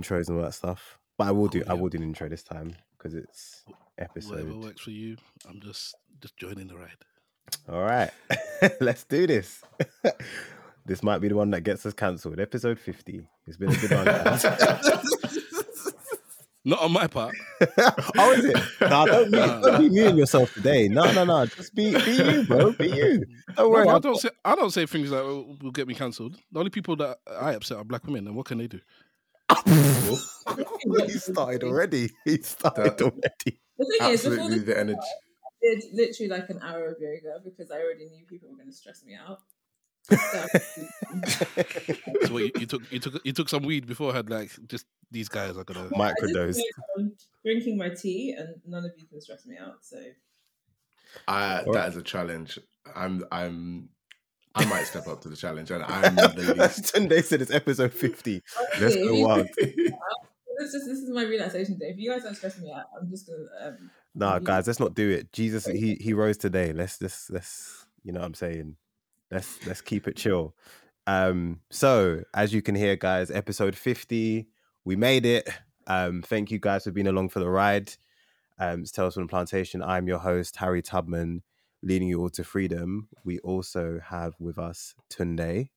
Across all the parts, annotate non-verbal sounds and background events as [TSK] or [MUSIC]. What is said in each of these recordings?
intros and all that stuff. But I will do. I yeah. will do an intro this time because it's episode. Whatever works for you. I'm just just joining the ride. All right, [LAUGHS] let's do this. [LAUGHS] this might be the one that gets us cancelled. Episode fifty. It's been a good one. [LAUGHS] Not on my part. oh, is it? No, don't, Uh, don't be muting yourself today. No, no, no. Just be, be you, bro. Be you. Don't worry. but I don't say I don't say things that will, will get me cancelled. The only people that I upset are black women, and what can they do? He started already. He started That- already. The thing is, before Absolutely the energy. I did literally like an hour of yoga because I already knew people were going to stress me out. So, [LAUGHS] So what, you, you took you took you took some weed beforehand, like just these guys are gonna. I just Microdose. know I'm drinking my tea, and none of you can stress me out. So I, that is a challenge. I'm I'm I might step up to the challenge and I'm not the [LAUGHS] least. Sunday said it's episode 50. Let's go wild. [LAUGHS] this is this is my relaxation day. If you guys don't stress me out, I'm just gonna. Um, Nah, you- guys, let's not do it. Jesus, he he rose today. Let's just let's you know what I'm saying. Let's let's keep it chill. Um, so as you can hear, guys, episode 50, we made it. Um, thank you guys for being along for the ride. Um, it's Tales from the Plantation. I'm your host, Harry Tubman, leading you all to freedom. We also have with us Tunde.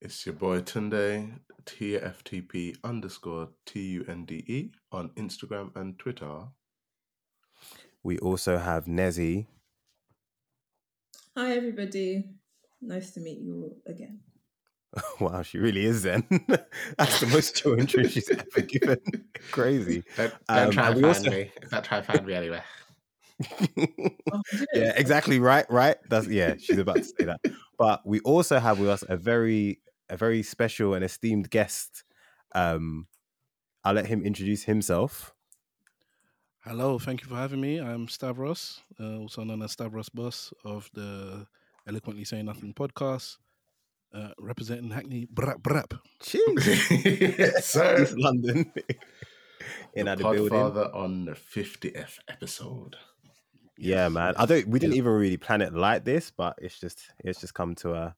It's your boy Tunde TFTP underscore T U N D E on Instagram and Twitter. We also have Nezzy. Hi everybody, nice to meet you all again. [LAUGHS] Wow, she really is then. [LAUGHS] That's the most chill intro she's ever given. [LAUGHS] Crazy. Don't, Um, don't try and and find also- me. Don't try and find me anywhere. Oh, yeah, exactly right, right. That's yeah, she's about to say that. [LAUGHS] But we also have with us a very a very special and esteemed guest. Um I'll let him introduce himself. Hello, thank you for having me. I'm Stavros, uh, also known as Stavros Boss of the Eloquently Saying Nothing podcast, uh, representing Hackney Brap Brap. Jeez. [LAUGHS] yes, sir. East London. [LAUGHS] In the the building. Podfather on the 50th episode. Yeah, man. I don't we didn't even really plan it like this, but it's just it's just come to a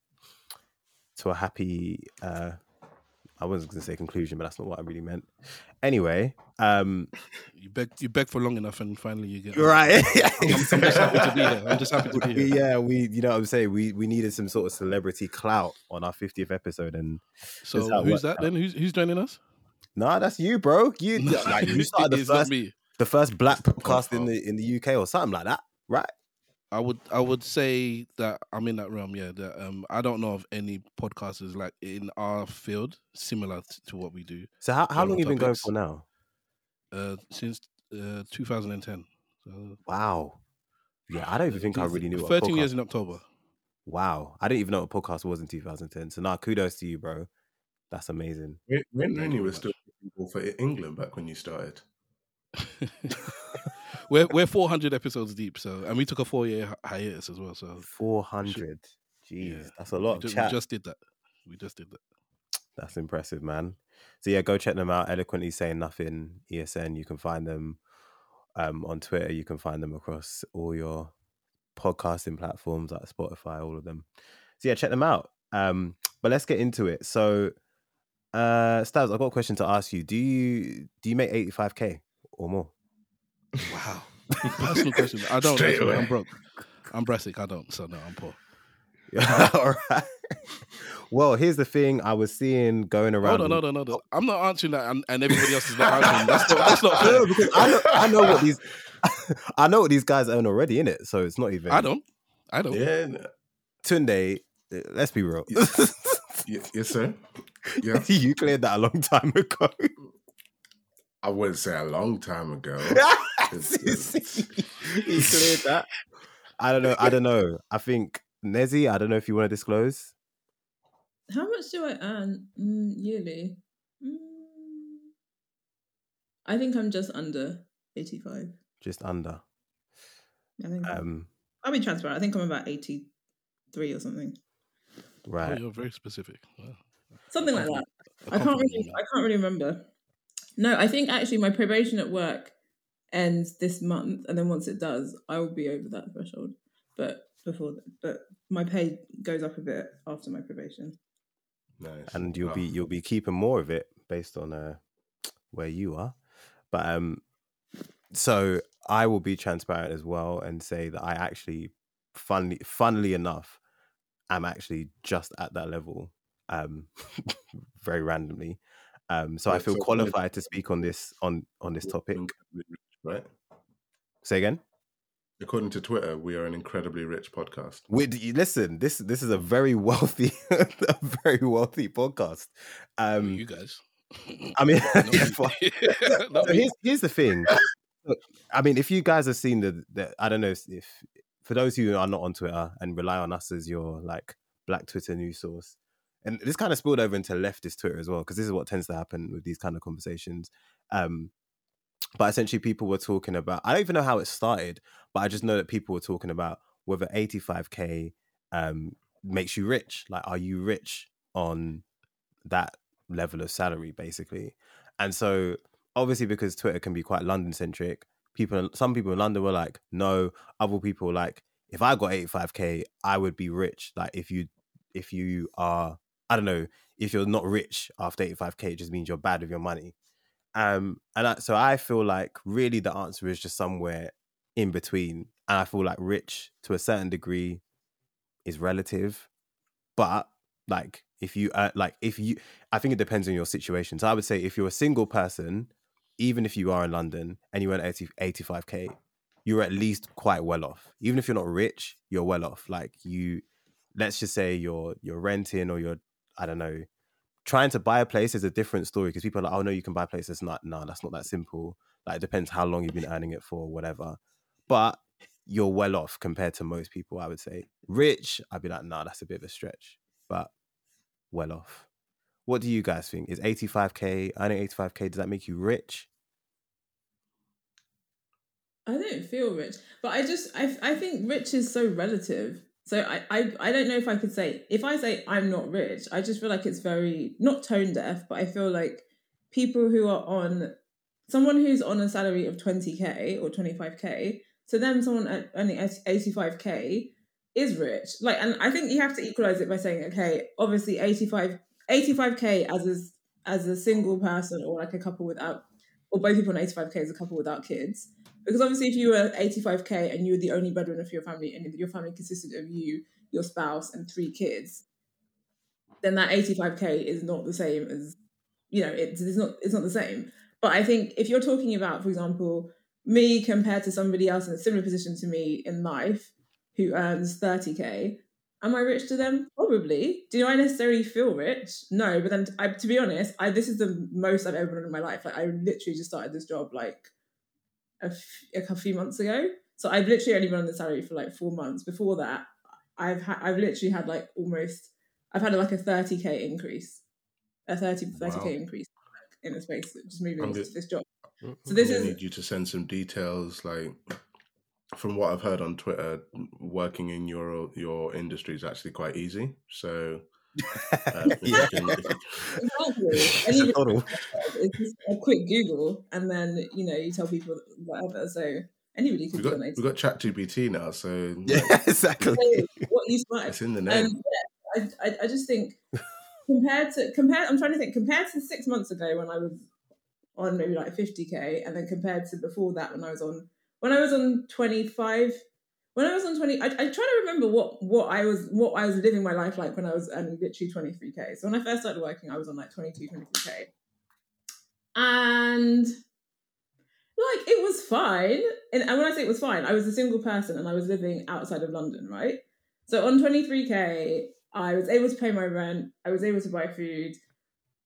to a happy uh I wasn't gonna say conclusion, but that's not what I really meant. Anyway, um You beg, you beg for long enough, and finally you get. you're right. I'm, I'm just happy to be here. I'm just happy to be [LAUGHS] here. yeah, we you know what I'm saying. We we needed some sort of celebrity clout on our 50th episode, and So That's how it who's that out. then? Who's who's joining us? nah, that's you, bro. You [LAUGHS] like you started the It's not first me. The first black podcast in the in the UK or something like that, right? I would I would say that I'm in that realm. Yeah, that um I don't know of any podcasters like in our field similar t- to what we do. So how how General long you been going for now? Uh, since uh 2010. So Wow. Yeah, I don't even think I really knew. What a 13 years in October. Wow, I didn't even know what a podcast was in 2010. So now, kudos to you, bro. That's amazing. When, when Thank you you were still people for England back when you started. [LAUGHS] we're we're 400 episodes deep. So and we took a four year hiatus as well. So 400. Jeez, yeah, that's a we, lot ju- of we just did that. We just did that. That's impressive, man. So yeah, go check them out. Eloquently saying nothing. ESN. You can find them um, on Twitter. You can find them across all your podcasting platforms like Spotify, all of them. So yeah, check them out. Um, but let's get into it. So, uh, Stabs, I've got a question to ask you. Do you do you make 85k or more? Wow. [LAUGHS] Personal question. I don't. Straight actually. away. I'm broke. I'm Brassic. I don't. So no, I'm poor. [LAUGHS] all right. Well, here's the thing. I was seeing going around. Hold on, hold on, hold on. I'm not answering that, and, and everybody else is not answering. That's not. That's not [LAUGHS] fair. no, because I know, I know what these, I know what these guys earn already in it. So it's not even. I don't. I don't. Yeah, no, Tunde, uh, let's be real. y- yes, sir. Yeah. you cleared that a long time ago. I wouldn't say a long time ago. [LAUGHS] he [LAUGHS] cleared that. I don't know. I don't know. I think Nezzy. I don't know if you want to disclose. How much do I earn mm, yearly? Mm, I think I'm just under 85. Just under. I think Um. I'll be transparent. I think I'm about 83 or something. Oh, Right. you're very specific. Wow. Something like that. A I can't really. I can't really remember. No, I think actually my probation at work ends this month and then once it does, I will be over that threshold. But before th- but my pay goes up a bit after my probation. Nice. and you'll Oh, be you'll be keeping more of it based on uh where you are. But um, so I will be transparent as well and say that I actually, funnily funnily enough, am actually just at that level. Um, [LAUGHS] very randomly. Um, so I feel so- qualified to speak on this on on this topic. right? Say again. According to Twitter, we are an incredibly rich podcast. We, listen, this this is a very [LAUGHS] wealthy, a very wealthy podcast. Um, you guys. I mean, [LAUGHS] [LAUGHS] yeah, here's here's the thing. I mean, if you guys have seen the, the I don't know if, if for those who are not on Twitter and rely on us as your like black Twitter news source, and this kind of spilled over into leftist Twitter as well, because this is what tends to happen with these kind of conversations. Um, but essentially, people were talking about. I don't even know how it started, but I just know that people were talking about whether 85k um, makes you rich. Like, are you rich on that level of salary, basically? And so, obviously, because Twitter can be quite London centric, people, some people in London were like, no. Other people like, if I got 85k, I would be rich. Like, if you, if you are, I don't know, if you're not rich after 85k, it just means you're bad with your money. Um, and I, so I feel like really the answer is just somewhere in between. And I feel like rich to a certain degree is relative, but like if you uh, like if you, I think it depends on your situation. So I would say if you're a single person, even if you are in London and you earn 80, 85k, you're at least quite well off. Even if you're not rich, you're well off. Like you, let's just say you're you're renting or you're I don't know trying to buy a place is a different story because people are like, oh no, you can buy a place. It's not, no, that's not that simple. Like it depends how long you've been earning it for, whatever. But you're well off compared to most people, I would say. Rich, I'd be like, nah, that's a bit of a stretch, but well off. What do you guys think? Is 85k, earning 85k, does that make you rich? I don't feel rich, but I just I I think rich is so relative. So I, I I don't know if I could say if I say I'm not rich, I just feel like it's very not tone deaf, but I feel like people who are on someone who's on a salary of 20k or 25k, so then someone earning 85k is rich. Like and I think you have to equalize it by saying okay, obviously 85 85k as a, as a single person or like a couple without or both people on 85k as a couple without kids because obviously, if you were 85k and you were the only breadwinner for your family, and your family consisted of you, your spouse, and three kids, then that 85k is not the same as, you know, it's, it's not it's not the same. But I think if you're talking about, for example, me compared to somebody else in a similar position to me in life who earns 30k, am I rich to them? Probably. Do I necessarily feel rich? No. But then, I, to be honest, I this is the most I've ever done in my life. Like I literally just started this job like a, f- a few months ago. So I've literally only been on the salary for like four months. Before that, I've ha- I've literally had like almost I've had like a thirty k increase, a 30 30 Wow. k increase in the space just moving into this job. Mm, so I'm this gonna is need you to send some details, like from what I've heard on Twitter, working in your your industry is actually quite easy. So um, [LAUGHS] if you yeah. can- if you- exactly. And even Total. it's just a quick Google, and then you know you tell people whatever. So anybody can we've do got an we've got Chat GPT now, so [LAUGHS] Yeah, [LAUGHS] exactly. what you smart it's in the Um, name. yeah, I, I, I just think compared to compared, I'm trying to think compared to six months ago when I was on maybe like 50k, and then compared to before that when I was on when I was on 25. When I was on 20, I, I try to remember what, what I was what I was living my life like when I was earning literally 23k. So when I first started working, I was on like 22, 23k. And like it was fine. And, and when I say it was fine, I was a single person and I was living outside of London, right? So on 23k, I was able to pay my rent, I was able to buy food,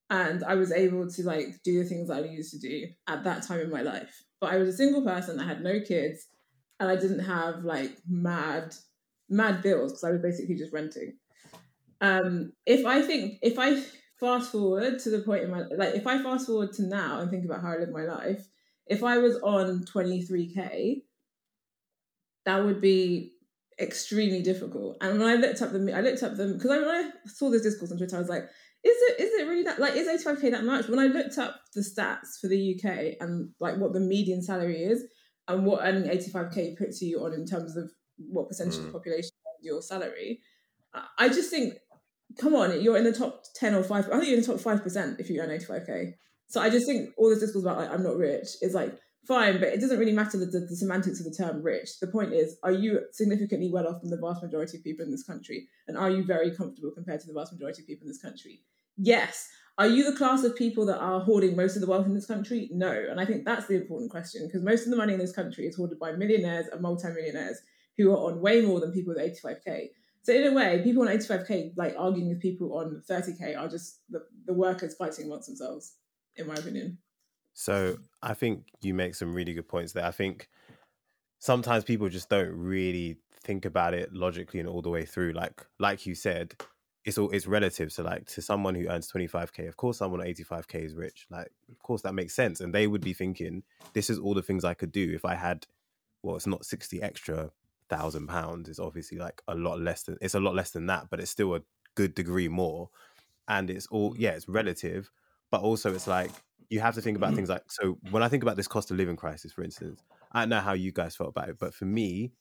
and I was able to like do the things I used to do at that time in my life. But I was a single person, I had no kids, and I didn't have like mad, mad bills because I was basically just renting. Um, if I think if I fast forward to the point in my like if I fast forward to now and think about how I live my life, if I was on 23k, that would be extremely difficult. And when I looked up the, I looked up them because when I saw this discourse on Twitter, I was like, is it is it really that like is 85k that much? When I looked up the stats for the UK and like what the median salary is and what earning 85k puts you on in terms of what percentage of the Mm. population your salary, I- I just think come on, you're in the top ten or five. I think you're in the top five percent if you earn eighty five k. So I just think all this discourse about like I'm not rich is like fine, but it doesn't really matter the, the, the, semantics of the term rich. The point is, are you significantly well off than the vast majority of people in this country? And are you very comfortable compared to the vast majority of people in this country? Yes. Are you the class of people that are hoarding most of the wealth in this country? No. And I think that's the important question because most of the money in this country is hoarded by millionaires and multimillionaires who are on way more than people with 85k. So in a way, people on 85k, like arguing with people on 30k, are just the, the workers fighting amongst themselves, in my opinion. So I think you make some really good points there. I think sometimes people just don't really think about it logically and all the way through. Like like you said, it's all it's relative. So like to someone who earns 25k, of course someone at 85k is rich. Like of course that makes sense. And they would be thinking, this is all the things I could do if I had well, it's not 60 extra thousand pounds. It's obviously like a lot less than it's a lot less than that, but it's still a good degree more. And it's all yeah, it's relative, but also it's like you have to think about mm-hmm. things like so when I think about this cost of living crisis, for instance, I don't know how you guys felt about it, but for me,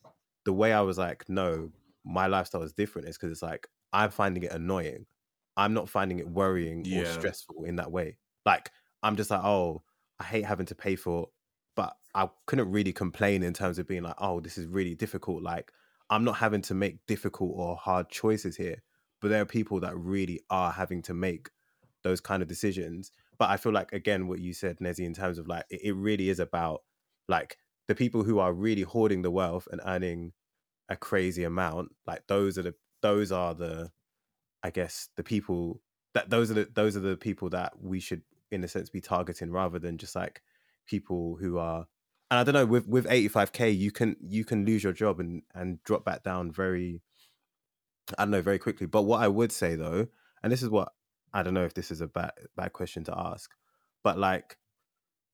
the way I was like, no, my lifestyle is different is because it's like I'm finding it annoying. I'm not finding it worrying yeah. or stressful in that way. Like I'm just like, oh, I hate having to pay for, but I couldn't really complain in terms of being like, oh, this is really difficult. Like I'm not having to make difficult or hard choices here, but there are people that really are having to make those kind of decisions. But I feel like again, what you said, Nezzy, in terms of like it, it really is about like the people who are really hoarding the wealth and earning a crazy amount. Like those are the those are the, I guess, the people that those are the those are the people that we should, in a sense, be targeting rather than just like people who are. And I don't know with with 85k, you can you can lose your job and and drop back down very. I don't know very quickly. But what I would say though, and this is what I don't know if this is a bad bad question to ask, but like,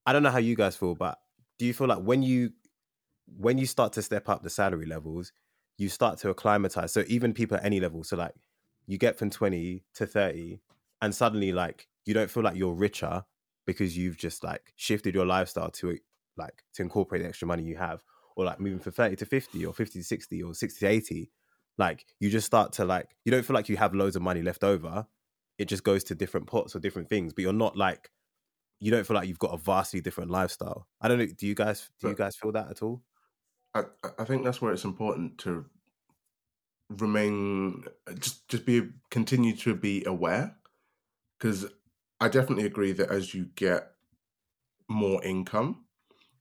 I don't know how you guys feel, but do you feel like when you when you start to step up the salary levels, you start to acclimatize? So even people at any level, so like you get from twenty to thirty, and suddenly like you don't feel like you're richer because you've just like shifted your lifestyle to like to incorporate the extra money you have, or like moving from thirty to fifty, or fifty to sixty, or sixty to eighty. Like you just start to like you don't feel like you have loads of money left over it just goes to different pots or different things but you're not like you don't feel like you've got a vastly different lifestyle. I don't know do you guys do you guys feel that at all? I, I think that's where it's important to remain just just be continue to be aware. Because i definitely agree that as you get more income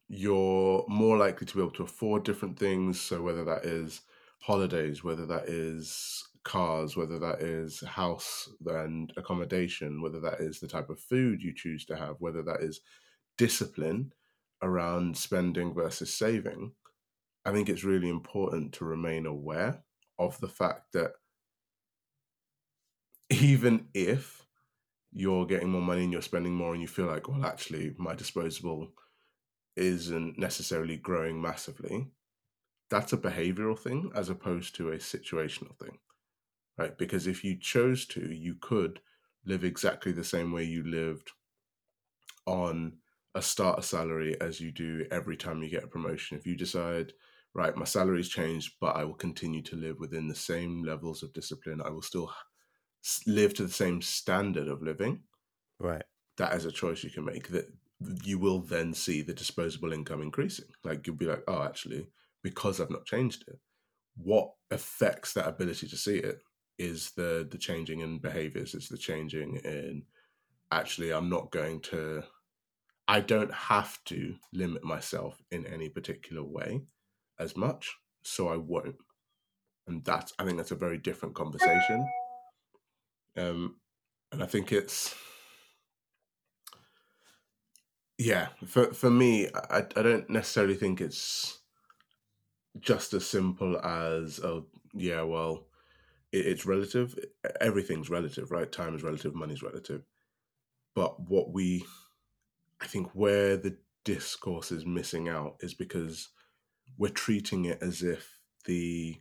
you're more likely to be able to afford different things. So whether that is holidays whether that is cars, whether that is house and accommodation, whether that is the type of food you choose to have, whether that is discipline around spending versus saving, I think it's really important to remain aware of the fact that even if you're getting more money and you're spending more and you feel like, well, actually, my disposable isn't necessarily growing massively, that's a behavioral thing as opposed to a situational thing right? Because if you chose to, you could live exactly the same way you lived on a starter salary as you do every time you get a promotion. If you decide, right, my salary's changed, but I will continue to live within the same levels of discipline, I will still live to the same standard of living. Right. That is a choice you can make that you will then see the disposable income increasing. Like you'll be like, oh, actually, because I've not changed it, what affects that ability to see it is the the changing in behaviors it's the changing in actually i'm not going to i don't have to limit myself in any particular way as much so i won't. And that's i think that's a very different conversation. Um and i think it's yeah for for me i i don't necessarily think it's just as simple as oh yeah well it's relative. Everything's relative, right? Time is relative, money's relative. But what we, I think, where the discourse is missing out is because we're treating it as if the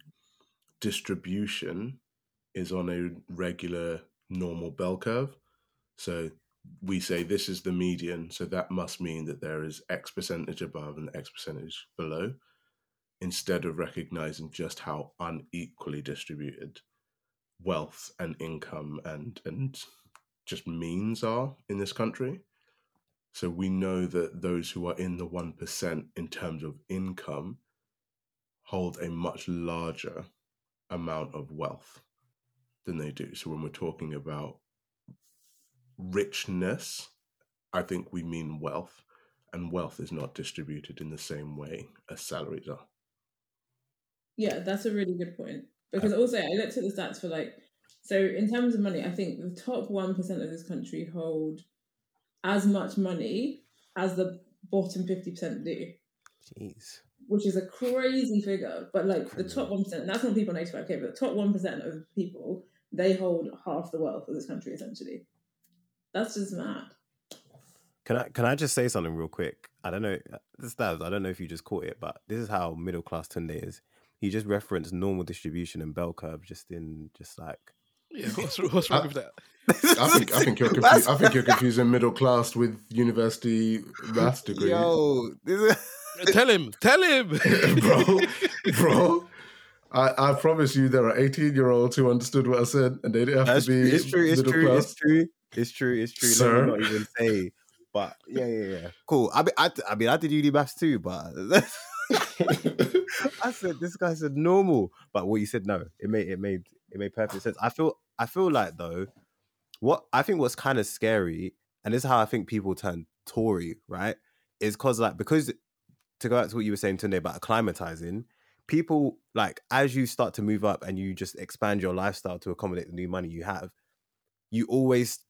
distribution is on a regular, normal bell curve. So we say this is the median, so that must mean that there is X percentage above and X percentage below, instead of recognizing just how unequally distributed wealth and income and and just means are in this country. So we know that those who are in the 1% in terms of income hold a much larger amount of wealth than they do. So when we're talking about richness, I think we mean wealth, and wealth is not distributed in the same way as salaries are. Yeah, that's a really good point. Because also, I looked at the stats for like, so in terms of money, I think the top 1% of this country hold as much money as the bottom 50% do. Jeez. Which is a crazy figure. But like the top 1%, that's not people on 85k, but the top 1% of people, they hold half the wealth of this country essentially. That's just mad. Can I can I just say something real quick? I don't know uh, this does. I don't know if you just caught it, but this is how middle class Tunde is. He just referenced normal distribution and bell curve just in just like Yeah, what's, what's wrong with that? I think I think you're [LAUGHS] confu- I think you're [LAUGHS] confusing middle class with university maths degree. Yo, is tell him, tell him, [LAUGHS] bro, bro. I, I promise you, there are 18 year olds who understood what I said, and they didn't have That's to be true. It's true. It's true. class. It's true. It's true. It's true. Sir? Let me not even say. But yeah, yeah, yeah. Cool. I mean, I, I mean, I did uni maths too, but I said this guy said normal, but what you said no, it made it made it made perfect sense. I feel I feel like though, what I think what's kind of scary, and this is how I think people turn Tory, right? Is because like because to go back to what you were saying today about acclimatizing, people like as you start to move up and you just expand your lifestyle to accommodate the new money you have, you always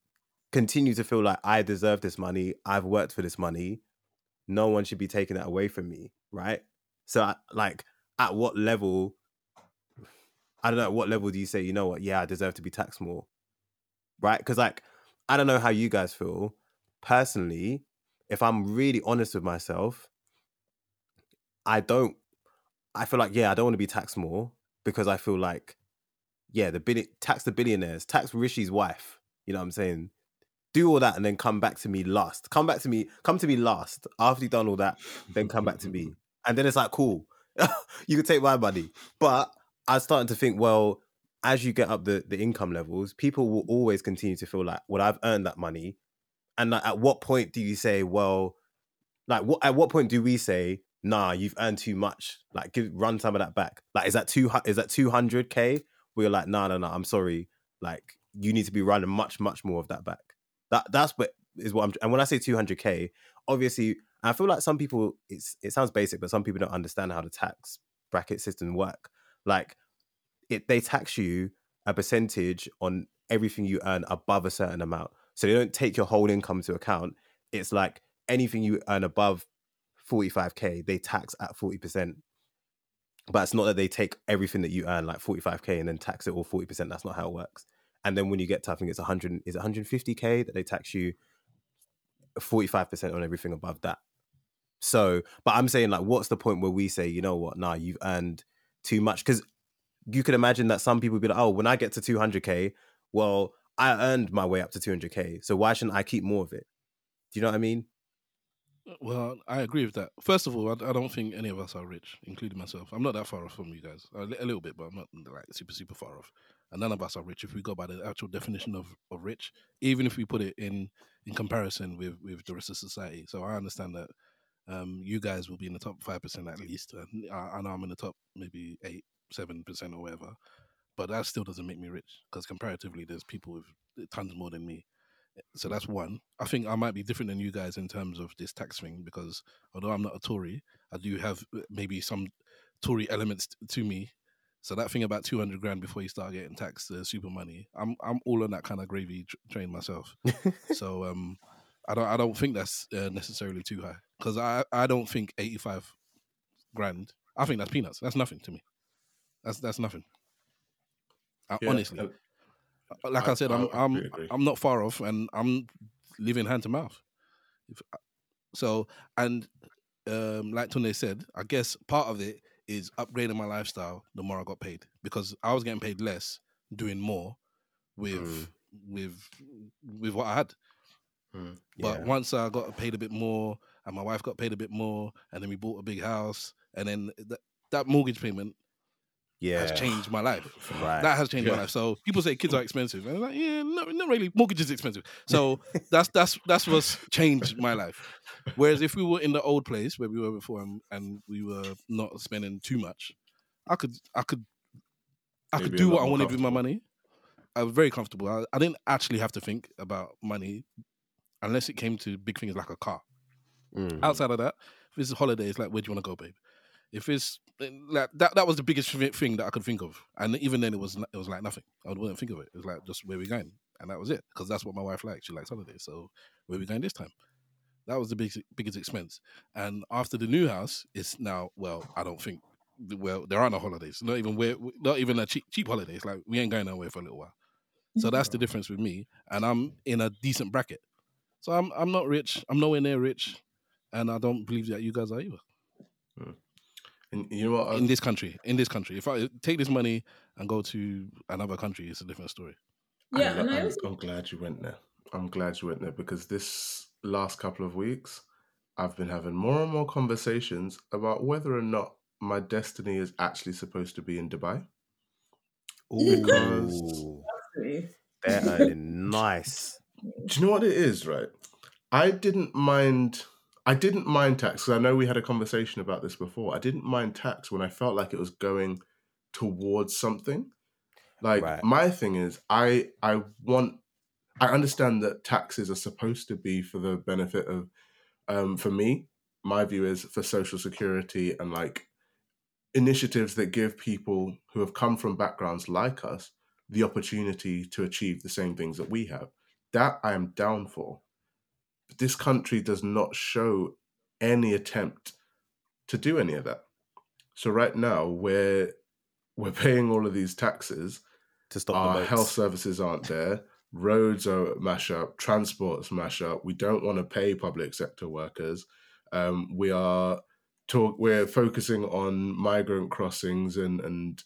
continue to feel like I deserve this money, I've worked for this money, no one should be taking it away from me, right? So like at what level I don't know at what level do you say, you know what, yeah, I deserve to be taxed more. Right? Because like I don't know how you guys feel. Personally, if I'm really honest with myself, I don't I feel like, yeah, I don't want to be taxed more because I feel like, yeah, the billion tax the billionaires, tax Rishi's wife. You know what I'm saying? Do all that and then come back to me last. Come back to me, come to me last. After you've done all that, then come back to me. And then it's like, cool, [LAUGHS] you can take my money. But I was starting to think, well, as you get up the, the income levels, people will always continue to feel like, well, I've earned that money. And like, at what point do you say, well, like what at what point do we say, nah, you've earned too much? Like give run some of that back. Like is that two is that two hundred K? We're like, no, no, no, I'm sorry. Like you need to be running much, much more of that back. That that's what is what I'm and when I say 200k, obviously I feel like some people it's it sounds basic, but some people don't understand how the tax bracket system work. Like it they tax you a percentage on everything you earn above a certain amount. So they don't take your whole income to account. It's like anything you earn above 45k, they tax at 40%. But it's not that they take everything that you earn, like 45k, and then tax it all 40%. That's not how it works. And then when you get to, I think it's 100, is it 150k that they tax you 45% on everything above that. So, but I'm saying, like, what's the point where we say, you know what, nah, you've earned too much? Because you could imagine that some people be like, oh, when I get to 200k, well, I earned my way up to 200k, so why shouldn't I keep more of it? Do you know what I mean? Uh, well, I agree with that. First of all, I, I don't think any of us are rich, including myself. I'm not that far off from you guys. A, a little bit, but I'm not like super, super far off. And none of us are rich if we go by the actual definition of, of rich, even if we put it in in comparison with, with the rest of society. So I understand that um, you guys will be in the top 5% at least. And I, I know I'm in the top maybe 8, 7% or whatever. But that still doesn't make me rich because comparatively, there's people with tons more than me. So that's one. I think I might be different than you guys in terms of this tax thing because although I'm not a Tory, I do have uh, maybe some Tory elements to me. So that thing about 200 grand before you start getting taxed uh, super money, I'm I'm all on that kind of gravy train myself. [LAUGHS] so um, I don't I don't think that's uh, necessarily too high because I I don't think 85 grand. I think that's peanuts. That's nothing to me. That's that's nothing. Uh, Yeah, honestly, and Uh, like I- I, said, I I'm I'm agree. I'm not far off, and I'm living hand to mouth. If, uh, so, and um, like Tune said, I guess part of it is upgrading my lifestyle. The more I got paid, because I was getting paid less, doing more with Mm. with with what I had. Mm. But Yeah. once I got paid a bit more, and my wife got paid a bit more, and then we bought a big house, and then that that mortgage payment Yeah. has changed my life. Right. That has changed Yeah. my life. So people say kids are expensive, and I'm like, yeah, no, not really. Mortgage is expensive. So [LAUGHS] that's that's that's what's changed my life. Whereas if we were in the old place where we were before, and, and we were not spending too much, I could I could I could Maybe a do what I wanted with my money. I was very comfortable. I, I didn't actually have to think about money unless it came to big things like a car. Mm. Outside of that, if it's a holiday, it's like, where do you want to go, babe? If it's eh, like that, that was the biggest thing that I could think of, and even then, it was it was like nothing. I wouldn't think of it. It was like just where we going, and that was it. Because that's what my wife likes. She likes holidays. So where we going this time? That was the biggest biggest expense. And after the new house, it's now well, I don't think well there are no holidays. Not even where, not even a cheap cheap holidays. Like we ain't going nowhere for a little while. So that's the difference with me, and I'm in a decent bracket. So I'm I'm not rich. I'm nowhere near rich, and I don't believe that you guys are either hmm. And you know what? I- in this country. In this country, if I take this money and go to another country, it's a different story. Yeah, I'm, and I I'm- I'm glad you went there. I'm glad you went there because this last couple of weeks, I've been having more and more conversations about whether or not my destiny is actually supposed to be in Dubai. Because- Ooh, agree. they're nice. Do you know what it is, right? I didn't mind. I didn't mind tax because I know we had a conversation about this before. I didn't mind tax when I felt like it was going towards something. Like Right. my thing is, I I want. I understand that taxes are supposed to be for the benefit of. Um, for me, my view is for social security and like initiatives that give people who have come from backgrounds like us the opportunity to achieve the same things that we have. That I am down for. But this country does not show any attempt to do any of that. So right now we're we're paying all of these taxes. To stop Our the health services aren't there. Roads are mash up. Transport's mash up. We don't want to pay public sector workers. Um, we are talk. We're focusing on migrant crossings and and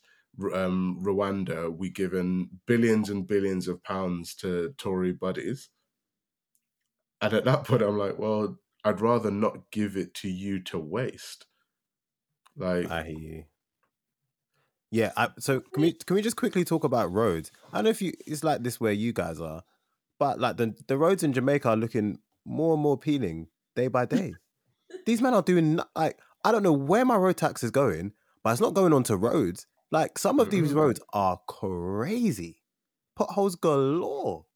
um, Rwanda. We given billions and billions of pounds to Tory buddies. And at that point, I'm like, well, I'd rather not give it to you to waste. Like, I hear you. Yeah, I, so can we can we just quickly talk about roads? I don't know if you it's like this where you guys are, but like the the roads in Jamaica are looking more and more appealing day by day. [LAUGHS] These men are doing like I don't know where my road tax is going, but it's not going onto roads. Like some of these roads are crazy, potholes galore.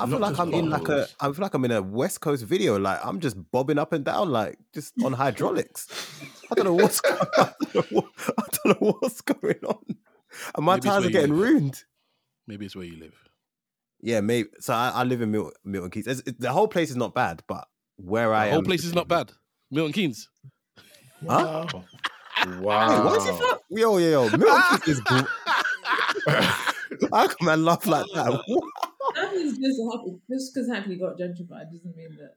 I feel like I'm in like a potholes. I feel like I'm in a West Coast video. Like I'm just bobbing up and down, like just on hydraulics. I don't know what's [LAUGHS] going I don't know, what, I don't know what's going on. And my Maybe tires are getting live. ruined. Maybe it's where you live. Yeah, maybe. So I, I live in Milton, Milton Keynes. It's- it- the whole place is not bad, but where I The am, whole place is not bad. Milton Keynes. Huh? wow. Wait, wow. what is it for? Yo, yo, yo. Milton Keynes is. Gr- [LAUGHS] [LAUGHS] How come I laugh like that? What? That is just happy. Just because Hackney got gentrified doesn't mean that.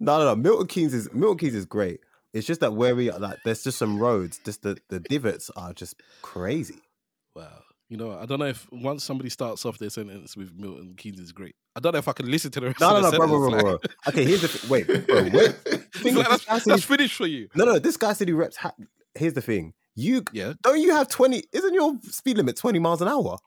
No, no, no. Milton Keynes is Milton Keynes is great. It's just that where we are, like, there's just some roads. Just the the divots are just crazy. Wow. You know, I don't know if once somebody starts off their sentence with Milton Keynes is great. I don't know if I can listen to the rest No, of no, the no, bro, bro, sentence. bro, like- bro. Okay, here's the th- wait, bro, wait. The thing like, is, that's, that's he- finished for you. no, no. This guy said he reps. Ha- here's the thing. You Yeah, don't you have twenty? Isn't your speed limit twenty miles an hour?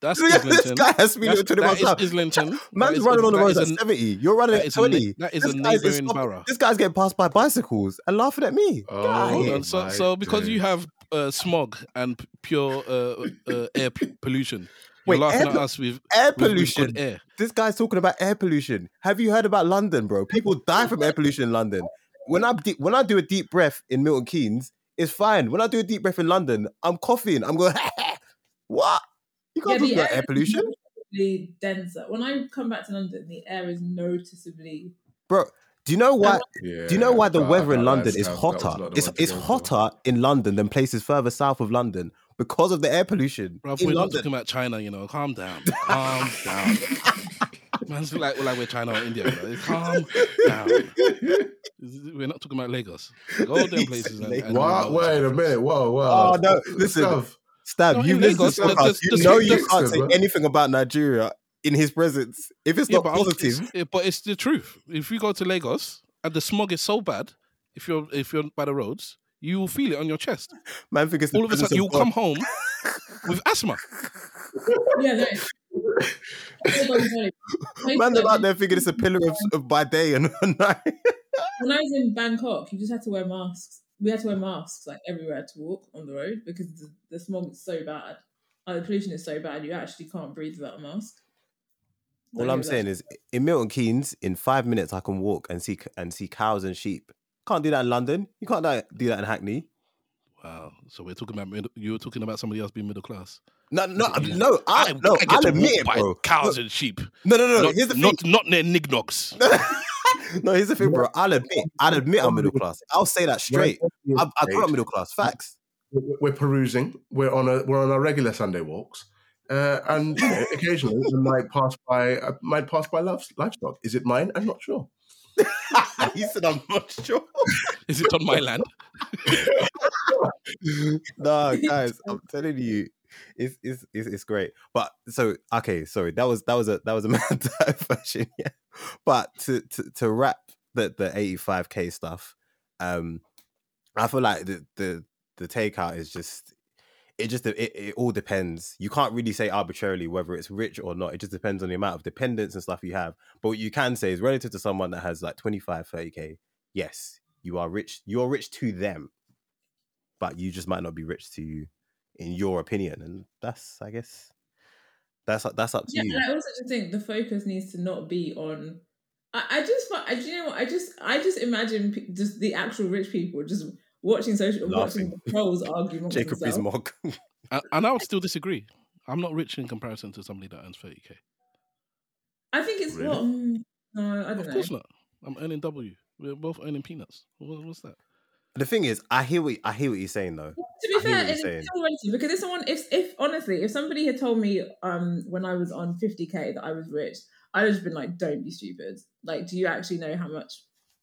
That's [LAUGHS] this Islington. guy has speed That's, limit twenty that miles an hour. is Islington. [LAUGHS] Man's is- running on the that roads at a- 70. You're running at is a 20. that is This a guy's neighbouring borough. This guy's getting passed by bicycles and laughing at me. Oh, Get Hold here. on. So, my so because you have uh, smog and pure uh, uh, air p- pollution, Wait, you're laughing air at us with, Air with, with pollution. good air. This guy's talking about air pollution. Have you heard about London, bro? People die from air pollution in London. When I de- when I do a deep breath in Milton Keynes, it's fine. When I do a deep breath in London, I'm coughing. I'm going, [LAUGHS] what? You can't talk about air pollution, noticeably denser. When I come back to London, the air is noticeably. bro. Do you know why? Yeah, Do you know why the but weather in London is Stav, hotter? It's it's go for. hotter in London than places further south of London because of the air pollution Bro, in we're not talking about China, you know. Calm down. [LAUGHS] Calm down. Man's feel like, like we're China or India, bro. Calm down. We're not talking about Lagos. Go [LAUGHS] them places. And, and What? Wait a minute. Whoa, whoa. Oh, no, listen. Stav, Stab, No, you in listen Lagos, to this the- the- You the- know the- you can't say man. anything about Nigeria in his presence. If it's Yeah, not but, positive, it's, it- but it's the truth. If you go to Lagos and the smog is so bad, if you're if you're by the roads, you will feel it on your chest. Man think it's the All of a sudden, you'll come home with asthma. Yeah, no. Everybody's. Man, they're out there thinking it's a pillar of, of by day and [LAUGHS] night. When I was in Bangkok, you just had to wear masks. We had to wear masks like everywhere to walk on the road because the, the smog is so bad. Like, the pollution is so bad, you actually can't breathe without a mask. All Like, I'm saying is, in Milton Keynes, in five minutes, I can walk and see and see cows and sheep. Can't do that in London. You can't do do that in Hackney. Wow. So we're talking about middle, you were talking about somebody else being middle class. No, no, no. I, no, get I'll to admit walk it, by bro. Cows and sheep. No, no, no. not, here's the thing. not, not near Nignogs. [LAUGHS] [LAUGHS] no, here's the thing, bro. I'll admit, I'll admit I'm middle class. I'll say that straight. I, I grew up middle class. Facts. We're we're perusing. We're on a we're on our regular Sunday walks, uh, and you know, occasionally we might pass by I might pass by live- livestock. Is it mine? I'm not sure. [LAUGHS] he said, "I'm not sure." Is it on my land? [LAUGHS] no, guys, I'm telling you, it's, it's it's it's great. But so okay, sorry, that was that was a that was a [LAUGHS] mad diversion, yeah. But to to to wrap the the 85k stuff, um, I feel like the the the takeout is just it just it, it all depends. You can't really say arbitrarily whether it's rich or not. It just depends on the amount of dependence and stuff you have. But what you can say is relative to someone that has like 25, 30k, yes, you are rich. You're rich to them but you just might not be rich to you in your opinion and that's i guess that's that's up to Yeah, you and I also just think the focus needs to not be on. I, I just, I, do you know what? I just, I just imagine pe- just the actual rich people just watching social, Laughing. watching the trolls argue [LAUGHS] jacob themselves. Rees-Mogg. and, and I would [LAUGHS] still disagree. I'm not rich in comparison to somebody that earns 30k. I think it's Really? what. mm, No, I don't Of know. course not. I'm earning W. We're both earning peanuts. What, what's that? the thing is i hear what i hear what you're saying though To be fair, it's still relative because if someone, if if honestly, if somebody had told me um when I was on fifty k that I was rich, I'd have been like, "Don't be stupid. Like, do you actually know how much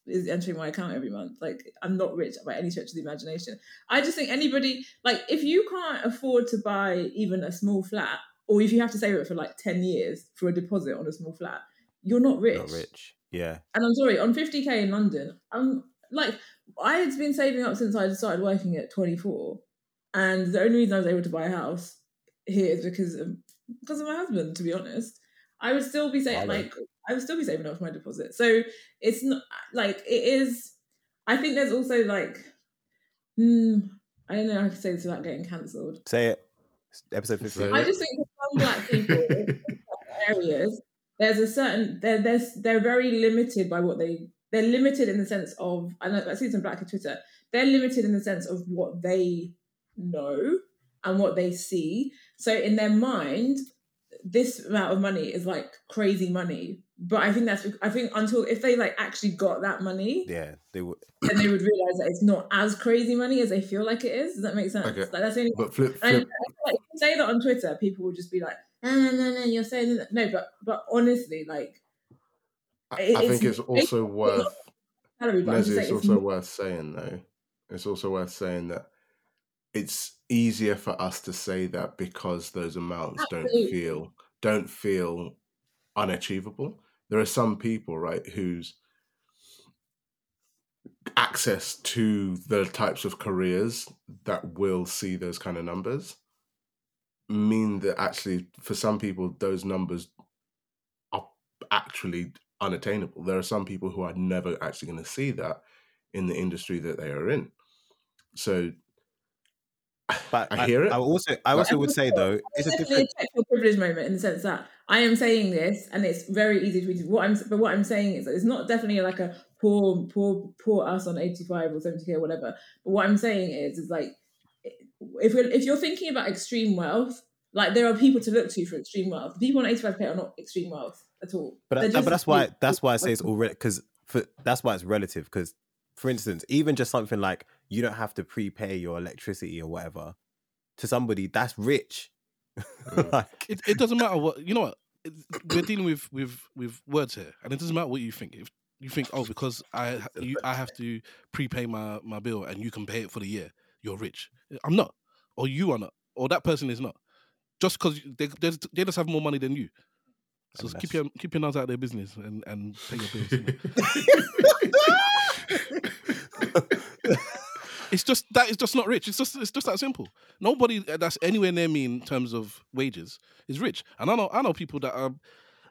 is entering my account every month? Like, I'm not rich by any stretch of the imagination. I just think anybody, like, if you can't afford to buy even a small flat, or if you have to save it for like ten years for a deposit on a small flat, you're not rich. not rich yeah And I'm sorry, on 50k in London, I'm like, I had been saving up since I started working at 24, and the only reason I was able to buy a house here is because of because of my husband. To be honest, I would still be saving like I would still be saving up for my deposit. So it's not like it is. I think there's also like, hmm, I don't know how to say this without getting cancelled. say it It's episode 50 I just think for some black people [LAUGHS] in areas, there's a certain they're they're they're very limited by what they they're limited in the sense of I know I see some black on Twitter. They're limited in the sense of what they know and what they see. So in their mind, this amount of money is like crazy money. But I think that's I think until if they like actually got that money, yeah they would [CLEARS THROAT] then they would realize that it's not as crazy money as they feel like it is. Does that make sense? Okay. Like that's the only But flip, and I flip. like say that on Twitter, people will just be like, no, no, no, no, you're saying that. No, but but honestly, like I, I think it's- also worth. salary, but I'm just Leslie, it's saying also worth saying though. It's also worth saying that it's easier for us to say that because those amounts don't feel don't feel unachievable. There are some people, right, whose access to the types of careers that will see those kind of numbers mean that actually for some people those numbers are actually unattainable. There are some people who are never actually going to see that in the industry that they are in. So but I hear it. i also i also would say though it's a definitely different a check your privilege moment in the sense that I am saying this, and it's very easy to read. What I'm, but what I'm saying is that it's not definitely like a poor, poor, poor us on 85 or 70k or whatever. But what I'm saying is, is like if you're if you're thinking about extreme wealth, like there are people to look to for extreme wealth. People on 85k are not extreme wealth at all. But, They're but that's why people- that's why I say it's already because for that's why it's relative. Because for instance, even just something like you don't have to prepay your electricity or whatever to somebody that's rich. Mm. [LAUGHS] like, It, it doesn't matter what you know. What it, we're dealing with with with words here, and it doesn't matter what you think. If you think, oh, because I you, I have to prepay my my bill and you can pay it for the year, you're rich. I'm not, or you are not, or that person is not. Just because they they they just have more money than you. So And keep your keep your nose out of their business and and pay your bills. [LAUGHS] It's just that is just not rich. It's just it's just that simple. Nobody that's anywhere near me in terms of wages is rich. And I know I know people that are.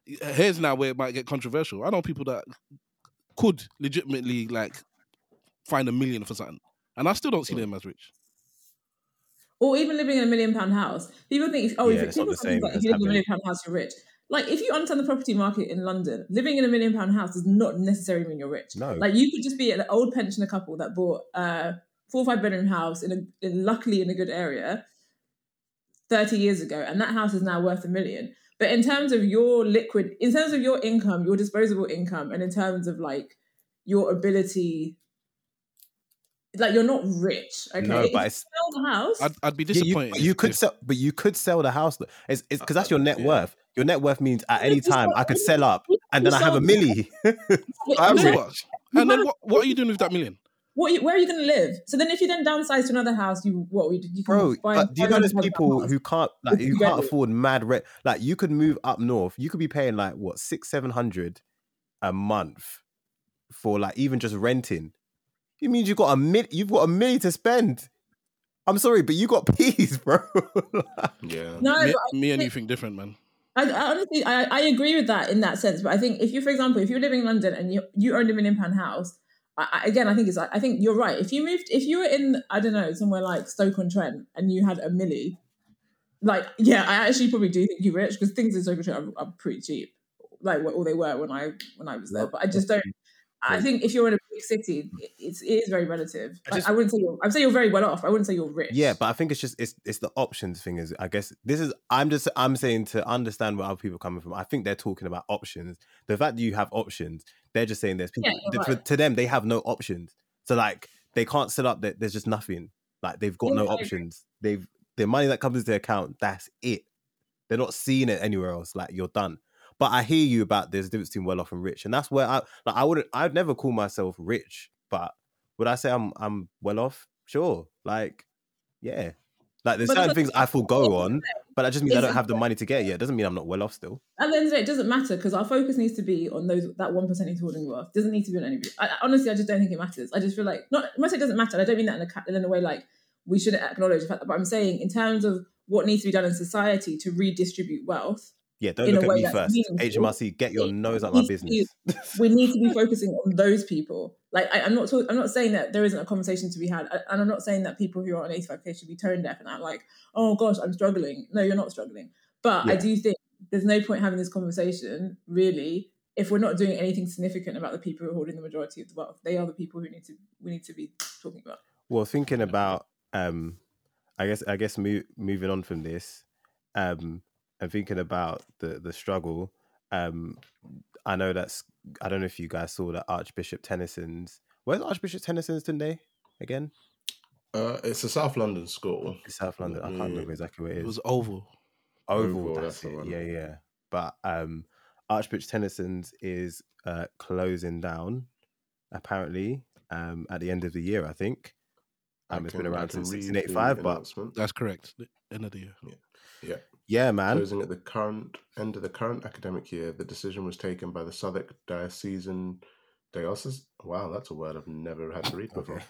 Here's now where it might get controversial. I know people that could legitimately like find a million for something, and I still don't see them as rich. or even living in a million pound house. People think, oh, Yeah, if, people think same that if you live in a million pound house, you're rich. Like, if you understand the property market in London, living in a million pound house does not necessarily mean you're rich. No. Like, you could just be an old pensioner couple that bought a four or five bedroom house in a in, luckily in a good area 30 years ago, and that house is now worth a million. But in terms of your liquid, in terms of your income, your disposable income, and in terms of like your ability, like you're not rich. Okay, No, If but you sell the house. I'd, I'd be Yeah, you, disappointed. you could if- sell, but you could sell the house. though. It's because that's your net Yeah. worth. Your net worth means at any time I could sell up, and then I have a sell- milli. But [LAUGHS] I'm and then rich. what? And then what? What are you doing with that million? What you, where are you going to live? So then, if you then downsize to another house, you what you, you can Bro, buy. but do you know there's people who can't like With who can't afford mad rent? Like you could move up north, you could be paying like what six, seven hundred a month for like even just renting. It means you got a mil you've got a million to spend. I'm sorry, but you got [LAUGHS] peas, bro. [LAUGHS] Yeah. No, me, me and you think- think different, man. I, I honestly, I, I agree with that in that sense. But I think if you, for example, if you're living in London and you you owned a million pound house, I, again, I think it's, I think you're right. If you moved, if you were in, I don't know, somewhere like Stoke on Trent and you had a milli, like, yeah, I actually probably do think you're rich because things in Stoke on Trent are, are pretty cheap, like what all they were when I when I was there. But I just don't. I think if you're in a big city, it's it is very relative. I just- I wouldn't say you're. I'd say you're very well off. I wouldn't say you're rich. Yeah, but I think it's just it's it's the options thing. Is I guess this is I'm just I'm saying to understand where other people are coming from. I think they're talking about options. The fact that you have options, they're just saying there's people Yeah, you're to, to them they have no options. So like they can't set up that there's just nothing. Like they've got Yeah, no options. They've the money that comes into their account. That's it. They're not seeing it anywhere else. Like you're done. But I hear you about there's a difference between well off and rich, and that's where I like I wouldn't I'd never call myself rich, but would I say I'm I'm well off? Sure. Like, yeah. Like there's But certain things I forego on, but that just means I don't have the money to get it. Yeah, it doesn't mean I'm not well off still. At the end of the day, it doesn't matter because our focus needs to be on those that one percent who's holding wealth. Doesn't need to be on I- honestly, I just don't think it matters. I just feel like not. When I say it doesn't matter, I don't mean that in a in a way like we shouldn't acknowledge the fact. That, but I'm saying in terms of what needs to be done in society to redistribute wealth, Yeah, don't look at me first. meaningful, HMRC, get your it nose out of my to business. [LAUGHS] we need to be focusing on those people. Like I, I'm not. Talk, I'm not saying that there isn't a conversation to be had, and I'm not saying that people who are on 85k should be tone deaf and I'm like, oh gosh, I'm struggling. No, you're not struggling. But I do think there's no point having this conversation really if we're not doing anything significant about the people who are holding the majority of the wealth. They are the people who need to we need to be talking about. Well, thinking about, um, I guess, I guess, mo- moving on from this, um, and thinking about the the struggle, um, I know that's. I don't know if you guys saw that Archbishop Tenison's. Where's Archbishop Tenison's today? Again, Uh, it's a South London school. It's South London. I can't Yeah. remember exactly where it is. it It is. was oval. Oval, Oval, that's, that's the it. one. Yeah, yeah. But um, Archbishop Tenison's is uh, closing down, apparently, um, at the end of the year. I think. I Um, it's can- been around can since read 1685, but. That's correct. The End of the year. yeah. yeah, man. Closing at the current end of the current academic year, the decision was taken by the Southwark Diocesan Diocese. Wow, that's a word I've never had to read [LAUGHS] before. Okay.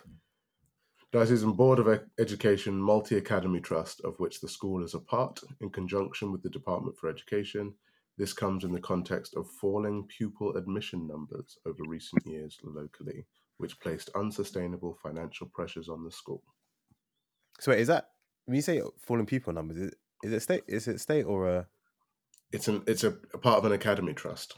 Diocesan Board of Education Multi Academy Trust, of which the school is a part, in conjunction with the Department for Education. This comes in the context of falling pupil admission numbers over recent years locally, which placed unsustainable financial pressures on the school. So wait, is that when you say falling pupil numbers? Is it state? Is it state or a? It's an it's a, a part of an academy trust.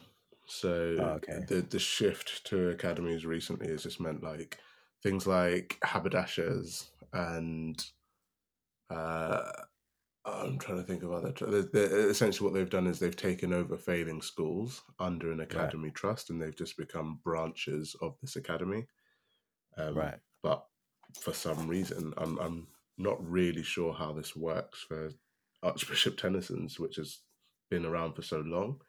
So Oh, okay. the the shift to academies recently has just meant like things like haberdashers and uh, I'm trying to think of other. tr- the- the- Essentially, what they've done is they've taken over failing schools under an academy trust, and they've just become branches of this academy. Um, Right. But for some reason, I'm I'm not really sure how this works for Archbishop Tenison's, which has been around for so long.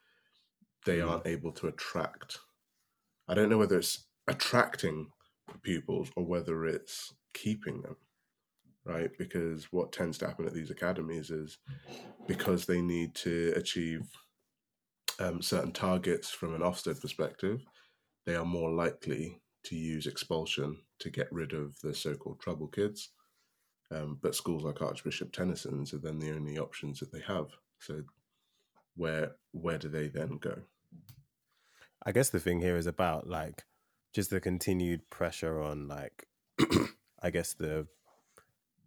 They Mm. aren't able to attract. I don't know whether it's attracting pupils or whether it's keeping them, right? Because what tends to happen at these academies is because they need to achieve um, certain targets from an Ofsted perspective, they are more likely to use expulsion to get rid of the so-called trouble kids. Um, but schools like Archbishop Tenison's are then the only options that they have. So where where do they then go? I guess the thing here is about like just the continued pressure on like [CLEARS THROAT] I guess the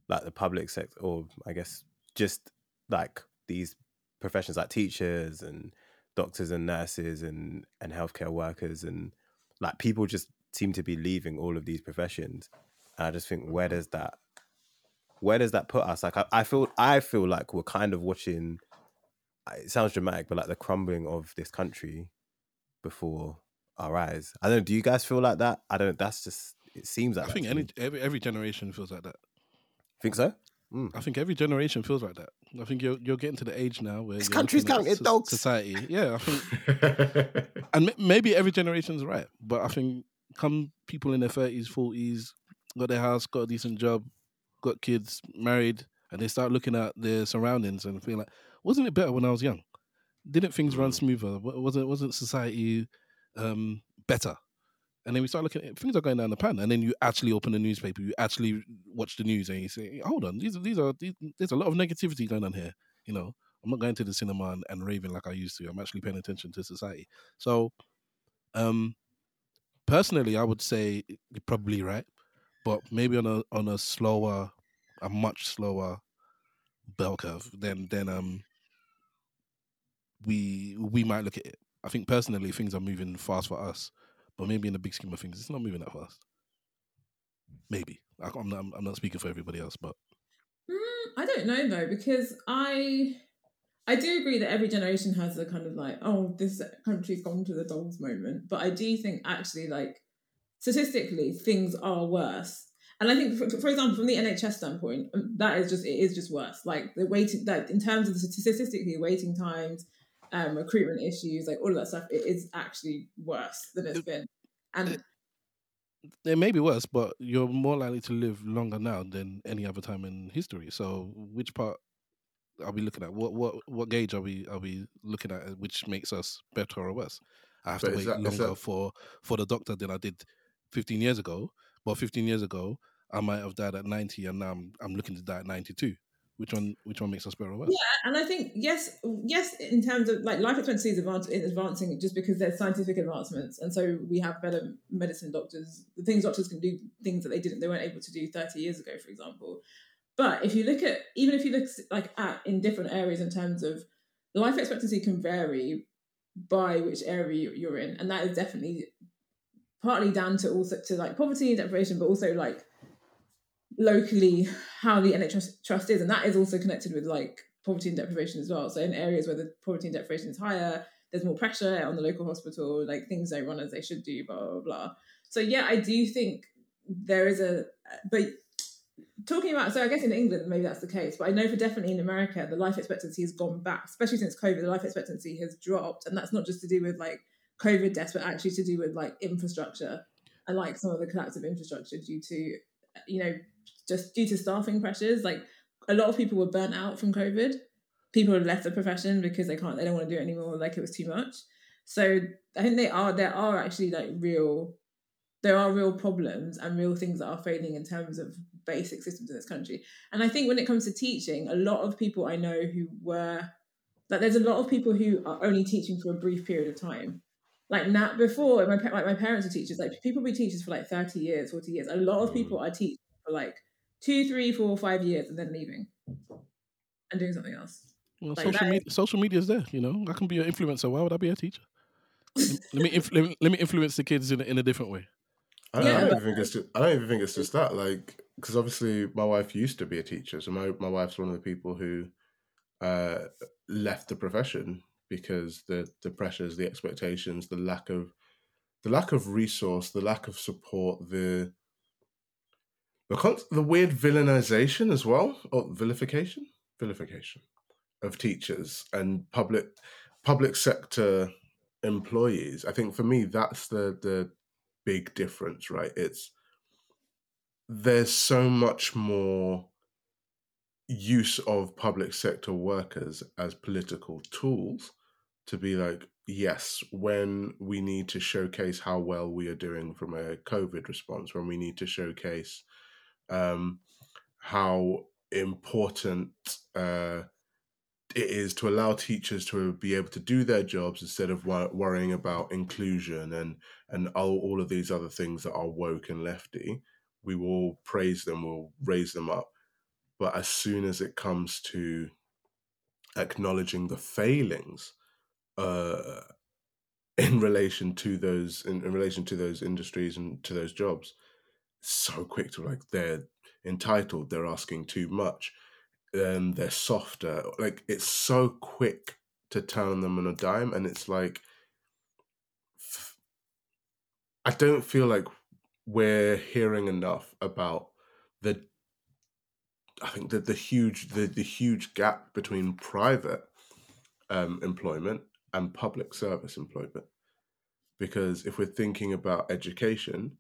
like the public sector or I guess just like these professions like teachers and doctors and nurses and and healthcare workers and like people just seem to be leaving all of these professions. And I just think where does that where does that put us? Like I, I feel I feel like we're kind of watching it sounds dramatic, but like the crumbling of this country before our eyes. I don't know, do you guys feel like that? I don't that's just it seems like I think any every every generation feels like that. Think so? Mm. I think every generation feels like that. I think you're you're getting to the age now where this country's counting so- dogs. Society, yeah. I think, [LAUGHS] and maybe every generation's right, but I think come people in their thirties, forties, got their house, got a decent job, got kids, married, and they start looking at their surroundings and feeling like, wasn't it better when I was young? Didn't things run mm. smoother? Wasn't wasn't society um, better? And then we start looking at things are going down the pan, and then you actually open the newspaper, you actually watch the news, and you say, "Hold on, these are these are these, there's a lot of negativity going on here." You know, I'm not going to the cinema and, and raving like I used to. I'm actually paying attention to society. So, um, personally, I would say you're probably right, but maybe on a on a slower, a much slower bell curve then then um we we might look at it. I think personally things are moving fast for us but maybe in the big scheme of things, it's not moving that fast. Maybe I'm not, I'm not speaking for everybody else, but mm, I don't know though because I I do agree that every generation has a kind of like oh this country's gone to the dogs moment, but I do think actually like statistically things are worse. And I think, for, for example, from the NHS standpoint, um, that is just it is just worse. Like the waiting, that in terms of the statistically waiting times, um, recruitment issues, like all of that stuff, it is actually worse than it's been. And it may be worse, but you're more likely to live longer now than any other time in history. So, which part are we looking at? What what what gauge are we are we looking at, which makes us better or worse? I have but to wait that, longer that... for for the doctor than I did 15 years ago. But 15 years ago, I might have died at 90, and now I'm I'm looking to die at 92 which one which one makes us better or worse? Yeah, and I think yes, yes, in terms of like life expectancy is advancing just because there's scientific advancements, and so we have better medicine doctors. The things doctors can do things that they didn't, they weren't able to do 30 years ago, for example. But if you look at even if you look like at in different areas in terms of life expectancy can vary by which area you're in, and that is definitely partly down to also to like poverty and deprivation, but also like locally how the NHS trust is, and that is also connected with like poverty and deprivation as well. So in areas where the poverty and deprivation is higher, there's more pressure on the local hospital, like things don't run as they should do, blah blah blah. So yeah, I do think there is a but talking about so I guess in England maybe that's the case, but I know for definitely in America the life expectancy has gone back, especially since COVID. The life expectancy has dropped, and that's not just to do with like COVID deaths, but actually to do with like infrastructure and like some of the collapse of infrastructure due to you know just due to staffing pressures. Like a lot of people were burnt out from COVID. People have left the profession because they can't, they don't want to do it anymore. Like it was too much. So I think they are, there are actually like real, there are real problems and real things that are failing in terms of basic systems in this country. And I think when it comes to teaching, a lot of people I know who were, like there's a lot of people who are only teaching for a brief period of time like now before my like my parents are teachers like people be teachers for like 30 years 40 years a lot of people are teaching for like two, three, four, five years and then leaving and doing something else. Well, like social media, is... social media is there. You know, I can be an influencer. Why would I be a teacher? let me inf- let me influence the kids in a, in a different way. I don't, yeah, I don't even think it's just, I don't even think it's just that. Like, because obviously my wife used to be a teacher, so my my wife's one of the people who uh, left the profession because the the pressures, the expectations, the lack of the lack of resource, the lack of support, the the the weird villainization as well, or vilification, vilification of teachers and public public sector employees. I think for me that's the the big difference, right? It's there's so much more use of public sector workers as political tools to be like, yes, when we need to showcase how well we are doing from a COVID response, when we need to showcase um, how important uh, it is to allow teachers to be able to do their jobs instead of wor- worrying about inclusion and and all, all of these other things that are woke and lefty. We will praise them, we'll raise them up. But as soon as it comes to acknowledging the failings uh, in relation to those in, in relation to those industries and to those jobs, so quick to like they're entitled, they're asking too much um, they're softer. Like it's so quick to turn them on a dime, and it's like I don't feel like we're hearing enough about the. I think that the huge the, the huge gap between private um, employment and public service employment, because if we're thinking about education,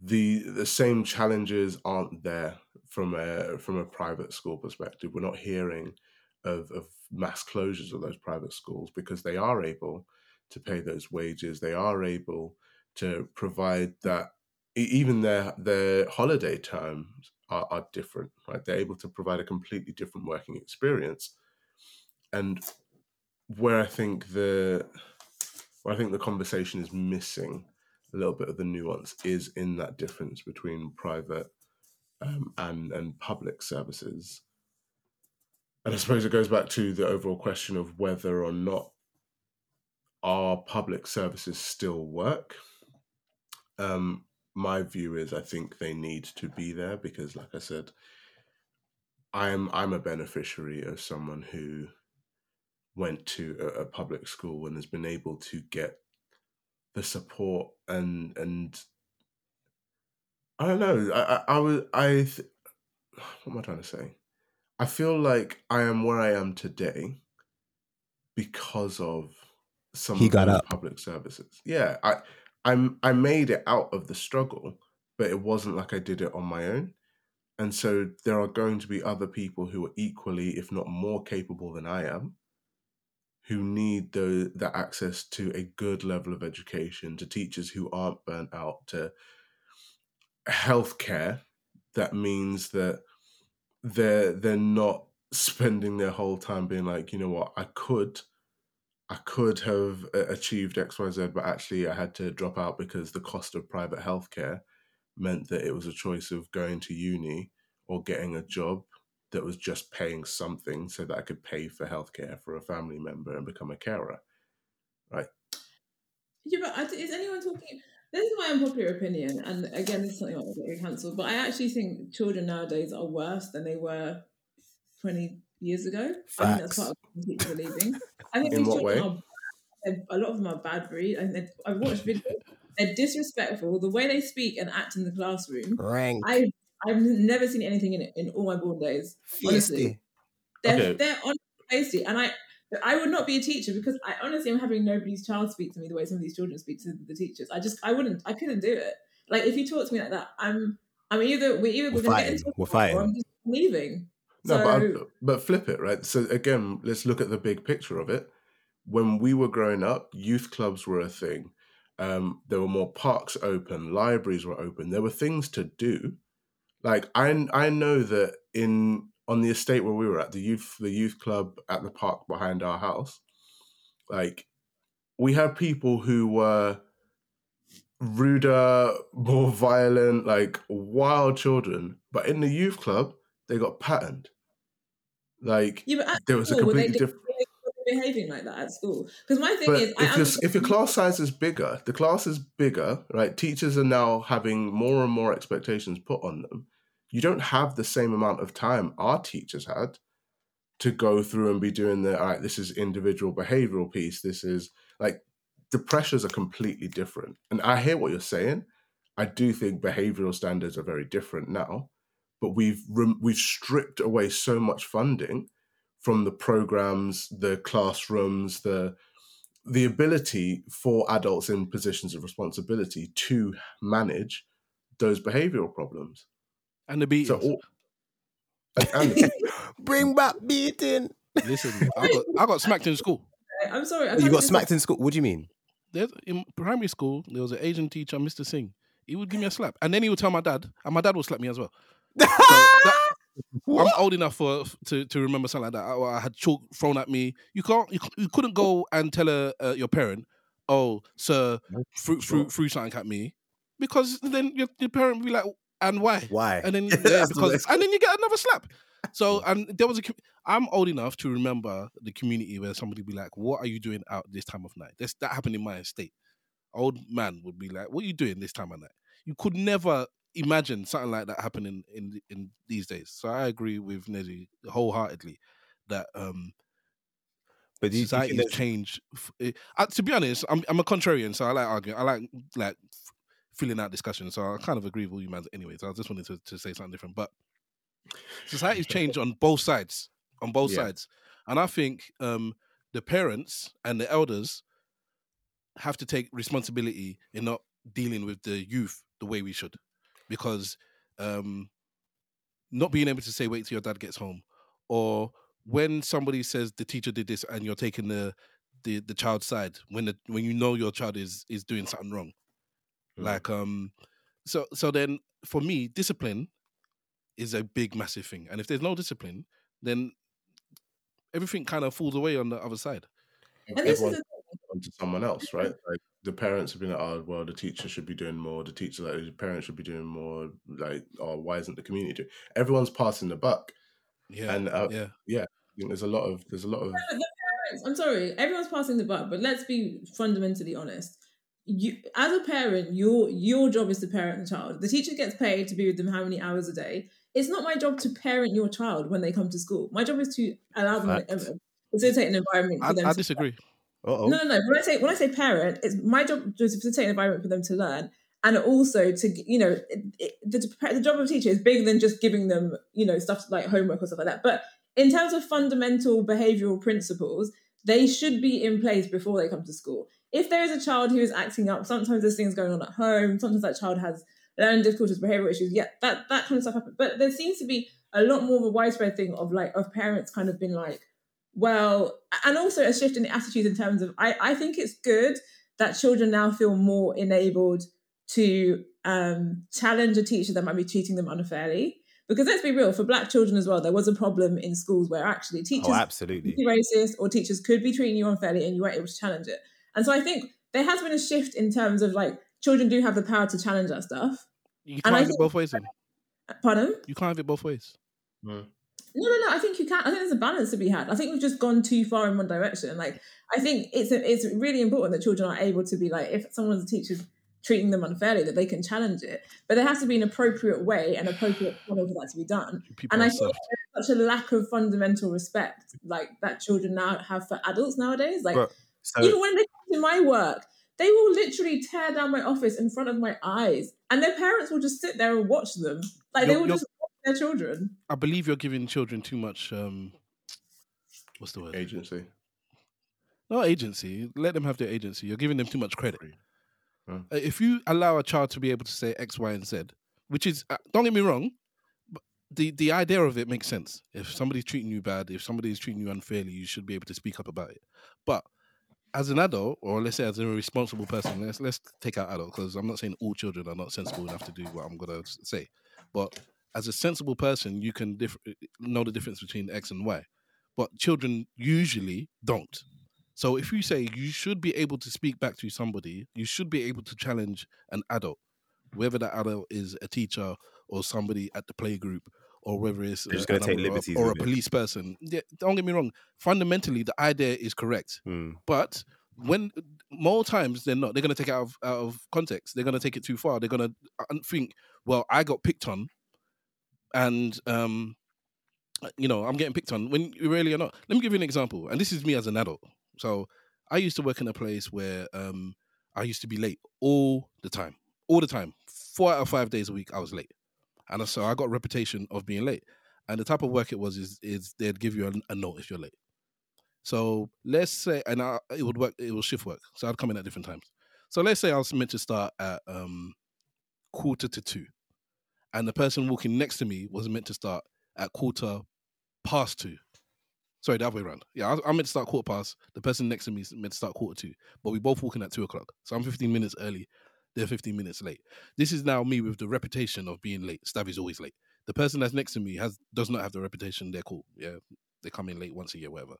the the same challenges aren't there from a from a private school perspective. We're not hearing of, of mass closures of those private schools because they are able to pay those wages. They are able to provide that. Even their their holiday terms are, are different, right? They're able to provide a completely different working experience, and where I think the where I think the conversation is missing a little bit of the nuance is in that difference between private um, and and public services. And I suppose it goes back to the overall question of whether or not our public services still work. Um, my view is I think they need to be there because, like I said, I'm I'm a beneficiary of someone who went to a, a public school and has been able to get the support and and I don't know. I I, I was I. Th- what am I trying to say? I feel like I am where I am today because of some He got up. public services. Yeah, I I'm I made it out of the struggle, but it wasn't like I did it on my own. And so there are going to be other people who are equally, if not more capable than I am, who need the the access to a good level of education, to teachers who aren't burnt out, to healthcare. That means that they're they're not spending their whole time being like, you know what, I could, I could have uh, achieved X, Y, Z, but actually I had to drop out because the cost of private healthcare meant that it was a choice of going to uni or getting a job that was just paying something so that I could pay for healthcare for a family member and become a carer. Right? Yeah, but is anyone talking? This is my unpopular opinion, and again, this is something that will get cancelled. But I actually think children nowadays are worse than they were twenty years ago. I think that's Facts. part of what people leaving. I think In these what children way? are. A lot of them are bad breed, and they're- I've watched videos. They're disrespectful. The way they speak and act in the classroom, Rank. I I've never seen anything in it in all my born days. honestly. They're Okay. they're honestly tasty, and I I would not be a teacher because I honestly am having nobody's child speak to me the way some of these children speak to the teachers. I just I wouldn't I couldn't do it. Like if you talk to me like that, I'm I'm either we're either We're we're, gonna get fighting. into a We're fight or. I'm just leaving. No, so but I- but flip it, right? So again, let's look at the big picture of it. When we were growing up, youth clubs were a thing. Um, there were more parks open, libraries were open. There were things to do. Like I, I know that in on the estate where we were at, the youth, the youth club at the park behind our house, like we had people who were ruder, [LAUGHS] more violent, like wild children. But in the youth club, they got patterned. Like yeah, there was a school, they, completely different. behaving like that at school? Because my thing But is, I if your if your class size is bigger, the class is bigger, right? Teachers are now having more and more expectations put on them. You don't have the same amount of time our teachers had to go through and be doing the all right. This is individual behavioral piece. This is like the pressures are completely different. And I hear what you're saying. I do think behavioral standards are very different now, but we've we've stripped away so much funding from the programs, the classrooms, the the ability for adults in positions of responsibility to manage those behavioral problems. And the beatings. So, all, and, and [LAUGHS] Bring back beating. Listen, I got I got smacked in school. I'm sorry. I You got just- smacked in school. What do you mean? There's, in primary school, there was an Asian teacher, Mr. Singh. He would give me a slap, and then he would tell my dad, and my dad would slap me as well. So that- [LAUGHS] I'm old enough for to, to remember something like that. I, I had chalk thrown at me. You can't, you, you couldn't go and tell a, uh, your parent, "Oh, sir, threw, threw, threw something at me," because then your, your parent would be like, "And why?" Why? And then [LAUGHS] yeah, That's because and then you get another slap. So and there was a. I'm old enough to remember the community where somebody would be like, "What are you doing out this time of night?" This that happened in my estate. Old man would be like, "What are you doing this time of night?" You could never imagine something like that happening in in these days. So I agree with Nezzy wholeheartedly that um but do you, do you society changed. Eh, uh, to be honest, I'm I'm a contrarian, so I like arguing. I like like filling out discussion. So I kind of agree with all you man. Anyway, so I just wanted to, to say something different. But society's [LAUGHS] changed on both sides, on both Yeah. sides, and I think um the parents and the elders have to take responsibility in not dealing with the youth the way we should, because um not being able to say wait till your dad gets home or when somebody says the teacher did this and you're taking the the, the child's side when the when you know your child is is doing something wrong Mm. like um so so then for me discipline is a big massive thing and if there's no discipline then everything kind of falls away on the other side And this is Everyone the onto someone else, right? Like the parents have been like, oh, well, the teacher should be doing more. The teacher, like the parents should be doing more. Like, oh, why isn't the community doing? Everyone's passing the buck. yeah And uh, yeah I think there's a lot of there's a lot of I'm sorry, everyone's passing the buck, but let's be fundamentally honest. You, as a parent, your your job is to parent the child. The teacher gets paid to be with them how many hours a day. It's not my job to parent your child when they come to school. My job is to allow them Fact. to facilitate an environment for I, them. I to disagree Uh-oh. No, no, no. When I say when I say parent, it's my job to facilitate an environment for them to learn, and also to you know it, it, the the job of a teacher is bigger than just giving them you know stuff like homework or stuff like that. But in terms of fundamental behavioural principles, they should be in place before they come to school. If there is a child who is acting up, sometimes there's things going on at home. Sometimes that child has learning difficulties, behavioural issues. Yeah, that that kind of stuff happens. But there seems to be a lot more of a widespread thing of like of parents kind of being like well, and also a shift in the attitudes in terms of I, I think it's good that children now feel more enabled to um, challenge a teacher that might be treating them unfairly. Because let's be real, for black children as well, there was a problem in schools where actually teachers Oh, absolutely. could be racist or teachers could be treating you unfairly and you weren't able to challenge it. And so I think there has been a shift in terms of like children do have the power to challenge that stuff. you can't I have it both ways then. Pardon? you can't have it both ways Mm. No, no, no. I think you can. I think there's a balance to be had. I think we've just gone too far in one direction. Like, I think it's it's really important that children are able to be like, if someone's a teacher's treating them unfairly, that they can challenge it. But there has to be an appropriate way and appropriate channel for that to be done. people And I feel there's such a lack of fundamental respect, like that children now have for adults nowadays. Like, Bro, So even when they come to my work, they will literally tear down my office in front of my eyes, and their parents will just sit there and watch them. Like they will just watch their children. I believe you're giving children too much. Um, what's the word? agency. no agency. Let them have their agency. You're giving them too much credit. Hmm. Uh, If you allow a child to be able to say X, Y, and Z, which is uh, don't get me wrong, the the idea of it makes sense. If somebody's treating you bad, if somebody's treating you unfairly, you should be able to speak up about it. But as an adult, or let's say as a responsible person, let's let's take out adult because I'm not saying all children are not sensible enough to do what I'm gonna say, but as a sensible person, you can know the difference between X and Y. But children usually don't. So if you say you should be able to speak back to somebody, you should be able to challenge an adult, whether that adult is a teacher or somebody at the playgroup or whether it's They're just uh, gonna take or- liberties or, a police person. Yeah, don't get me wrong. Fundamentally, the idea is correct, mm, but when more times than not, they're going to take it out of, out of context. They're going to take it too far. They're going to think, well, I got picked on, and um, you know, I'm getting picked on when you really are not. Let me give you an example, and this is me as an adult. So I used to work in a place where um, I used to be late all the time, all the time, four out of five days a week. I was late, and so I got a reputation of being late. And the type of work it was is is they'd give you a, a note if you're late. So let's say, and I, it would work. It was shift work, so I'd come in at different times. So let's say I was meant to start at um, quarter to two, and the person walking next to me was meant to start at quarter past two. Sorry, the other way around. Yeah, I, I'm meant to start quarter past. The person next to me is meant to start quarter two, but we both walking at two o'clock. So I'm 15 minutes early. They're 15 minutes late. This is now me with the reputation of being late. Stavy's always late. The person that's next to me has does not have the reputation. They're cool. Yeah, they come in late once a year, whatever.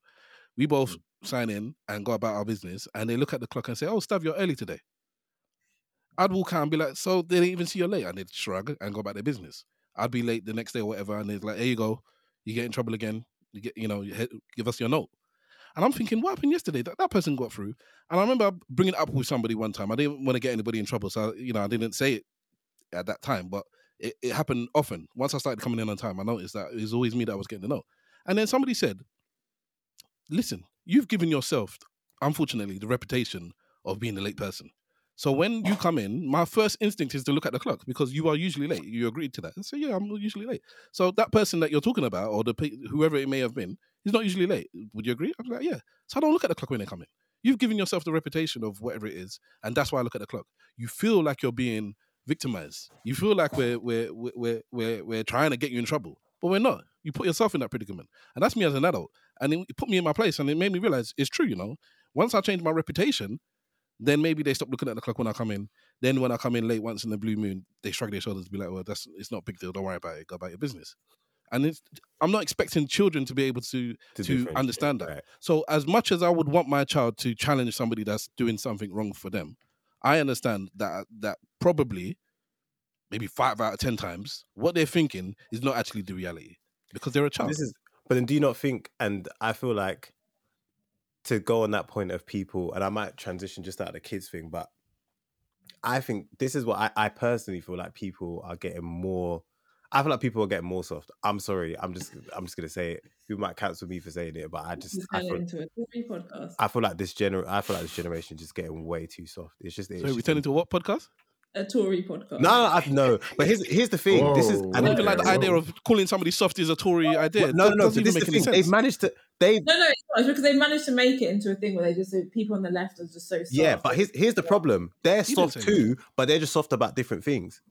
We both hmm. sign in and go about our business, and they look at the clock and say, "Oh, Stav, you're early today." I'd walk out and be like, "So they didn't even see you're late," and they'd shrug and go about their business. I'd be late the next day or whatever, and they're like, "Here you go, you get in trouble again. You know, give us your note." And I'm thinking, what happened yesterday? That, that person got through. And I remember bringing it up with somebody one time. I didn't want to get anybody in trouble, so you know, I didn't say it at that time, but it, it happened often. Once I started coming in on time, I noticed that it was always me that was getting the note. And then somebody said, "Listen, you've given yourself, unfortunately, the reputation of being a late person." So when you oh. come in, my first instinct is to look at the clock because you are usually late. You agreed to that. So yeah, I'm usually late. So that person that you're talking about, or the whoever it may have been, is not usually late. Would you agree? I'm like, yeah. So I don't look at the clock when they come in. You've given yourself the reputation of whatever it is, and that's why I look at the clock. You feel like you're being victimized. You feel like we're we're we're we're we're, we're trying to get you in trouble, but we're not. You put yourself in that predicament, and that's me as an adult. And it put me in my place, and it made me realize it's true. You know, once I changed my reputation, then maybe they stop looking at the clock when I come in. Then when I come in late once in the blue moon, they shrug their shoulders and be like, "Well, that's it's not a big deal. Don't worry about it. Go about your business." And it's, I'm not expecting children to be able to To to, understand that. right. So as much as I would want my child to challenge somebody that's doing something wrong for them, I understand that that probably maybe five out of ten times what they're thinking is not actually the reality because they're a child. This is, but then do you not think? And I feel like to go on that point of people, and I might transition just out of the kids thing, but I think this is what I, I personally feel like people are getting more. I feel like people are getting more soft. I'm sorry. I'm just I'm just gonna say it. People might cancel me for saying it, but I just Just I it feel, into a Tory podcast. I feel like this gener I feel like this generation is just getting way too soft. It's just it's so we turn into what podcast? A Tory podcast. no, no, I, no. But here's here's the thing. this is I don't even like the idea whoa. of calling somebody soft is a Tory idea. no, That no. doesn't But this is the make any thing. They've managed to. They No, no, it's because they've managed to make it into a thing where they just people on the left are just so soft. Yeah, but here's here's the Yeah. problem. They're soft say that. too, but they're just soft about different things.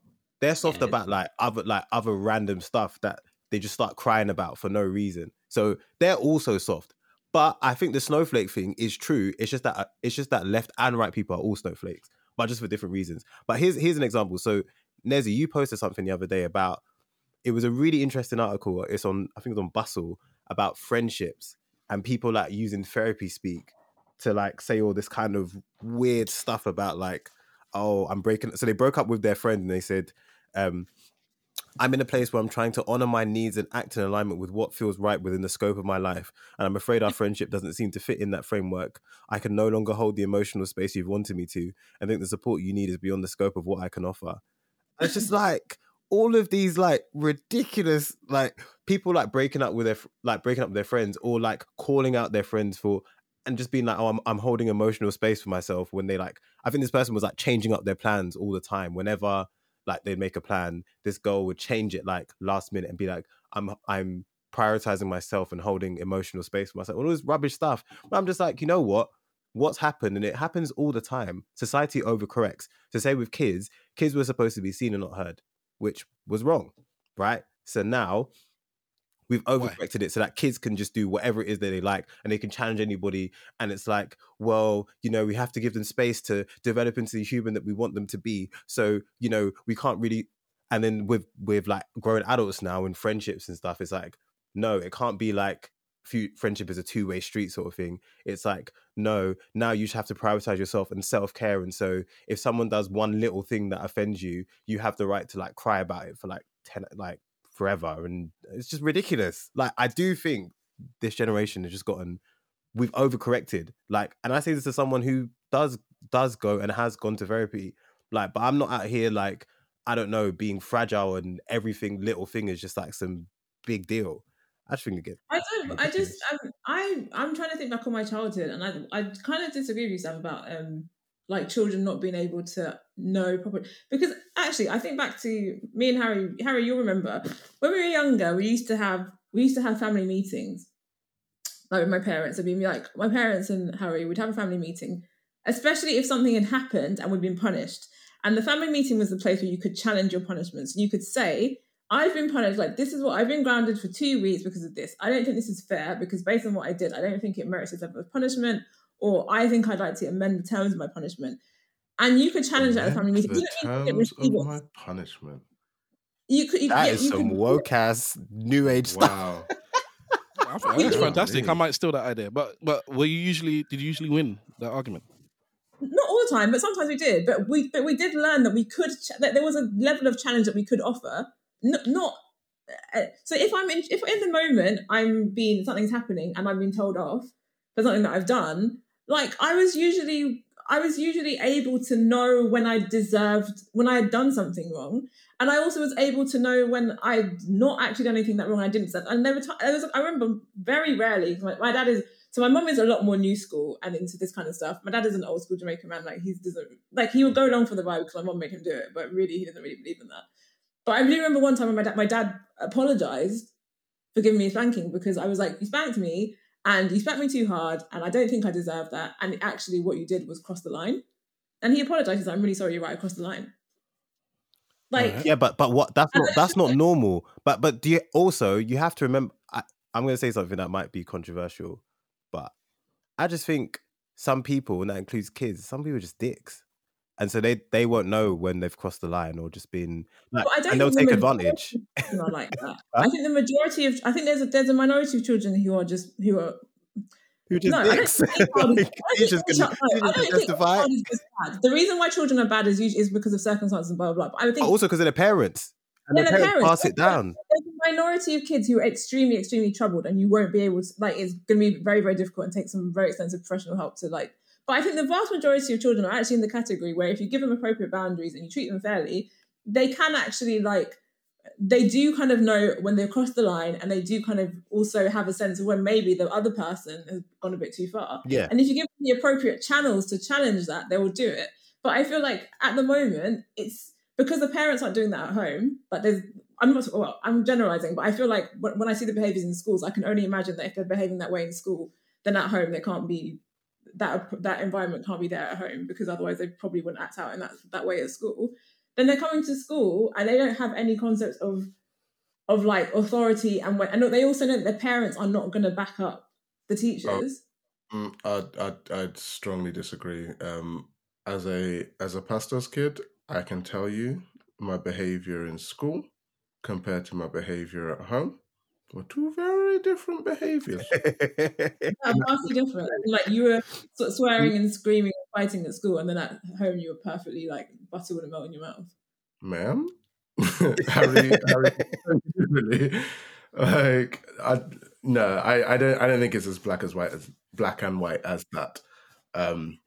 They're soft Yeah. about like other like other random stuff that they just start crying about for no reason. So they're also soft. But I think the snowflake thing is true. It's just that uh, it's just that left and right people are all snowflakes, but just for different reasons. But here's here's an example. So Nezzy, you posted something the other day about it was a really interesting article. It's on I think it's on Bustle about friendships and people like using therapy speak to like say all this kind of weird stuff about like oh i'm breaking so they broke up with their friend and they said um i'm in a place where i'm trying to honor my needs and act in alignment with what feels right within the scope of my life and i'm afraid our friendship doesn't seem to fit in that framework. I can no longer hold the emotional space you've wanted me to i think the support you need is beyond the scope of what i can offer. It's just like all of these like ridiculous like people like breaking up with their like breaking up with their friends or like calling out their friends for and just being like oh I'm, I'm holding emotional space for myself when they like i think this person was like changing up their plans all the time. Whenever like they'd make a plan this girl would change it like last minute and be like i'm i'm prioritizing myself and holding emotional space for myself all this rubbish stuff. But i'm just like you know what? What's happened? And it happens all the time. Society overcorrects. To say with kids kids were supposed to be seen and not heard which was wrong right? So now we've overcorrected it so that kids can just do whatever it is that they like and they can challenge anybody. And it's like well you know we have to give them space to develop into the human that we want them to be. So you know we can't really and then with with like grown adults now and friendships and stuff it's like no it can't be like friendship is a two-way street sort of thing. It's like no now you just have to prioritize yourself and self-care. And so if someone does one little thing that offends you you have the right to like cry about it for like 10 like forever. And it's just ridiculous. Like i do think this generation has just gotten we've overcorrected. Like and i say this to someone who does does go and has gone to therapy like but i'm not out here like i don't know being fragile and everything little thing is just like some big deal i just think it gets I don't. I just. I'm. I, I'm trying to think back on my childhood, and I. I kind of disagree with you, Sam, about um, like children not being able to know properly. Because actually, I think back to me and Harry. Harry, you'll remember when we were younger, we used to have we used to have family meetings, like with my parents. I'd be like my parents and Harry would have a family meeting, especially if something had happened and we'd been punished. And the family meeting was the place where you could challenge your punishments. You could say, I've been punished. Like this is what I've been grounded for two weeks because of this. I don't think this is fair because based on what I did, I don't think it merits this level of punishment. Or I think I'd like to amend the terms of my punishment. And you could challenge that at the family meeting. The You don't need to terms of my punishment. You could. You, That yeah, is you some could- woke ass new age stuff. Wow. [LAUGHS] That's Yeah, fantastic. I might steal that idea. But but were you usually did you usually win that argument? not all the time, but sometimes we did. But we but we did learn that we could ch- that there was a level of challenge that we could offer. N- not uh, so if I'm in if in the moment I'm being something's happening and I've been told off for something that I've done, like I was usually I was usually able to know when I deserved when I had done something wrong. And I also was able to know when I'd not actually done anything that wrong. I didn't. deserve- I never. T- I, was, I remember very rarely. My, my dad is so my mum is a lot more new school and into this kind of stuff. My dad is an old school Jamaican man. Like he doesn't like he will go along for the ride because my mum made him do it, but really he doesn't really believe in that. But I do remember one time when my dad my dad apologized for giving me a spanking because I was like, you spanked me and you spanked me too hard and I don't think I deserve that. And actually, what you did was cross the line. And he apologized. I'm really sorry. You're right. I crossed the line. Like Alright. Yeah, but but what that's not that's not normal. But but do you also you have to remember I, I'm gonna say something that might be controversial, but I just think some people, and that includes kids, some people are just dicks. And so they they won't know when they've crossed the line or just been like, But I don't and they'll take the advantage. are like [LAUGHS] that. I think the majority of I think there's a there's a minority of children who are just who are Who just no, I don't dicks. think any child [LAUGHS] is- Like, I he's don't just think gonna, any he's child- just I don't gonna think any testify. child is just bad. The reason why children are bad is usually is because of circumstances and blah blah blah. But I would think also because of their parents. And Yeah, their parents, parents, pass it down. there's a minority of kids who are extremely, extremely troubled, and you won't be able to like. It's going to be very, very difficult and take some very extensive professional help to like. But I think the vast majority of children are actually in the category where if you give them appropriate boundaries and you treat them fairly, they can actually like. They do kind of know when they've crossed the line, and they do kind of also have a sense of when maybe the other person has gone a bit too far. Yeah. And if you give them the appropriate channels to challenge that, they will do it. But I feel like at the moment, it's because the parents aren't doing that at home. But there's, I'm not, well, I'm generalizing, but I feel like when, when I see the behaviors in schools, I can only imagine that if they're behaving that way in school, then at home they can't be that that environment can't be there at home because otherwise they probably wouldn't act out in that that way at school. Then they're coming to school and they don't have any concept of of like authority and when, and they also know that their parents are not going to back up the teachers. Mm, I'd, I'd, I'd strongly disagree. Um, as a as a pastor's kid, I can tell you my behavior in school compared to my behavior at home two very different behaviors. Yeah, vastly different. Like you were sort of swearing and screaming and fighting at school, and then at home you were perfectly like butter wouldn't melt in your mouth. Ma'am, [LAUGHS] Harry, Harry, really, like I no, I, I don't I don't think it's as black as white as black and white as that. Um,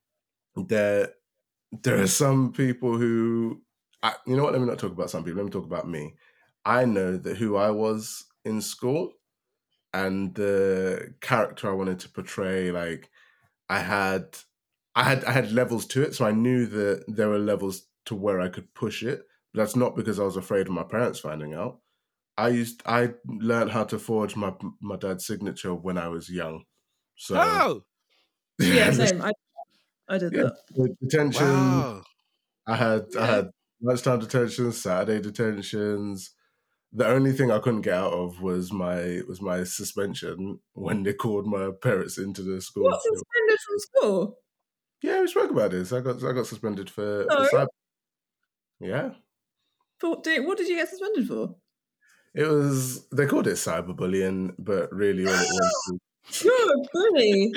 there there are some people who I, you know what let me not talk about some people let me talk about me i know that who i was in school and the character i wanted to portray like i had i had i had levels to it so i knew that there were levels to where i could push it but that's not because i was afraid of my parents finding out i used i learned how to forge my my dad's signature when i was young so Oh, [LAUGHS] Yeah, same. I, I did yeah, that. detention wow. I had I had lunchtime detentions, Saturday detentions. The only thing I couldn't get out of was my was my suspension when they called my parents into the school. What suspended from school? Yeah, we spoke about this. I got I got suspended for, for Oh. cyber. Yeah, For doing what did you get suspended for? it was they called it cyberbullying, but really all it was. [GASPS] You're a bully.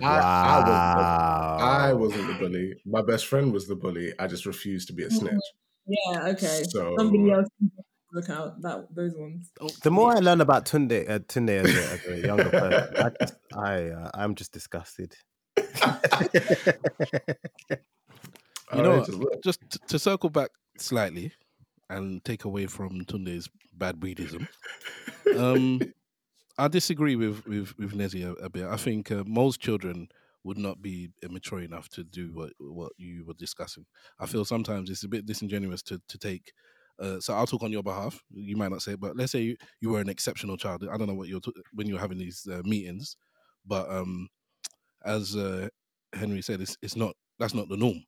Ah! [LAUGHS] I, I wasn't. the- wow. I wasn't the bully. My best friend was the bully. I just refused to be a snitch. yeah, okay. So Somebody else can look out that those ones. The more I learn about Tunde, uh, Tunde as a, as a younger person, I, [LAUGHS] just, I uh, I'm just disgusted. [LAUGHS] You know I just. Just to circle back slightly and take away from Tunde's bad breedism. [LAUGHS] Um, I disagree with with with Nezzy a, a bit. I think uh, most children would not be mature enough to do what what you were discussing. I feel sometimes it's a bit disingenuous to to take. Uh, so I'll talk on your behalf. You might not say, it, but let's say you, you were an exceptional child. I don't know what you're t- when you're having these uh, meetings, but um, as uh, Henry said, it's it's not that's not the norm.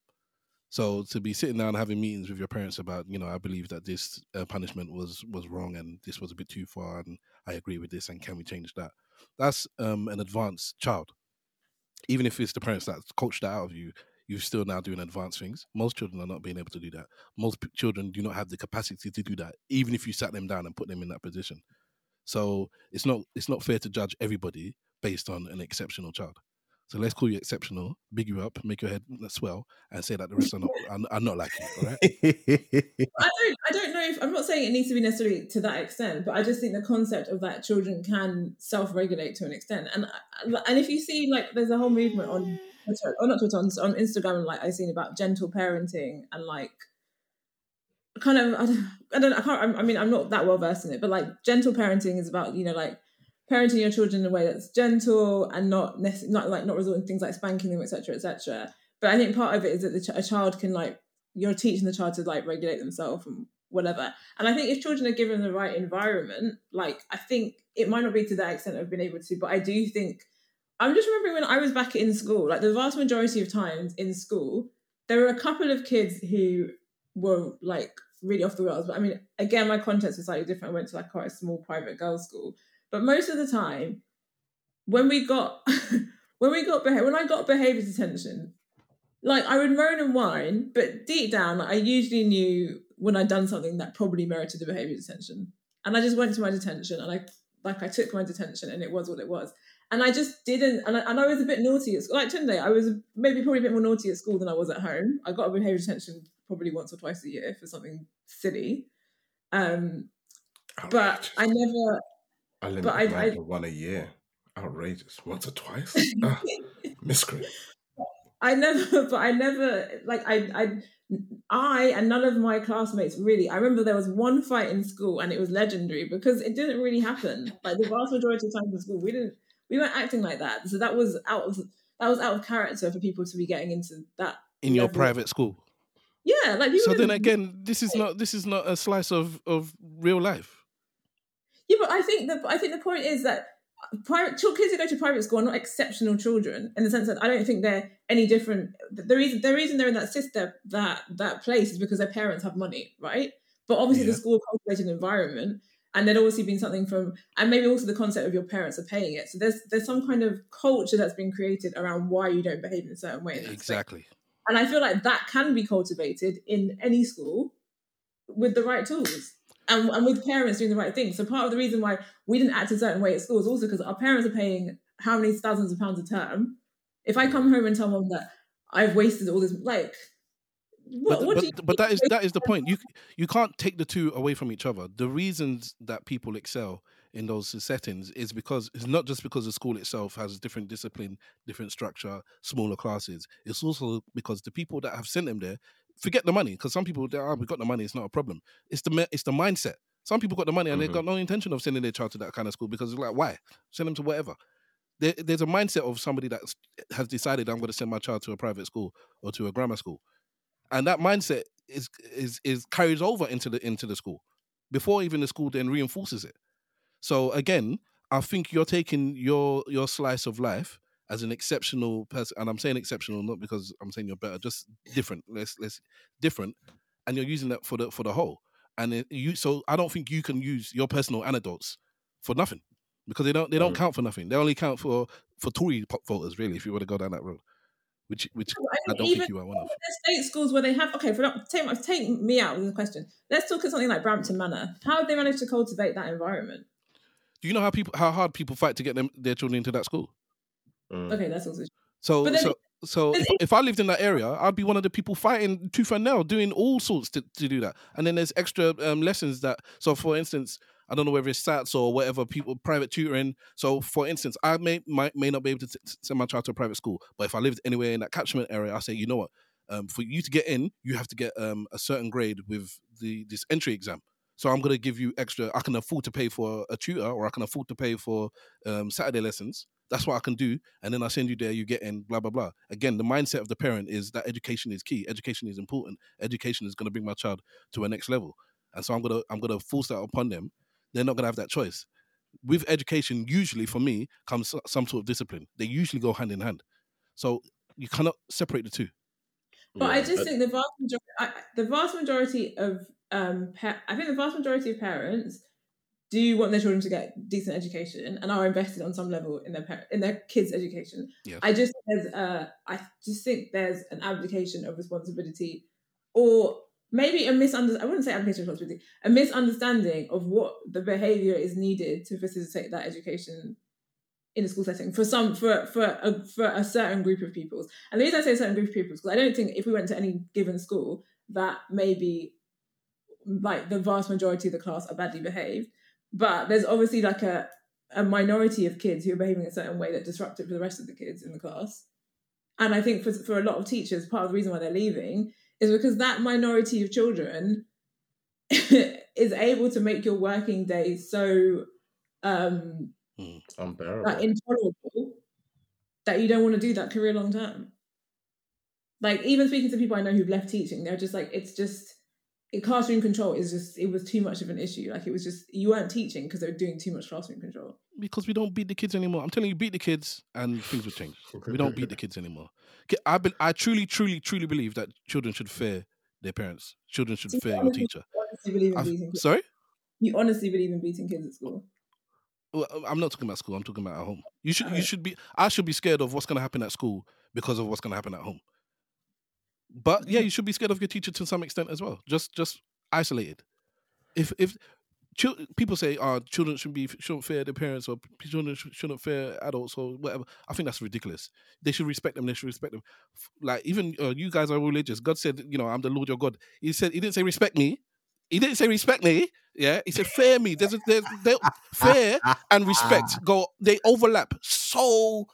So to be sitting down having meetings with your parents about, you know, I believe that this uh, punishment was was wrong and this was a bit too far, and I agree with this, and can we change that? That's um, an advanced child. Even if it's the parents that coached that out of you, you're still now doing advanced things. Most children are not being able to do that. Most p- children do not have the capacity to do that, even if you sat them down and put them in that position. So it's not it's not fair to judge everybody based on an exceptional child. So let's call you exceptional, big you up, make your head swell, and say that the rest are not are, are not like you. [LAUGHS] I don't. I don't know if I'm not saying it needs to be necessarily to that extent, but I just think the concept of that children can self-regulate to an extent, and and if you see like there's a whole movement on Twitter, or oh, not Twitter, on, on Instagram, like I've seen about gentle parenting and like kind of I don't, I don't I can't I mean I'm not that well versed in it, but like gentle parenting is about you know like parenting your children in a way that's gentle and not not like not resorting to things like spanking them, etc., etc. But I think part of it is that ch- a child can like you're teaching the child to like regulate themselves and whatever. And I think if children are given the right environment, like I think it might not be to that extent of being able to, but I do think I'm just remembering when I was back in school, like the vast majority of times in school, there were a couple of kids who were like really off the rails. But I mean, again, my context was slightly different. I went to like quite a small private girls' school. But most of the time, when we got [LAUGHS] when we got when I got behaviour detention, like I would moan and whine, but deep down, I usually knew when I'd done something that probably merited the behaviour detention. And I just went to my detention and I like I took my detention and it was what it was. And I just didn't, and I, and I was a bit naughty at school. Like Tunde, I was maybe probably a bit more naughty at school than I was at home. I got a behaviour detention probably once or twice a year for something silly. Um, but I never, I only But I- I- one a year. Outrageous. Once or twice. [LAUGHS] Ah, miscreant. I never, [LAUGHS] but I never like I I I and none of my classmates really. I remember there was one fight in school and it was legendary because it didn't really happen. Like the vast majority of times in school, we didn't we weren't acting like that. So that was out of that was out of character for people to be getting into that. In your level. private school. Yeah, like. So then again, this is not this is not a slice of of real life. Yeah, but I think the I think the point is that private kids who go to private school are not exceptional children in the sense that I don't think they're any different. The reason the reason they're in that system that that place is because their parents have money, right? But obviously Yeah. the school cultivated an environment, and there'd obviously been something from, and maybe also the concept of your parents are paying it. So there's there's some kind of culture that's been created around why you don't behave in a certain way. in that space. Exactly. And I feel like that can be cultivated in any school with the right tools and, and with parents doing the right thing. So part of the reason why we didn't act a certain way at school is also because our parents are paying how many thousands of pounds a term. If I come home and tell mom that I've wasted all this, like, what, but what but, but that is that is the point. You you can't take the two away from each other. The reasons that people excel in those settings is because it's not just because the school itself has different discipline, different structure, smaller classes. It's also because the people that have sent them there forget the money. Because some people, they are, we got the money, it's not a problem. It's the it's the mindset. Some people got the money and they've Mhm. got no intention of sending their child to that kind of school because it's like, why? Send them to whatever. There, there's a mindset of somebody that has decided I'm going to send my child to a private school or to a grammar school and that mindset is is is carries over into the into the school before even the school then reinforces it. So again i think you're taking your your slice of life as an exceptional person and i'm saying exceptional not because i'm saying you're better just different let's let's different and you're using that for the for the whole. And it, you so i don't think you can use your personal anecdotes for nothing because they don't they don't Mm. count for nothing. They only count for for tory pop voters really if you want to go down that road which which I i don't think you are one of there's state schools where they have okay for take take me out with the question. Let's talk at something like Brampton Manor. How have they managed to cultivate that environment? Do you know how people how hard people fight to get them their children into that school? Mm. Okay, that's also So But then- so so if, if I lived in that area, I'd be one of the people fighting tooth and nail, doing all sorts to, to do that. And then there's extra um, lessons that. So for instance, I don't know whether it's SATs or whatever people private tutoring. So for instance, I may may not be able to t- send my child to a private school, but if I lived anywhere in that catchment area, I say, you know what, um, for you to get in, you have to get um, a certain grade with the this entry exam. So I'm gonna give you extra. I can afford to pay for a tutor, or I can afford to pay for um, Saturday lessons. That's what I can do, and then I send you there. You get in, blah blah blah. Again, the mindset of the parent is that education is key. Education is important. Education is gonna bring my child to a next level, and so I'm gonna I'm gonna force that upon them. They're not gonna have that choice. With education, usually for me comes some sort of discipline. They usually go hand in hand. So you cannot separate the two. But I just I- think the vast majority, I, the vast majority of, um, pa- I think the vast majority of parents do want their children to get decent education and are invested on some level in their par- in their kids' education. Yes. I just there's a, I just think there's an abdication of responsibility, or maybe a misunderstanding. I wouldn't say abdication of responsibility, a misunderstanding of what the behavior is needed to facilitate that education in a school setting for some for for a, for a certain group of pupils. And the reason I say a certain group of pupils because I don't think if we went to any given school that maybe like the vast majority of the class are badly behaved, but there's obviously like a a minority of kids who are behaving a certain way that disruptive for the rest of the kids in the class. And I think for for a lot of teachers, part of the reason why they're leaving is because that minority of children [LAUGHS] is able to make your working day so um unbearable. like intolerable that you don't want to do that career long term. Like even speaking to people I know who've left teaching, they're just like it's just classroom control is just it was too much of an issue. Like it was just you weren't teaching because they were doing too much classroom control. because we don't beat the kids anymore. I'm telling you, beat the kids and things will change. We don't beat the kids anymore. I be, I truly, truly, truly believe that children should fear their parents. Children should See, fear your teacher. You honestly believe in beating kids. sorry, You honestly believe in beating kids at school. well, I'm not talking about school. I'm talking about at home. You should, you should be. I should be scared of what's going to happen at school because of what's going to happen at home. But yeah, you should be scared of your teacher to some extent as well. Just, just isolated. If if people say, "Oh, children shouldn't be shouldn't fear their parents or children sh- shouldn't fear adults or whatever," I think that's ridiculous. They should respect them. They should respect them. Like even uh, you guys are religious. God said, "You know, I'm the Lord your God." He said, He didn't say respect me. He didn't say respect me. Yeah, he said fear me. There's a there's there, fear and respect [LAUGHS] go they overlap. So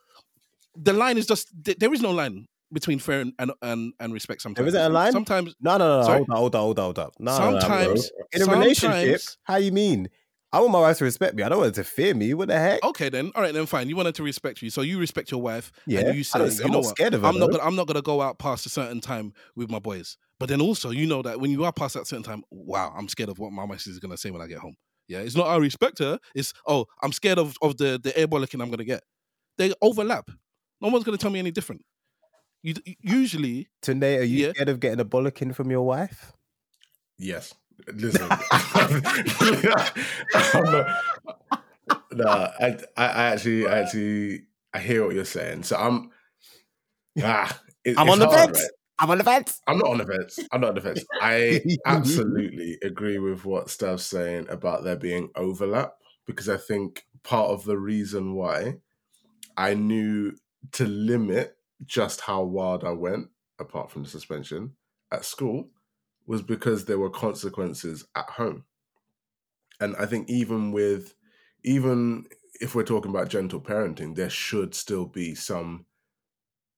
the line is just there is no line between fear and and, and, respect. Sometimes isn't a line? Sometimes No, no, no. Sorry? Hold up, hold up, hold up, hold up. No, no, no, sometimes in a relationship, how you mean? I want my wife to respect me. I don't want her to fear me. What the heck? Okay, then. All right, then. Fine. You wanted to respect you, so you respect your wife. yeah, And you say, you I'm know what? of her. I'm not. Gonna, I'm not gonna go out past a certain time with my boys. But then also, you know that when you are past that certain time, wow, I'm scared of what my missus is gonna say when I get home. Yeah, it's not I respect her. It's oh, I'm scared of of the the air bollocking I'm gonna get. They overlap. No one's gonna tell me any different. You usually Tunde, are you Yeah. scared of getting a bollocking from your wife? Yes. Listen. [LAUGHS] I'm no, I, I I actually, I actually, I hear what you're saying. So I'm, ah, it- I'm it's on the hard, fence. right? I'm on the fence. I'm not on the fence. I'm not on the fence. I [LAUGHS] absolutely agree with what Stav's saying about there being overlap because I think part of the reason why I knew to limit just how wild I went, apart from the suspension at school, was because there were consequences at home. And I think even with, even if we're talking about gentle parenting, there should still be some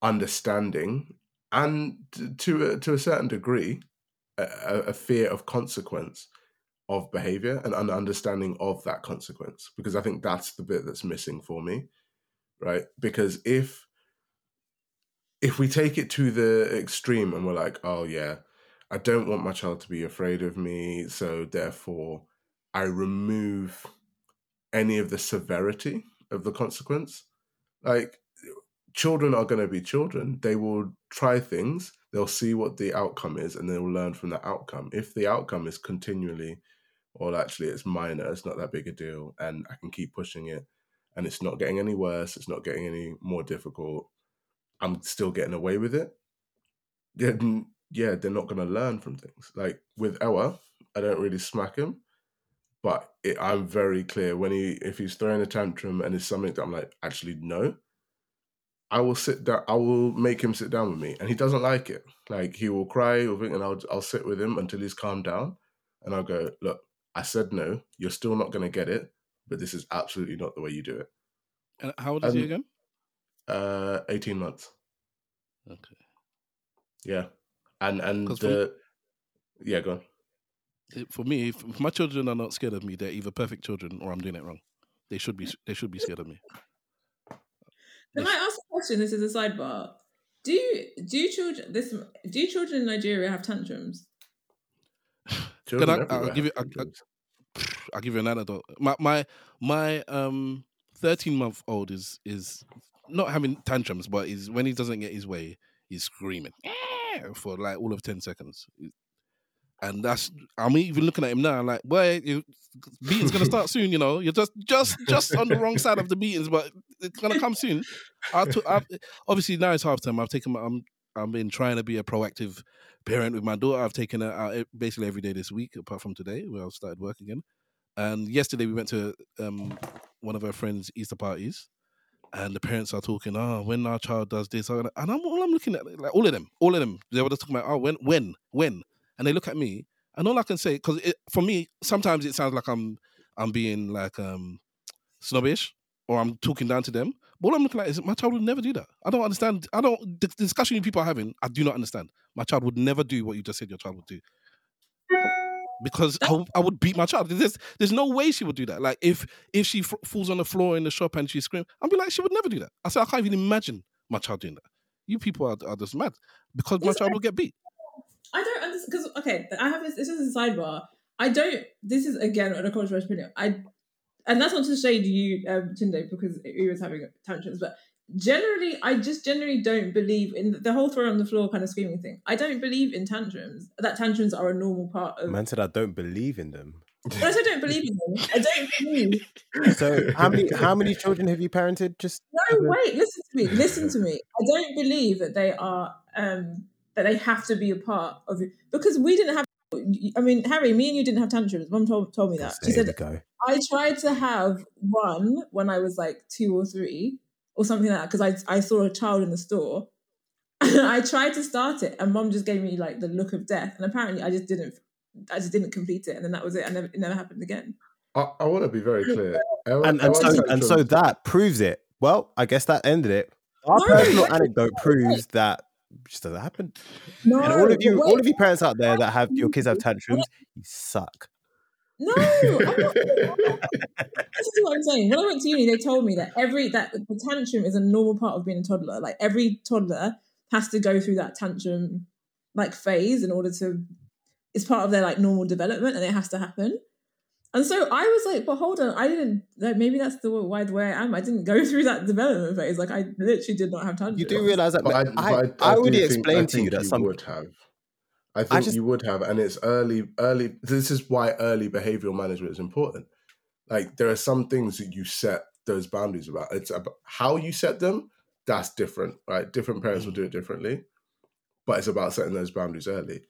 understanding and to a, to a certain degree, a, a fear of consequence of behavior and an understanding of that consequence. Because I think that's the bit that's missing for me, right? Because if if we take it to the extreme and we're like, oh yeah, I don't want my child to be afraid of me, so therefore I remove any of the severity of the consequence. Like children are going to be children. They will try things, they'll see what the outcome is, and they will learn from the outcome. If the outcome is continually, well, actually, it's minor, it's not that big a deal, and I can keep pushing it, and it's not getting any worse, it's not getting any more difficult, I'm still getting away with it, then yeah, they're not going to learn from things. Like with Ella, I don't really smack him, but it, I'm very clear when he if he's throwing a tantrum and it's something that I'm like, actually no, I will sit down. I will make him sit down with me, and he doesn't like it. Like he will cry or think, and I'll I'll sit with him until he's calmed down, and I'll go, look, I said no. You're still not going to get it, but this is absolutely not the way you do it. and how old is he Um, again? Uh, eighteen months. Okay. Yeah, and and 'Cause for- the yeah, go on. For me, if if my children are not scared of me, they're either perfect children or I'm doing it wrong. They should be. They should be scared of me. Can I ask a question? This is a sidebar. Do do children this do children in Nigeria have tantrums? [SIGHS] Children I- I'll give you- I- I- I'll give you an anecdote. My my my um thirteen month old is is not having tantrums, but is when he doesn't get his way, he's screaming. for like all of ten seconds. And that's I'm even looking at him now, like, boy, you, beating's gonna start soon. You know, you're just just just on the wrong side of the beatings, but it's gonna come soon. I took, I've, obviously now it's half time. I've taken my, I'm I've been trying to be a proactive parent with my daughter. I've taken her out basically every day this week, apart from today where I've started work again. And yesterday we went to um, one of her friends' Easter parties, and the parents are talking, oh, when our child does this, and I'm all I'm looking at, like all of them, all of them, they were just talking about, oh, when, when, when, and they look at me, and all I can say, because for me, sometimes it sounds like I'm, I'm being like um, snobbish, or I'm talking down to them. But all I'm looking at is my child would never do that. I don't understand. I don't. The discussion you people are having, I do not understand. My child would never do what you just said your child would do because I, I, would beat my child. There's there's no way she would do that. Like if if she f- falls on the floor in the shop and she screams, I'd be like, she would never do that. I said I can't even imagine my child doing that. You people are, are just mad because my child will get beat. I don't understand because okay, I have this. This is a sidebar. I don't. This is again a controversial opinion. I and that's not to shade you, um, Tunde, because he was having tantrums, but generally i just generally don't believe in the whole throw on the floor kind of screaming thing i don't believe in tantrums that tantrums are a normal part of man said i don't believe in them [LAUGHS] but I don't believe in them. I don't believe. [LAUGHS] So how many how many children have you parented? Just no, wait. Listen to me. Listen to me. I don't believe that they are um that they have to be a part of it because we didn't have. I mean, Harry, me and you didn't have tantrums. Mom told told me that. She said I tried to have one when I was like two or three, or something like that because I I saw a child in the store. [LAUGHS] I tried to start it, and mom just gave me like the look of death. And apparently, I just didn't. I just didn't complete it, and then that was it. And it never happened again. I, I want to be very clear, [LAUGHS] and, and so and so that proves it. Well, I guess that ended it. Our no, personal wait, anecdote wait, proves wait. that just doesn't happen. No, and all of you, all of you parents out there that have your kids have tantrums, you suck. No, I'm not, this is what I'm saying. When I went to uni, they told me that every that the tantrum is a normal part of being a toddler. Like every toddler has to go through that tantrum like phase in order to. It's part of their like normal development, and it has to happen. And so I was like, but hold on, I didn't. Like, maybe that's the why the way I am. I didn't go [LAUGHS] through that development phase. Like I literally did not have time. You do realize that? I, I, I, I, already explained to you that some would have. I think I just, you would have, and it's early. Early. This is why early behavioral management is important. Like there are some things that you set those boundaries about. It's about how you set them. That's different, right? Different parents will mm. do it differently, but it's about setting those boundaries early.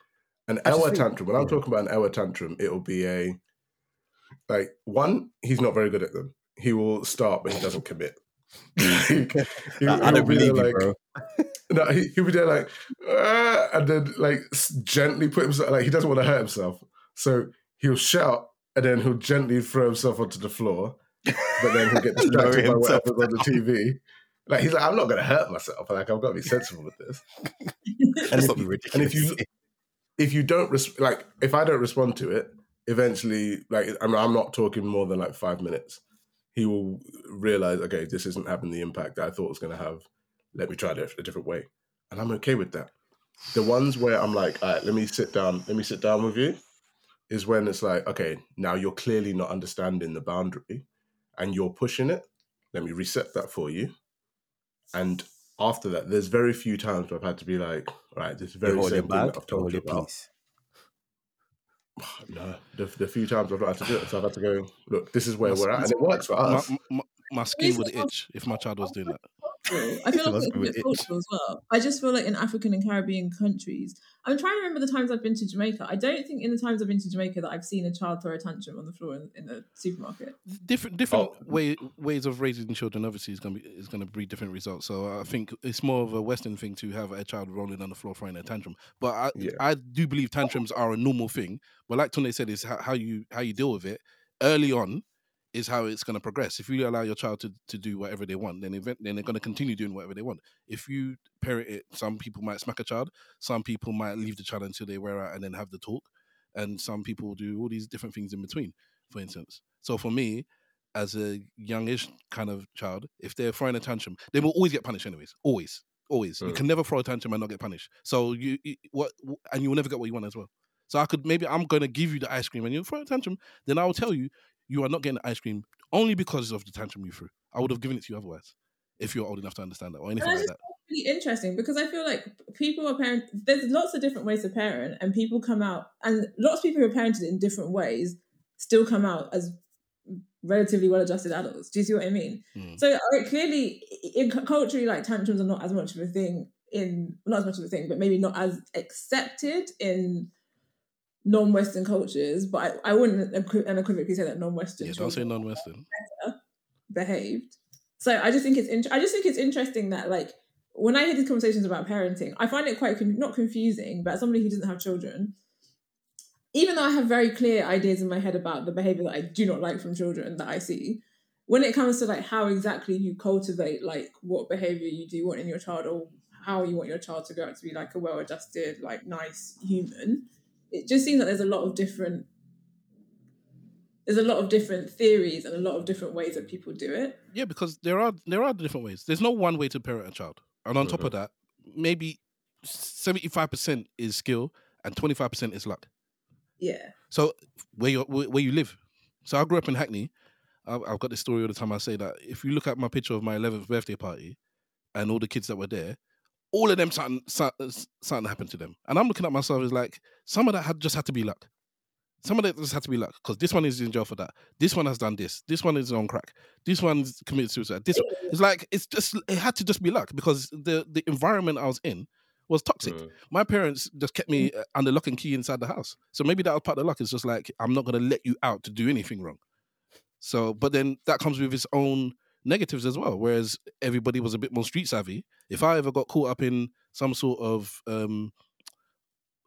An hour tantrum. When I'm talking about an hour tantrum, it'll be a like one. He's not very good at them. He will start, but he doesn't commit. he, [LAUGHS] he, I don't believe you, like, bro. No, he, he'll be there like, ah, and then like gently put himself like he doesn't want to hurt himself, so he'll shout and then he'll gently throw himself onto the floor, but then he'll get [LAUGHS] distracted by whatever's on the TV. Like he's like, I'm not going to hurt myself. Like I've got to be sensible with this. [LAUGHS] and, if, and if you if you don't res- like if I don't respond to it, eventually, like I'm, I'm not talking more than like five minutes. He will realize, okay, this isn't having the impact that I thought it was going to have let me try it a different way. And I'm okay with that. The ones where I'm like, all right, let me sit down, let me sit down with you, is when it's like, okay, now you're clearly not understanding the boundary and you're pushing it. Let me reset that for you. And after that, there's very few times where I've had to be like, all right, this very same thing that I've told you about. Peace. [SIGHS] No, the, the few times I've had to do it, so I've had to go, look, this is where we're at, and it works for us. My, my, my skin would itch if my child was doing that. I feel like it's a bit cultural as well. I just feel like in African and Caribbean countries, I'm trying to remember the times I've been to Jamaica. I don't think in the times I've been to Jamaica that I've seen a child throw a tantrum on the floor in, in the supermarket. Different different oh. way ways of raising children obviously is gonna be is gonna breed different results. So I think it's more of a Western thing to have a child rolling on the floor throwing a tantrum. But I yeah. I do believe tantrums are a normal thing. But like Tony said, is how, how you how you deal with it early on is how it's going to progress. If you allow your child to, to do whatever they want, then event, then they're going to continue doing whatever they want. If you parent it, some people might smack a child, some people might leave the child until they wear out and then have the talk, and some people do all these different things in between. For instance, so for me, as a youngish kind of child, if they're throwing a tantrum, they will always get punished anyways. Always, always. Mm. You can never throw a tantrum and not get punished. So you, you what, and you will never get what you want as well. So I could maybe I'm going to give you the ice cream and you throw a tantrum. Then I will tell you you are not getting ice cream only because of the tantrum you threw. I would have given it to you otherwise if you're old enough to understand that or anything like that. really interesting because I feel like people are parent. There's lots of different ways to parent, and people come out, and lots of people who are parented in different ways still come out as relatively well-adjusted adults. Do you see what I mean? Mm. So like, clearly, in culturally, like tantrums are not as much of a thing in not as much of a thing, but maybe not as accepted in non-Western cultures. But I, I wouldn't unequivocally say that non-Western Yeah, don't say non-Western. behaved. So I just think it's in- I just think it's interesting that like when I hear these conversations about parenting, I find it quite con- not confusing, but as somebody who doesn't have children, even though I have very clear ideas in my head about the behavior that I do not like from children that I see, when it comes to like how exactly you cultivate like what behavior you do want in your child or how you want your child to grow up to be like a well-adjusted, like nice human, it just seems like there's a lot of different there's a lot of different theories and a lot of different ways that people do it. Yeah, because there are there are different ways. There's no one way to parent a child. And on top of mm-hmm. that, maybe seventy five percent is skill and twenty five percent is luck. Yeah. So where you where where you live. So I grew up in Hackney. I've, I've got this story all the time. I say that if you look at my picture of my eleventh birthday party and all the kids that were there, all of them something something, something happened to them. And I'm looking at myself as like some of that had just had to be luck. Some of that just had to be luck because this one is in jail for that. This one has done this. This one is on crack. This one's committed suicide. This one, it's like it's just it had to just be luck because the the environment I was in was toxic. Mm. My parents just kept me uh, under lock and key inside the house. So maybe that was part of the luck. It's just like I'm not gonna let you out to do anything wrong. So, but then that comes with its own negatives as well. Whereas everybody was a bit more street savvy. If I ever got caught up in some sort of um,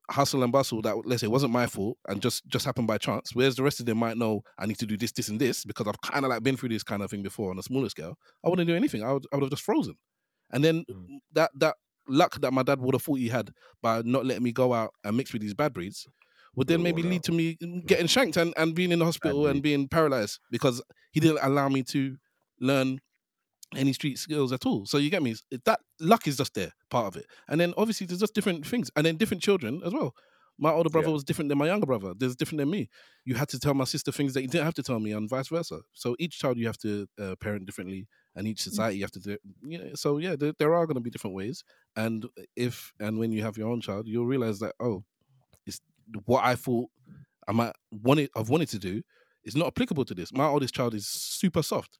hustle and bustle that let's say wasn't my fault and just just happened by chance, whereas the rest of them might know I need to do this, this, and this because I've kind of like been through this kind of thing before on a smaller scale. I wouldn't do anything. I would, I would have just frozen. And then Mm. that that luck that my dad would have thought he had by not letting me go out and mix with these bad breeds would then maybe lead to me getting shanked and, and being in the hospital and breed. being paralyzed because he didn't allow me to learn any street skills at all. So you get me? That luck is just there, part of it. And then obviously there's just different things. And then different children as well. My older brother Yeah. was different than my younger brother. There's different than me. You had to tell my sister things that you didn't have to tell me, and vice versa. So each child you have to uh, parent differently, and each society you have to do. You know, so yeah, there, there are going to be different ways. And if and when you have your own child, you'll realize that oh, it's what I thought I might wanted I've wanted to do is not applicable to this. My oldest child is super soft.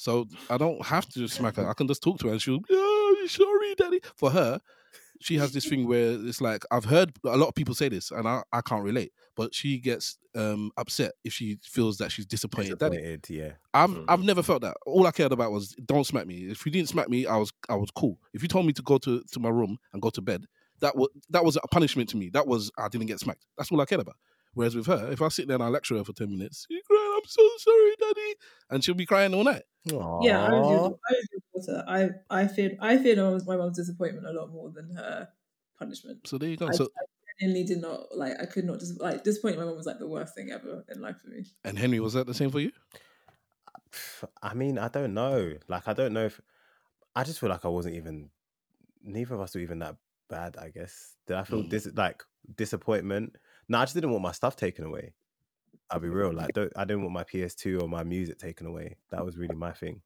So I don't have to smack her. I can just talk to her and she'll, oh, sorry, daddy. For her, she has this thing where it's like I've heard a lot of people say this and I, I can't relate, but she gets um upset if she feels that she's disappointed. Daddy. Yeah. I've Mhm. I've never felt that. All I cared about was don't smack me. If you didn't smack me, I was I was cool. If you told me to go to, to my room and go to bed, that was that was a punishment to me. That was I didn't get smacked. That's all I cared about. Whereas with her, if I sit there and I lecture her for ten minutes, you crying, I'm so sorry, daddy, and she'll be crying all night. Yeah, I was your, I was your daughter. I I feared I feared my mom's, my mom's disappointment a lot more than her punishment. So there you go. I, So I genuinely did not like. I could not just like disappointing my mom was like the worst thing ever in life for me. and Henry, was that the same for you? I mean, I don't know. Like, I don't know if I just feel like I wasn't even. Neither of us were even that bad. I guess. Did I feel Mm. dis- like disappointment? No, I just didn't want my stuff taken away. I'll be real. Like, don't, I didn't want my PS2 or my music taken away. That was really my thing.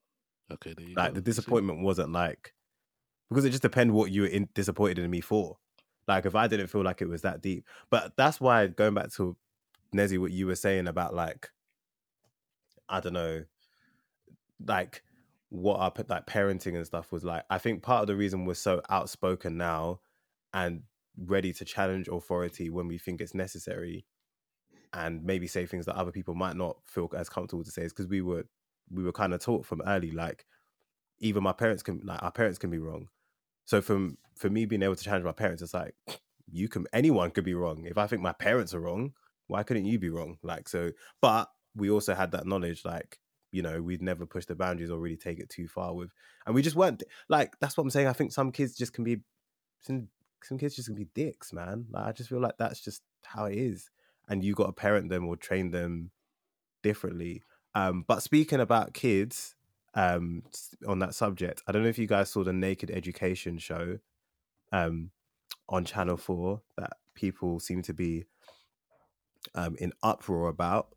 Okay, Like, go. the disappointment wasn't like because it just depends what you were in, disappointed in me for. Like, if I didn't feel like it was that deep, but that's why going back to Nezzy, what you were saying about like, I don't know, like what our like parenting and stuff was like. I think part of the reason we're so outspoken now and ready to challenge authority when we think it's necessary, and maybe say things that other people might not feel as comfortable to say is because we were we were kind of taught from early like even my parents can like our parents can be wrong. So from for me being able to challenge my parents, it's like [SNIFFS] you can anyone could be wrong. If I think my parents are wrong, why couldn't you be wrong? Like so, but we also had that knowledge, like you know, we'd never push the boundaries or really take it too far with, and we just weren't like that's what I'm saying. I think some kids just can be some kids just gonna be dicks, man. Like I just feel like that's just how it is, and you got to parent them or train them differently. Um, but speaking about kids, um, on that subject, I don't know if you guys saw the Naked Education show, um, on Channel Four that people seem to be um, in uproar about.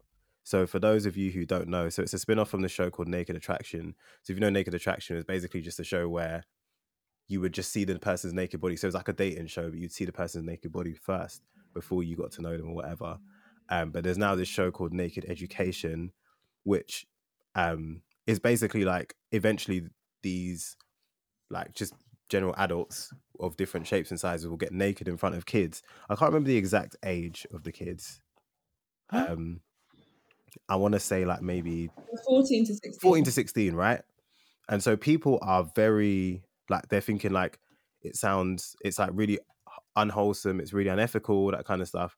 So for those of you who don't know, so it's a spin-off from the show called Naked Attraction. So if you know Naked Attraction, it's basically just a show where you would just see the person's naked body. So it's like a dating show, but you'd see the person's naked body first before you got to know them or whatever. Um, but there's now this show called Naked Education, which um, is basically like eventually these like just general adults of different shapes and sizes will get naked in front of kids. I can't remember the exact age of the kids. Um, I want to say like maybe 14 to 16. 14 to 16, right? And so people are very like they're thinking like it sounds it's like really unwholesome, it's really unethical, that kind of stuff.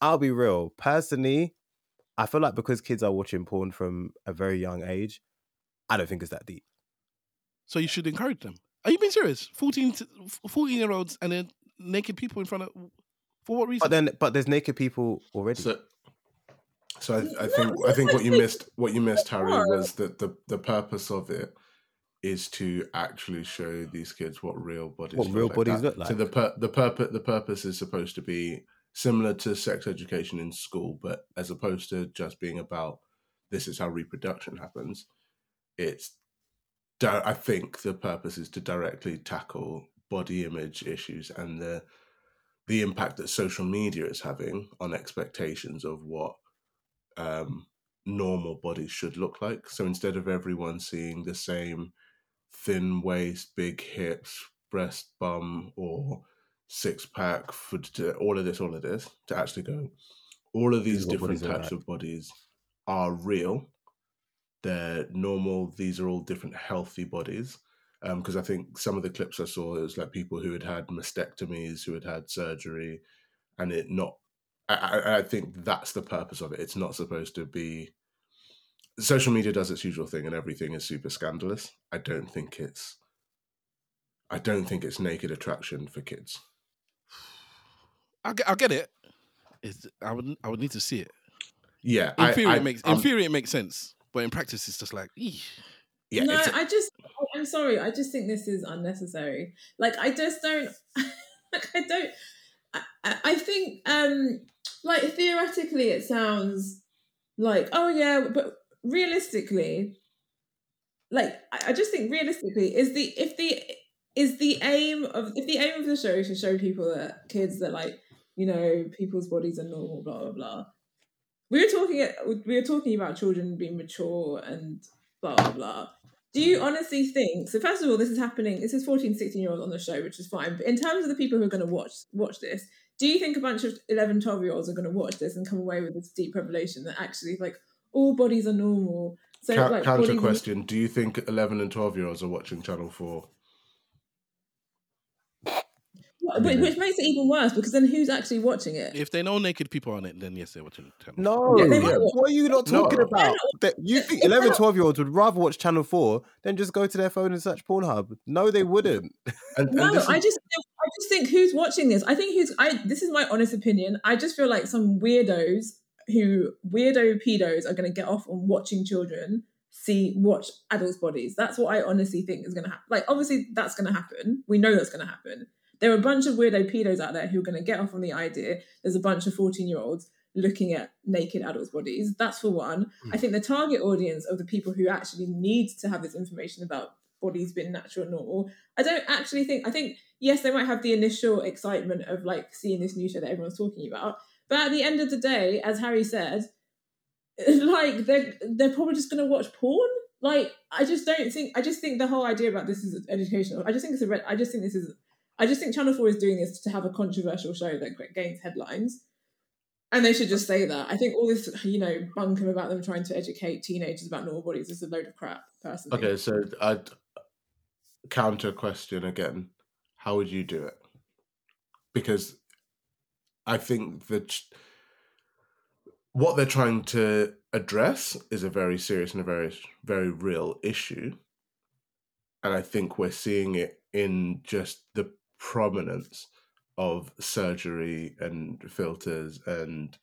I'll be real. Personally, I feel like because kids are watching porn from a very young age, I don't think it's that deep. So you should encourage them. Are you being serious? 14, to, 14 year olds and then naked people in front of. For what reason? But then but there's naked people already. So, so I, I think I think what you missed what you missed, Harry, was that the the purpose of it is to actually show these kids what real bodies What look real like. bodies That- look So the pur- the purpose the purpose is supposed to be similar to sex education in school, but as opposed to just being about this is how reproduction happens, it's I think the purpose is to directly tackle body image issues and the the impact that social media is having on expectations of what um, normal bodies should look like. So instead of everyone seeing the same thin waist, big hips, breast, bum, or six pack, for to, all of this, all of this, to actually go, all of These these different types of bodies are real. They're normal. These are all different healthy bodies. Um, because I think some of the clips I saw, it was like people who had had mastectomies, who had had surgery, and it not I, I, I think that's the purpose of it. It's not supposed to be. Social media does its usual thing, and everything is super scandalous. I don't think it's. I don't think it's naked attraction for kids. I get, I get it. It's, I would I would need to see it. Yeah, In I- theory, I- it makes in I'm- theory it makes sense, but in practice, it's just like, eesh. yeah, no, it's a- I just, I'm sorry. I just think this is unnecessary. Like, I just don't, [LAUGHS] like, I don't, I, I I think, um, like, theoretically, it sounds like, oh, yeah, but realistically, like, I, just think realistically, is the, if the, is the aim of, if the aim of the show is to show people that kids that, like, you know, people's bodies are normal, blah, blah, blah. We were talking, we were talking about children being mature and blah, blah, blah. Do you honestly think so? First of all, this is happening. This is 14, 16 year olds on the show, which is fine. But in terms of the people who are going to watch watch this, do you think a bunch of 11, 12 year olds are going to watch this and come away with this deep revelation that actually, like, all bodies are normal? So, Ca- like, counter bodies- question: Do you think eleven and twelve year olds are watching Channel Four? But, which makes it even worse because then who's actually watching it? If they know naked people on it, then yes, they're watching. Channel No, Yeah, they might. what are you not No. talking about? That you think 11, not- 12 year olds would rather watch Channel 4 than just go to their phone and search Pornhub? No, they wouldn't. And, and No, this is- I just I just think who's watching this. I think who's I this is my honest opinion. I just feel like some weirdos who weirdo pedos are going to get off on watching children see watch adults' bodies. That's what I honestly think is going to happen. Like obviously that's going to happen. We know that's going to happen. There are a bunch of weirdo pedos out there who are going to get off on the idea. There's a bunch of 14 year olds looking at naked adults' bodies. That's for one. Hmm. I think the target audience of the people who actually need to have this information about bodies being natural and normal. I don't actually think. I think yes, they might have the initial excitement of like seeing this new show that everyone's talking about, but at the end of the day, as Harry said, [LAUGHS] like they're they're probably just going to watch porn. Like I just don't think. I just think the whole idea about this is educational. I just think it's a. re- I just think this is. I just think Channel Four is doing this to have a controversial show that gains headlines. And they should just say that. I think all this, you know, bunkum about them trying to educate teenagers about normal bodies is a load of crap, personally. okay, so I'd counter question again. How would you do it? Because I think that what they're trying to address is a very serious and a very very real issue. And i think we're seeing it in just the prominence of surgery and filters and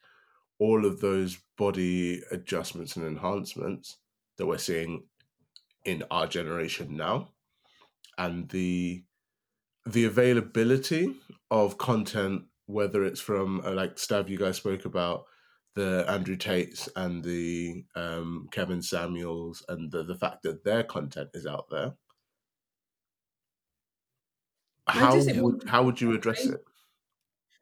all of those body adjustments and enhancements that we're seeing in our generation now. And the the availability of content whether it's from uh, like Stav you guys spoke about the Andrew Tates and the um, Kevin Samuels and the, the fact that their content is out there how would how would you address it?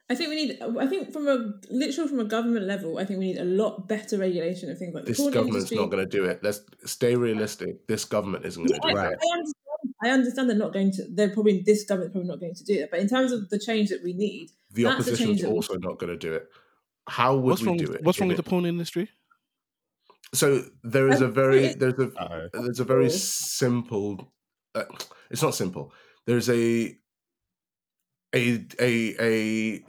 I think we need. I think from a literal from a government level, I think we need a lot better regulation of things like the This porn government's industry. not going to do it. Let's stay realistic. This government isn't going to I, do I it. understand. I understand they're not going to. They're probably this government's probably not going to do it. But in terms of the change that we need, The that's a opposition's change we- also not going to do it. How would What's we wrong? do it? What's wrong in with the porn industry? So there is a very there's a Uh-oh. there's a very simple. Uh, it's not simple. There's a a a a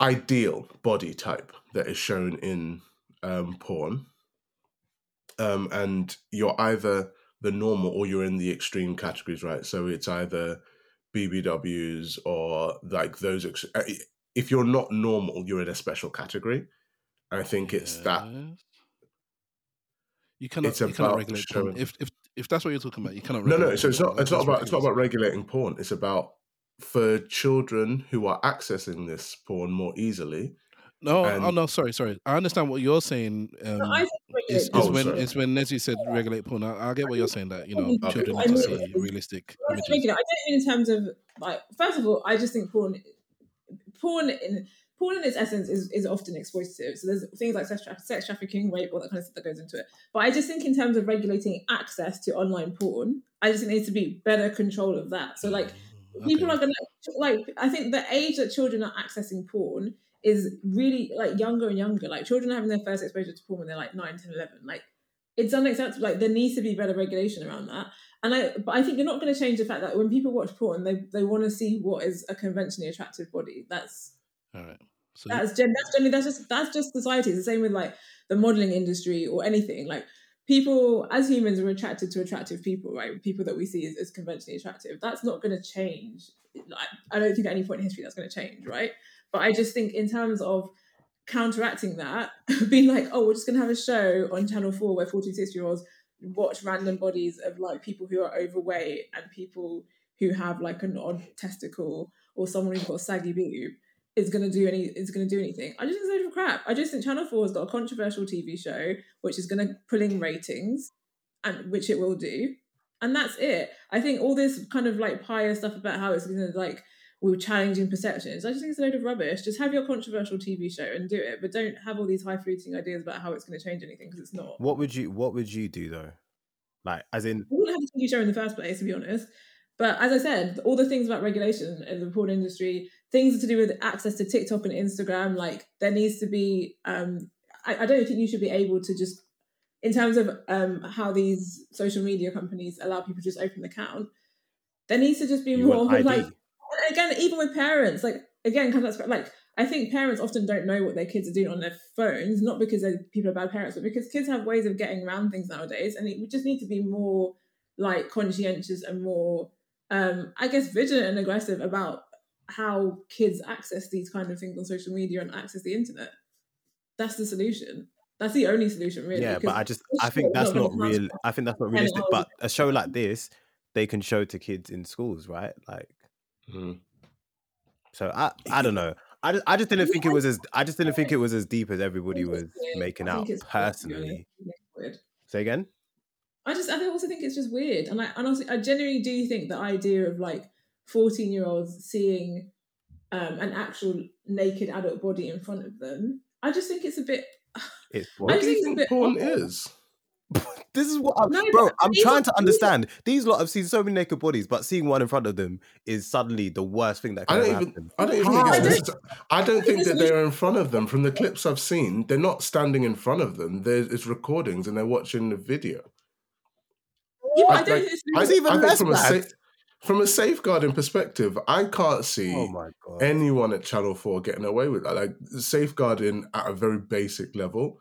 ideal body type that is shown in um, porn, um, and you're either the normal or you're in the extreme categories, right? So it's either BBWs or like those. Ex- uh, if you're not normal, you're in a special category. I think it's that You cannot. It's you cannot about regulate porn. If if if that's what you're talking about, you cannot. No, no. So it's not. It's not about. It's not about regulating porn. It's about for children who are accessing this porn more easily. No, and- oh no, sorry, sorry. I understand what you're saying. Um, No, I think is, is regulate Oh, when sorry. is when Nezzy said regulate porn. I, I get what you're saying that you know Okay. children need to see realistic Well, it's images. regular. I don't mean in terms of like. First of all, I just think porn, porn in porn in its essence is, is often exploitative. So there's things like sex, tra- sex trafficking, rape, all that kind of stuff that goes into it. But I just think in terms of regulating access to online porn, I just think there needs to be better control of that. So like people Okay. are gonna like. I think the age that children are accessing porn is really like younger and younger. Like children are having their first exposure to porn when they're like 9, 10, 11. Like it's unacceptable. Like there needs to be better regulation around that. And I, but I think you're not going to change the fact that when people watch porn, they they want to see what is a conventionally attractive body. That's All right. So that's gen, that's generally that's just that's just society. It's the same with like the modeling industry or anything. Like people as humans are attracted to attractive people, right? People that we see as, as conventionally attractive. That's not going to change. Like, I don't think at any point in history that's going to change, right? But I just think in terms of counteracting that, [LAUGHS] being like, oh, we're just to have a show on Channel Four where 46 year olds watch random bodies of like people who are overweight and people who have like an odd testicle or someone who's got a saggy boob is to do any is to do anything. I just think it's a crap. I just think Channel Four has got a controversial TV show which is to pull in ratings, and which it will do, and that's it. I think all this kind of like pious stuff about how it's going to like we're challenging perceptions. I just think it's a load of rubbish. Just have your controversial TV show and do it, but don't have all these high fluting ideas about how it's going to change anything because it's not. What would you What would you do though? Like, as in, We wouldn't have a TV show in the first place, to be honest. But as I said, all the things about regulation in the porn industry, things to do with access to TikTok and Instagram, like there needs to be. Um, I, I don't think you should be able to just, in terms of um, how these social media companies allow people to just open the account. There needs to just be you more like again, even with parents, like again, comes back like I think parents often don't know what their kids are doing on their phones, not because they're, people are bad parents, but because kids have ways of getting around things nowadays, and it, we just need to be more like conscientious and more, um, I guess, vigilant and aggressive about how kids access these kind of things on social media and access the internet. That's the solution. That's the only solution, really. yeah, but I just I think that's not not real. I think that's not realistic. But a show like this, they can show to kids in schools, right? Like, Mm. so I I don't know. I just, I just didn't think it was as I just didn't think it was as deep as everybody was making out think it's weird, to be honest. personally. I think it's weird. Say again. I just I also think it's just weird, and I and also I genuinely do think the idea of like fourteen year olds seeing um, an actual naked adult body in front of them, I just think it's a bit. [SIGHS] It's I What just do you think it's a think bit porn awful. is? This is what, I'm, No, bro. I'm trying to these are- understand. These lot have seen so many naked bodies, but seeing one in front of them is suddenly the worst thing that I can don't ever even. happen. I don't even How? think it's. necess- I don't think that they're in front of them. From the clips I've seen, they're not standing in front of them. There's it's recordings and they're watching the video. Yeah, I- I don't like, it's. I, It's even I think less from a sa- from a safeguarding perspective, I can't see Oh my god. anyone at Channel Four getting away with that. Like safeguarding at a very basic level.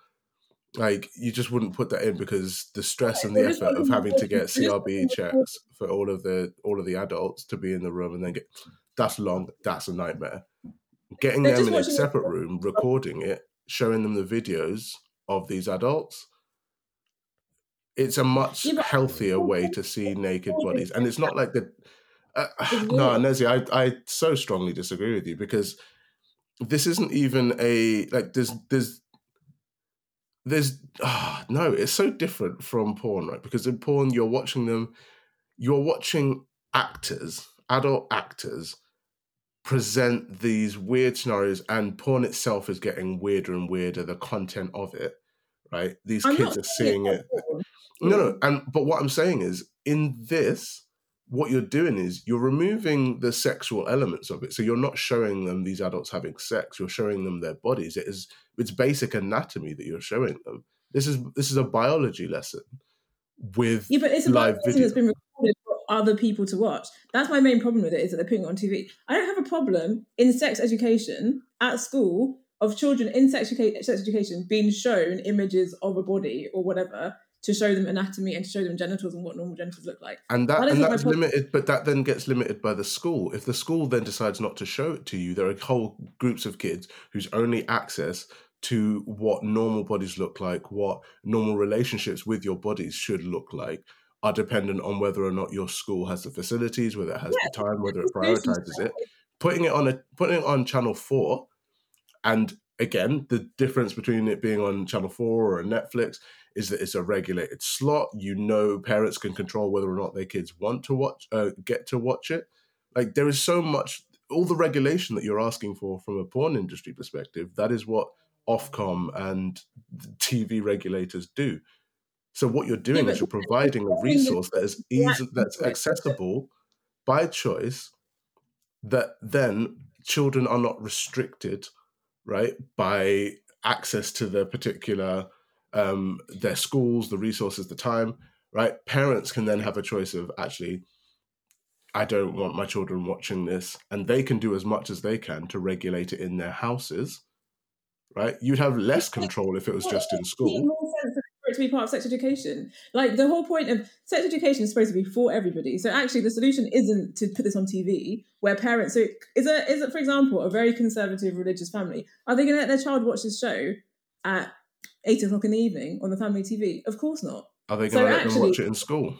Like you just wouldn't put that in because the stress and the effort of having to get CRB checks for all of the all of the adults to be in the room and then get that's long. That's a nightmare. Getting them in a separate room, recording it, showing them the videos of these adults. It's a much healthier way to see naked bodies, and it's not like the. Uh, [SIGHS] no. Nezzy, I I so strongly disagree with you because this isn't even a like there's there's there's ah no it's so different from porn right? Because in porn you're watching them you're watching actors adult actors present these weird scenarios and porn itself is getting weirder and weirder the content of it right? These I'm kids are seeing it. porn. no no and but what i'm saying is in this what you're doing is you're removing the sexual elements of it. So you're not showing them these adults having sex. You're showing them their bodies. It is it's basic anatomy that you're showing them. This is this is a biology lesson with Yeah, but it's a live video. that's been recorded for other people to watch. That's my main problem with it is that they're putting it on TV. I don't have a problem in sex education at school of children in sex, educa- sex education being shown images of a body or whatever to show them anatomy and to show them genitals and what normal genitals look like. and that That and that's limited but that then gets limited by the school. If the school then decides not to show it to you there are whole groups of kids whose only access to what normal bodies look like what normal relationships with your bodies should look like are dependent on whether or not your school has the facilities whether it has the time whether it prioritizes it. Putting it on a putting it on channel 4 and again the difference between it being on channel 4 or netflix is that it's a regulated slot. You know parents can control whether or not their kids want to watch uh, get to watch it. Like there is so much all the regulation that you're asking for from a porn industry perspective that is what ofcom and tv regulators do. So what you're doing but is you're providing a resource that is easy that's accessible by choice that then children are not restricted right by access to the particular um their schools the resources the time right parents can then have a choice of actually i don't want my children watching this and they can do as much as they can to regulate it in their houses right you'd have less control if it was just in school more sense to be part of sex education. Like the whole point of sex education is supposed to be for everybody. So actually, the solution isn't to put this on TV where parents. So is it is it for example a very conservative religious family? Are they going to let their child watch this show at eight o'clock in the evening on the family TV? Of course not. are they going to let them actually- watch it in school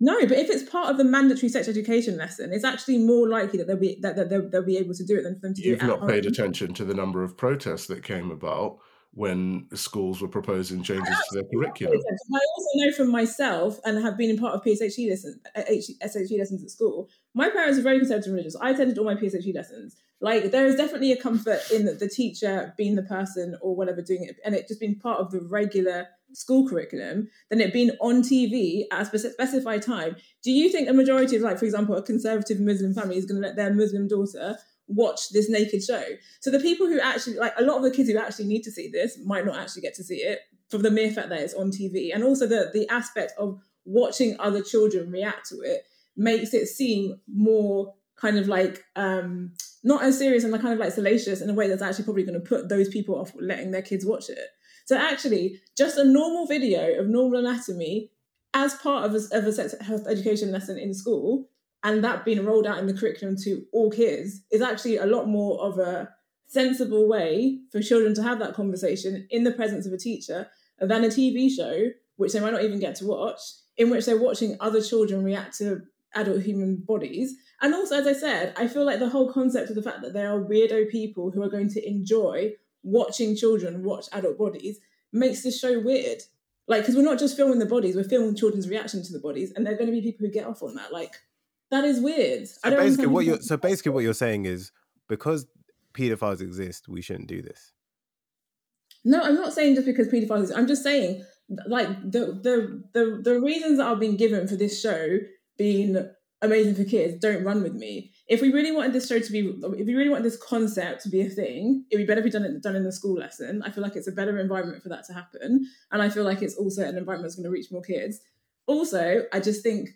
No, but if it's part of the mandatory sex education lesson, it's actually more likely that they'll be that, that they'll, they'll be able to do it than for them to do it. you've it at not paid home. attention to the number of protests that came about when schools were proposing changes to their curriculum I also know from myself and have been in part of PSHE lessons, eh, SHE lessons at school. My parents are very conservative religious. I attended all my PSHE lessons. Like there is definitely a comfort in the, teacher being the person or whatever doing it, and it just being part of the regular school curriculum than it being on TV at a speci- specified time. Do you think a majority of, like, for example, a conservative Muslim family is going to let their Muslim daughter watch this naked show? So the people who actually, like, a lot of the kids who actually need to see this might not actually get to see it for the mere fact that it's on TV, and also the the aspect of watching other children react to it makes it seem more kind of like um not as serious and kind of like salacious in a way that's actually probably going to put those people off letting their kids watch it. So actually, just a normal video of normal anatomy as part of a, of a sex health education lesson in school, and that being rolled out in the curriculum to all kids is actually a lot more of a sensible way for children to have that conversation in the presence of a teacher than a TV show, which they might not even get to watch, in which they're watching other children react to adult human bodies. And also, as I said, I feel like the whole concept of the fact that there are weirdo people who are going to enjoy watching children watch adult bodies makes this show weird. Like, because we're not just filming the bodies, we're filming children's reaction to the bodies, and there are going to be people who get off on that. Like, that is weird. So basically, what you're so basically what you're saying is because pedophiles exist, we shouldn't do this. No, I'm not saying just because paedophiles. Exist. I'm just saying like the the the the reasons that are being given for this show being amazing for kids don't run with me. If we really wanted this show to be, if we really wanted this concept to be a thing, it'd be better we done it done in the school lesson. I feel like it's a better environment for that to happen, and I feel like it's also an environment that's going to reach more kids. Also, I just think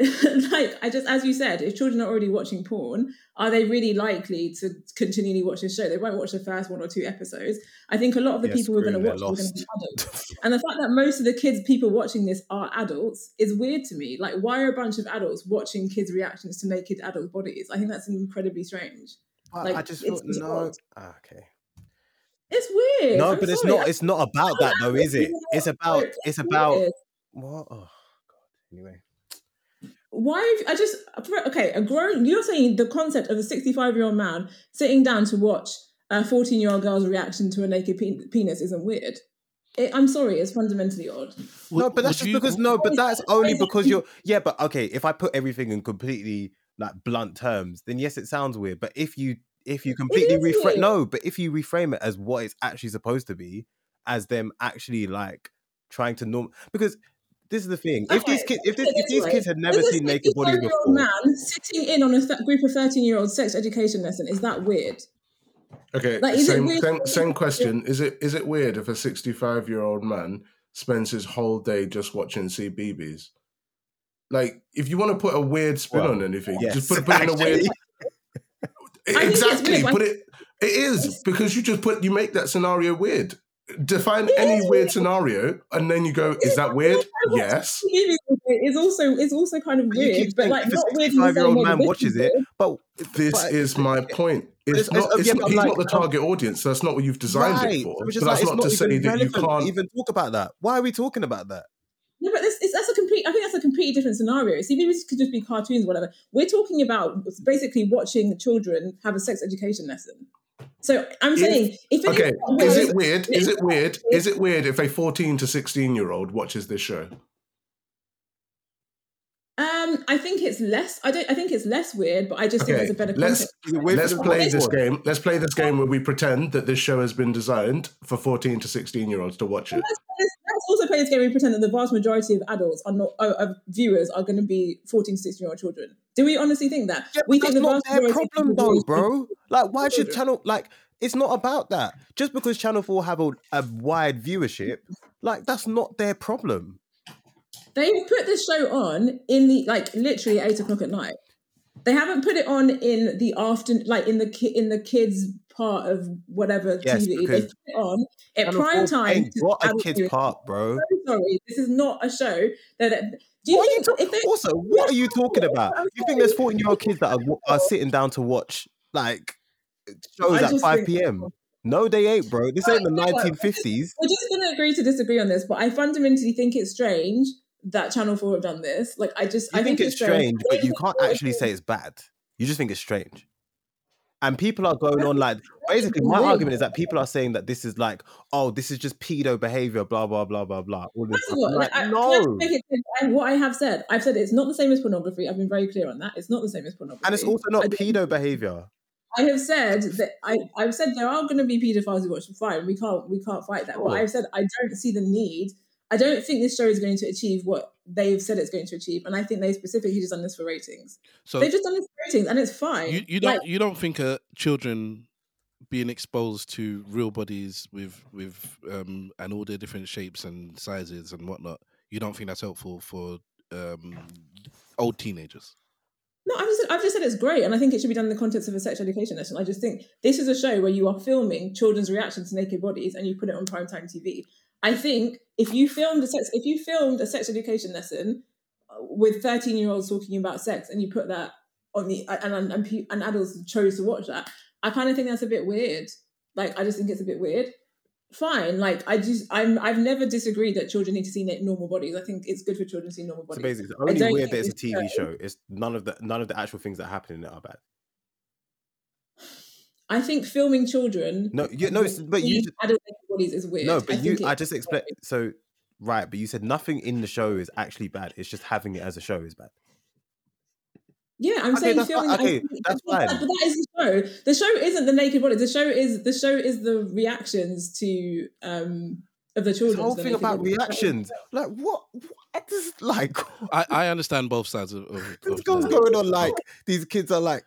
[LAUGHS] like I just as you said, if children are already watching porn, are they really likely to continually watch this show? They won't watch the first one or two episodes. I think a lot of the people who are going to watch they're going to be adults. [LAUGHS] And the fact that most of the kids, people watching this are adults is weird to me. Like, why are a bunch of adults watching kids' reactions to naked adult bodies? I think that's incredibly strange. But Like, I just thought no. Ah, okay. It's weird. No, I'm but it's not. It's not about that though, is it? [LAUGHS] It's about. It's about. What? Oh god. Anyway. why I just okay a grown you're saying the concept of a 65 year old man sitting down to watch a 14 year old girl's reaction to a naked pe- penis isn't weird It, I'm sorry, it's fundamentally odd. No, but that's just you- because no, but that's only because you're yeah, but okay, if I put everything in completely like blunt terms, then yes, it sounds weird. But if you if you completely reframe no, but if you reframe it as what it's actually supposed to be, as them actually like trying to norm because this is the thing. If these kids if, this, if these way. kids had never Is seen naked bodies before, man sitting in on a th- group of 13 year old sex education lesson, is that weird? Okay, Like, same, weird same same question. Is it is it weird if a sixty five year old man spends his whole day just watching CBeebies? Like, if you want to put a weird spin Well, on anything, yes, just put, it- put in a weird. actually. [LAUGHS] I think it's exactly, but- put it. It is because you just put you make that scenario weird. Define It any weird weird. scenario, and then you go, "Is that weird?" Yes. It's also it's also kind of weird, keep but like if a not weird. in the 65 year old man watches it, but This but- is my point. It's, it's- not. It's yeah, not he's like, not the um, target audience. So that's not what you've designed right, it for. which But like, that's not not to say even that you can't. even talk about that. Why are we talking about that? No, but this, it's, that's a complete. I think that's a completely different scenario. See, maybe this could just be cartoons, or whatever. We're talking about basically watching children have a sex education lesson. So I'm If- saying, if it Okay, not is it weird? Is it weird? Is it weird if a 14 to 16 year old watches this show? Um, I think it's less. I don't. I think it's less weird, but I just think Okay, there's a better let's context. Is it weird let's play boys? this game. Let's play this game where we pretend that this show has been designed for 14 to 16 year olds to watch it. Let's, let's- let's also play this game We pretend that the vast majority of adults are not of of viewers are going to be 14 to 16 year old children. Do we honestly think that? Yeah, we think that's the not vast their majority of problem though, bro. Like, why should channel like it's not about that. Just because Channel Four have a, a wide viewership, like that's not their problem. They put this show on in the like literally eight o'clock at night. They haven't put it on in the afternoon, like in the ki- in the kids part of whatever Yes, TV. They put it on at prime time. to a kids part, bro. I'm sorry, this is not a show that. that- do you What are you think ta- if also, what are you talking about? I'm You think there's 14 year old kids that are, are sitting down to watch like shows at 5 p.m.? No, they ain't, bro. This ain't the Right, no, 1950s. We're just going to agree to disagree on this, but I fundamentally think it's strange that Channel Four have done this. Like, I just You I think it's strange, but you can't actually say it's bad. You just think it's strange. And people are going on like [LAUGHS] basically my argument is that people are saying that this is like, oh, this is just pedo behavior, blah blah blah blah blah. All this First stuff. all, I'm like, I, no, just make it clear, I- what I have said, I've said it's not the same as pornography. I've been very clear on that. It's not the same as pornography. and it's also not don't- pedo behavior. I have said that I, I've said there are going to be paedophiles who watch fine. We can't we can't fight that. But I've said I don't see the need. I don't think this show is going to achieve what they've said it's going to achieve, and I think they specifically just done this for ratings. So They've just done this for ratings, and it's fine. you, you don't Like, you don't think uh, children being exposed to real bodies with with um and all their different shapes and sizes and whatnot you don't think that's helpful for um old teenagers No, I've just, I've just said it's great, and I think it should be done in the context of a sex education lesson. I just think this is a show where you are filming children's reaction to naked bodies, and you put it on primetime TV. I think if you filmed a sex, if you filmed a sex education lesson uh, with thirteen year olds talking about sex, and you put that on the and and, and, and adults chose to watch that, I kind of think that's a bit weird. Like, I just think it's a bit weird. Fine, like I just I'm I've never disagreed that children need to see normal bodies. I think it's good for children to see normal So bodies. basically, it's only weird that it's a TV show- show. It's none of the none of the actual things that happen in it are bad. I think filming children. No, you no, it's, but you seeing just, adult naked bodies is weird. no, but you I just explained. [LAUGHS] So right, but you said nothing in the show is actually bad. It's just having it as a show is bad. Yeah, I'm Okay, saying that's filming. I okay, think- that's but that- fine. But that is the show. The show isn't the naked body. The show is the show is the reactions to um of the children. The whole thing about bodies. reactions, like what? what is like? i [LAUGHS] i understand both sides of, of, This of goes going on like these kids are like,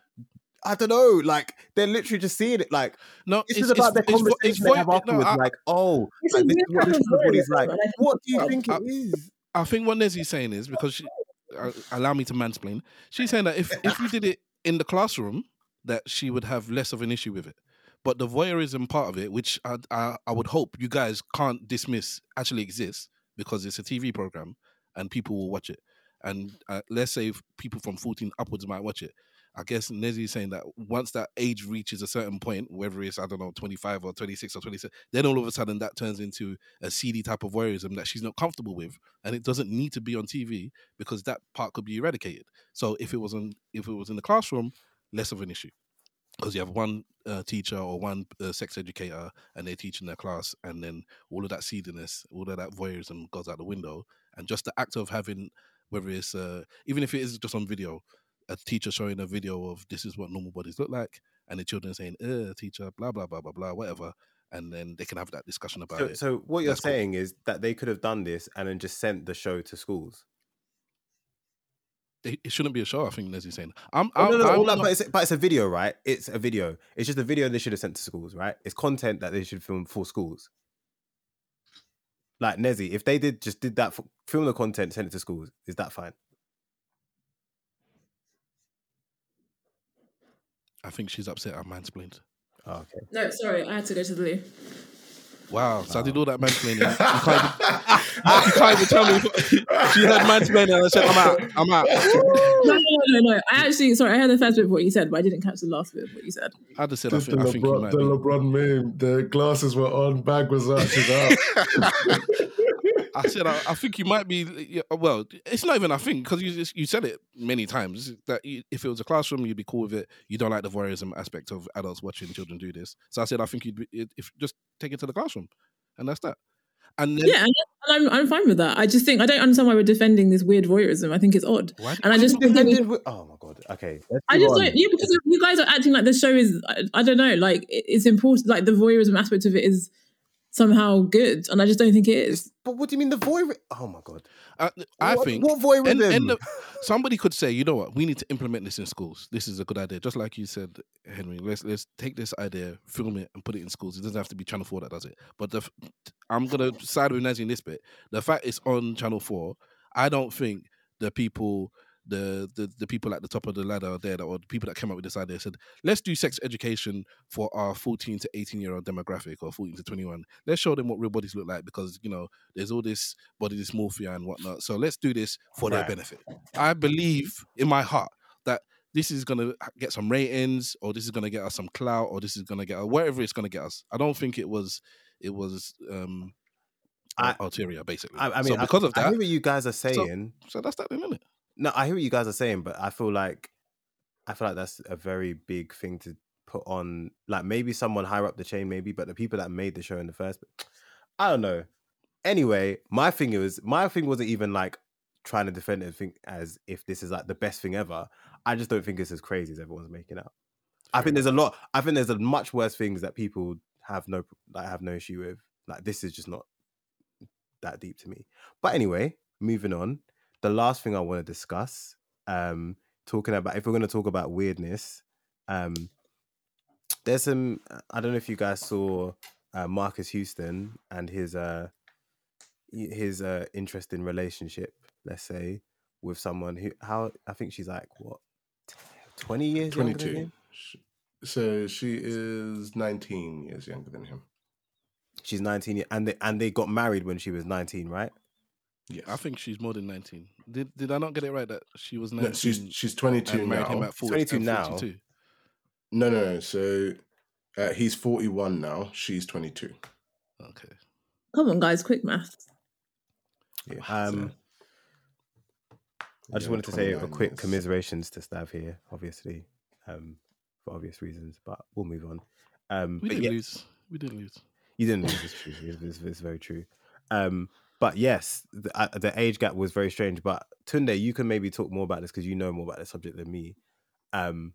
I don't know, like they're literally just seeing it. Like no this it's, is about it's, the it's vo- conversation it's they vo- have no, afterwards. I- like, oh, It's like, a this is what this kind of body's like. and think What it's do you wrong. think I- it is? I think what Nezzy's saying is because she, uh, allow me to mansplain. She's saying that if if you did it in the classroom, that she would have less of an issue with it. But the voyeurism part of it, which I, I, I would hope you guys can't dismiss, actually exists because it's a TV program and people will watch it. And uh, let's say people from 14 upwards might watch it. I guess Nezzy is saying that once that age reaches a certain point, whether it's, I don't know, 25 or 26 or 27, then all of a sudden that turns into a seedy type of voyeurism that she's not comfortable with. And it doesn't need to be on TV because that part could be eradicated. So if it was on, if it was in the classroom, less of an issue. because you have one uh, teacher or one uh, sex educator and they're teaching their class, and then all of that seediness, all of that voyeurism goes out the window, and just the act of having, whether it's uh, even if it is just on video, a teacher showing a video of this is what normal bodies look like, and the children saying, "Uh, teacher, blah blah blah blah blah, whatever," and then they can have that discussion about So, it. so what you're That's cool. saying is that they could have done this and then just sent the show to schools. it, it shouldn't be a show. I think Leslie's saying. I'm, Oh, I'm, no, no, I'm not- but, it's, but it's a video, right? It's a video. It's just a video they should have sent to schools, right? It's content that they should film for schools. Like Nezzy, if they did just did that, film the content, send it to schools, is that fine? I think she's upset. I mansplained. Oh, okay. No, sorry, I had to go to the loo. Wow. So I did all that mansplaining. you, can't even, you can't even tell me. She heard mansplaining and I said, I'm out. I'm out. No, no, no, no, no. I actually, sorry, I heard the first bit of what you said, but I didn't catch the last bit of what you said. I just said, I Just the think, I think you LeBron, might the be. LeBron meme. The glasses were on, bag was out, she's out. [LAUGHS] I said, I, I think you might be. Well, it's not even I think because you you said it many times that you, if it was a classroom, you'd be cool with it. You don't like the voyeurism aspect of adults watching children do this. So I said, I think you'd be, if just take it to the classroom, and that's that. And then Yeah, and I'm, I'm fine with that. I just think, I don't understand why we're defending this weird voyeurism. I think it's odd. Why- And I just think Defended oh my god. Okay. I just on. don't, yeah, because you guys are acting like the show is, I, I don't know, like it's important, like the voyeurism aspect of it is somehow good. And I just don't think it is. But what do you mean the voyeur? Oh my god. I, I what, think what voyeurism? And, and the, somebody could say, you know what, we need to implement this in schools. This is a good idea. Just like you said, Henry, let's let's take this idea, film it, and put it in schools. It doesn't have to be Channel 4 that does it. But the, f- I'm going to side with Nezzy in this bit. The fact it's on Channel 4, I don't think the people. The, the the people at the top of the ladder there, that, or the people that came up with this idea, said, "Let's do sex education for our 14 to 18 year old demographic, or 14 to 21. Let's show them what real bodies look like because you know there's all this body dysmorphia and whatnot. So let's do this for their benefit. I believe in my heart that this is gonna get some ratings, or this is gonna get us some clout, or this is gonna get us whatever it's gonna get us. I don't think it was it was um I- ulterior basically. I, I mean, so because of I, I that, hear what you guys are saying. so that's that, isn't it? No, I hear what you guys are saying, but I feel like I feel like that's a very big thing to put on. Like maybe someone higher up the chain, maybe, but the people that made the show in the first, [TSK] I don't know. Anyway, my thing was my thing wasn't even like trying to defend it think as if this is like the best thing ever. I just don't think it's as crazy as everyone's making out. I think there's a lot. I think there's a much worse things that people have no like have no issue with. Like this is just not that deep to me. But anyway, moving on. The last thing I want to discuss, um, talking about if we're going to talk about weirdness, um, there's some. I don't know if you guys saw uh, Marques Houston and his uh his uh interesting relationship. Let's say with someone who how I think she's like what twenty years 22. So she is 19 years younger than him. She's nineteen, and they and they got married when she was nineteen, right? Yes. I think she's more than nineteen. Did did I not get it right that she was no, nineteen? she's she's 22 and married now. him at 40, 22 and now. 42? No, no, no. So uh, he's 41 now. She's 22. Okay. Come on, guys, quick maths. Yeah. Um, I just yeah, wanted to say a quick years. commiserations to Stav here, obviously, um, for obvious reasons, but we'll move on. Um, We didn't yeah, lose. We didn't lose. you didn't lose. It's true. It's, it's, it's very true. Um, but yes, the, uh, the age gap was very strange. But Tunde, you can maybe talk more about this because you know more about the subject than me. Um,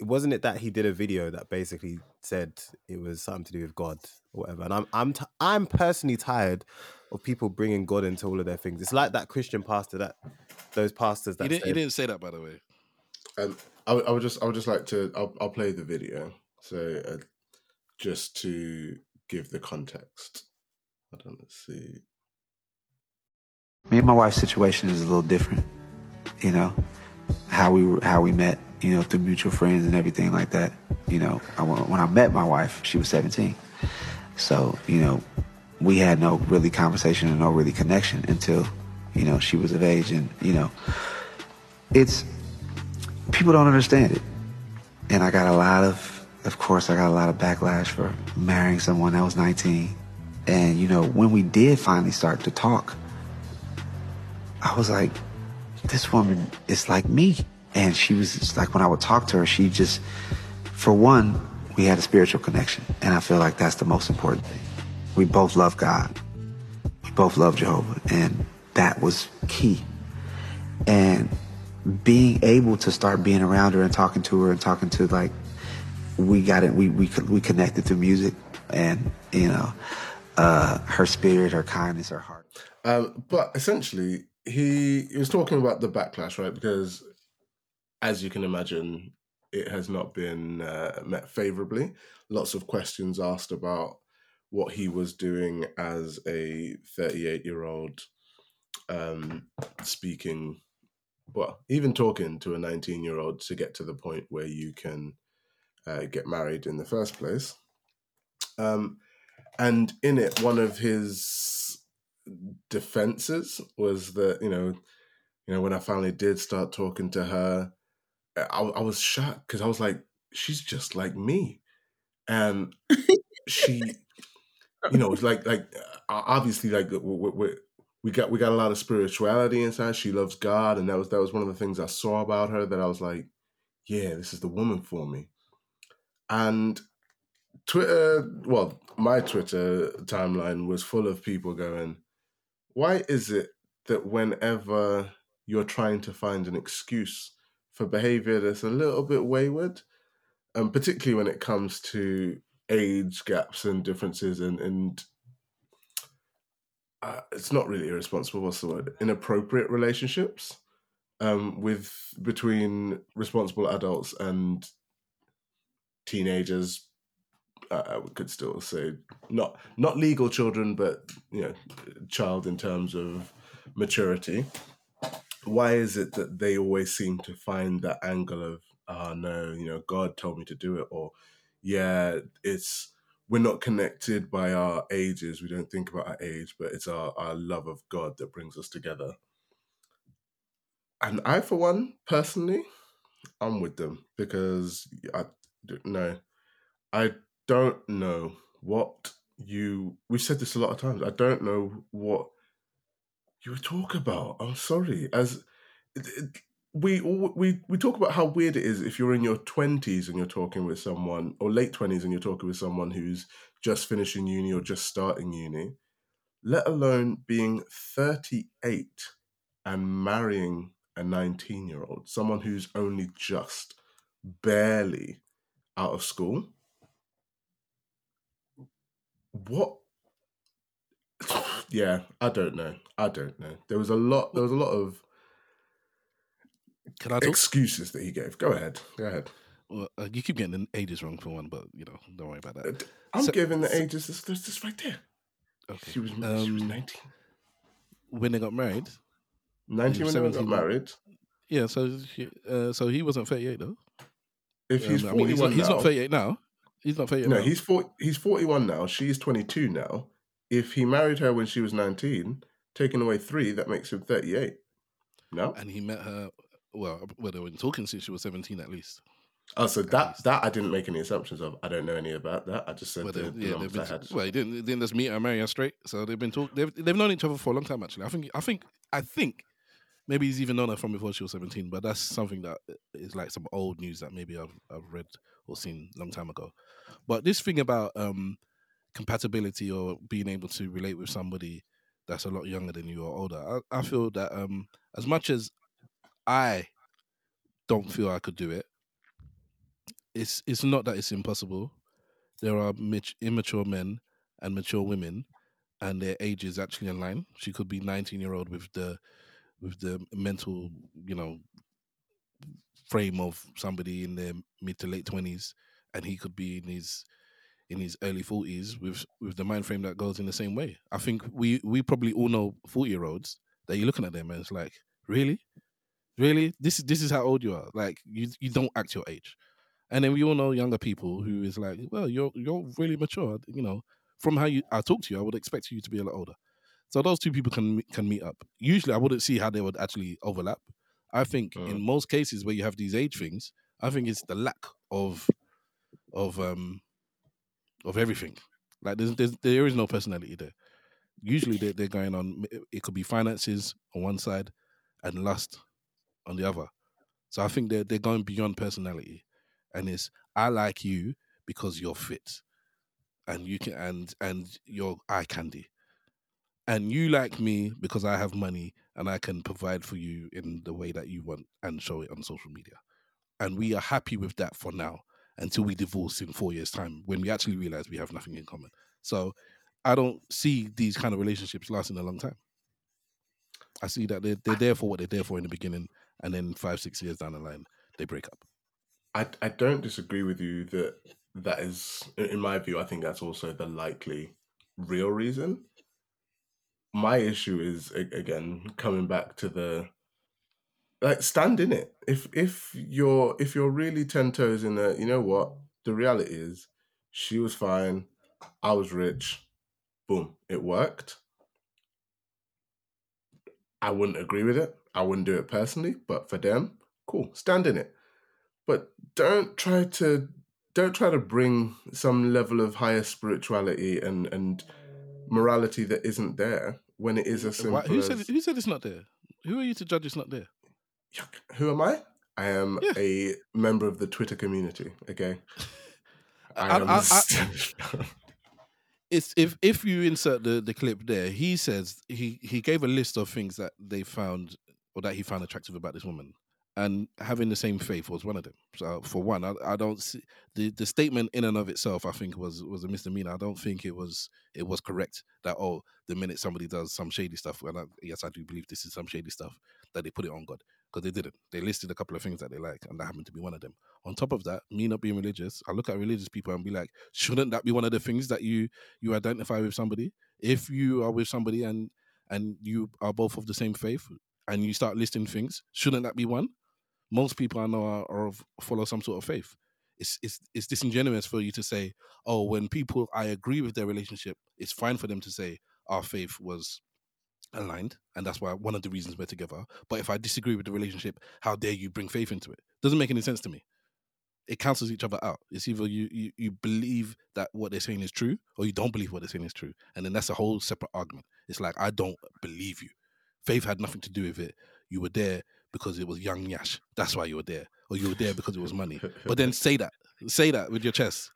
wasn't it that he did a video that basically said it was something to do with God or whatever? And I'm I'm t- I'm personally tired of people bringing God into all of their things. It's like that Christian pastor that those pastors that He didn't, he didn't say that, by the way. Um, I, would- I would just, I would just like to, I'll, I'll play the video. So, uh, just to give the context. I don't see. Me and my wife's situation is a little different. You know, how we how we met. You know, through mutual friends and everything like that. You know, I, when I met my wife, she was 17. So you know, we had no really conversation and no really connection until you know she was of age, and you know, it's people don't understand it, and I got a lot of, of course, I got a lot of backlash for marrying someone that was 19. And you know, when we did finally start to talk, I was like, this woman is like me. And she was just like, when I would talk to her, she just For one, we had a spiritual connection, and I feel like that's the most important thing. We both love God. We both love Jehovah, and that was key. And being able to start being around her and talking to her and talking to like we got it we we we connected through music and you know uh her spirit her kindness her heart Um, but essentially, he, he was talking about the backlash, right? Because as you can imagine, it has not been uh, met favorably. Lots of questions asked about what he was doing as a 38 year old um, speaking, well, even talking to a 19 year old to get to the point where you can uh, get married in the first place. Um, and in it, one of his defenses was that you know, you know, when I finally did start talking to her, I, I was shocked because I was like, she's just like me, and she, [LAUGHS] you know, it's like like uh, obviously like we, we, we got we got a lot of spirituality inside. She loves God, and that was that was one of the things I saw about her that I was like, yeah, this is the woman for me, and Twitter, well, my Twitter timeline was full of people going, why is it that whenever you're trying to find an excuse for behavior that's a little bit wayward, and particularly when it comes to age gaps and differences and, and uh, it's not really irresponsible, what's the word? Inappropriate relationships um, with between responsible adults and teenagers, we could still say not not legal children, but you know, child in terms of maturity. Why is it that they always seem to find that angle of, oh no, you know, God told me to do it, or yeah, it's we're not connected by our ages. We don't think about our age, but it's our, our love of God that brings us together. And I, for one, personally, I'm with them because I no, I don't know what you. We've said this a lot of times. I don't know what you talk about. I'm sorry. As it, it, we all- we we talk about how weird it is if you're in your 20s and you're talking with someone, or late 20s and you're talking with someone who's just finishing uni or just starting uni. Let alone being 38 and marrying a 19 year old, someone who's only just barely out of school. What? Yeah, I don't know. I don't know. There was a lot. There was a lot of Can I talk? excuses that he gave. Go ahead. Go ahead. Well, uh, you keep getting the ages wrong for one, but you know, don't worry about Uh, that. i'm So- giving the ages. This, this, this right there. Okay. She was. she was Um, 19. When they got married, 19 when they got married. yeah. So, she, uh, so he wasn't thirty-eight though. If he's Um, 41 I mean, he's not, he's not thirty-eight now. He's not thirty-eight No, now. he's 40, he's 41 now. She's 22 now. If he married her when she was 19, taking away three, that makes him 38. No? and he met her. Well, well, they were talking since she was seventeen at least. Oh, so that least. that I didn't make any assumptions of. I don't know any about that. I just said Well, the, they, the yeah, numbers they've I been, had. well, he didn't, didn't just meet her, and marry her straight. So they've been talk. They've they've known each other for a long time. Actually, I think I think I think maybe he's even known her from before she was seventeen. But that's something that is like some old news that maybe I've I've read or seen a long time ago. But this thing about um compatibility or being able to relate with somebody that's a lot younger than you or older, I, I feel that um as much as I don't feel I could do it, it's it's not that it's impossible. There are mat- immature men and mature women, and their age is actually in line. She could be nineteen year old with the with the mental, you know, frame of somebody in their mid to late twenties, and he could be in his in his early forties with with the mind frame that goes in the same way. I think we we probably all know forty year olds that you're looking at them and it's like, really, really, this is this is how old you are. Like you you don't act your age. And then we all know younger people who is like, well, you're you're really mature. You know, from how you I talk to you, I would expect you to be a lot older. So those two people can can meet up. Usually, I wouldn't see how they would actually overlap. I think mm. in most cases where you have these age things, I think it's the lack of of um of everything. Like there's, there's there is no personality there. Usually they're, they're going on. It could be finances on one side and lust on the other. So I think they're they're going beyond personality, and it's I like you because you're fit, and you can and and you're eye candy, and you like me because I have money and I can provide for you in the way that you want and show it on social media, and we are happy with that for now until we divorce in four years' time when we actually realize we have nothing in common. So I don't see these kind of relationships lasting a long time. I see that they're, they're there for what they're there for in the beginning, and then five, six years down the line, they break up. I, I don't disagree with you that that is, in my view, I think that's also the likely real reason. My issue is again coming back to the like stand in it. If if you're if you're really ten toes in there, you know what the reality is. She was fine. I was rich. Boom, it worked. I wouldn't agree with it. I wouldn't do it personally, but for them, cool, stand in it. But don't try to don't try to bring some level of higher spirituality and and morality that isn't there when it is a simple who as said who said it's not there? Who are you to judge it's not there? Who am I? I am Yeah. a member of the Twitter community. Okay, [LAUGHS] I, I- I- [LAUGHS] It's if if you insert the the clip there, he says he he gave a list of things that they found or that he found attractive about this woman, and having the same faith was one of them. So for one, I, I don't see the the statement in and of itself. I think was was a misdemeanor. I don't think it was it was correct that oh the minute somebody does some shady stuff, and I, yes I do believe this is some shady stuff that they put it on God because they didn't. They listed a couple of things that they like, and that happened to be one of them. On top of that, me not being religious, I look at religious people and be like, shouldn't that be one of the things that you you identify with somebody? If you are with somebody and and you are both of the same faith, and you start listing things, shouldn't that be one? Most people I know are, are of, follow some sort of faith. It's, it's it's disingenuous for you to say, oh, when people I agree with their relationship, it's fine for them to say our faith was aligned, and that's why one of the reasons we're together. But if I disagree with the relationship, how dare you bring faith into it? Doesn't make any sense to me. It cancels each other out. It's either you, you you believe that what they're saying is true, or you don't believe what they're saying is true, and then that's a whole separate argument. It's like I don't believe you. Faith had nothing to do with it. You were there because it was young Yash. That's why you were there, or you were there because it was money. But then say that, say that with your chest,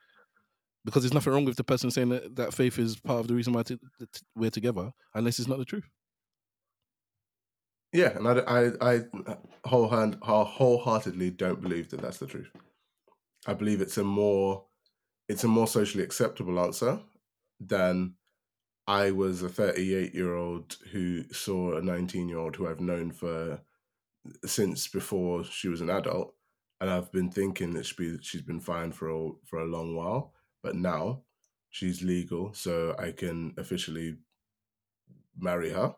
because there's nothing wrong with the person saying that, that faith is part of the reason why t- t- we're together, unless it's not the truth. Yeah, and I, I, I whole wholeheartedly don't believe that that's the truth. I believe it's a more, it's a more socially acceptable answer than I was a 38 year old who saw a 19 year old who I've known for since before she was an adult, and I've been thinking that she be, she's been fine for a, for a long while, but now she's legal, so I can officially marry her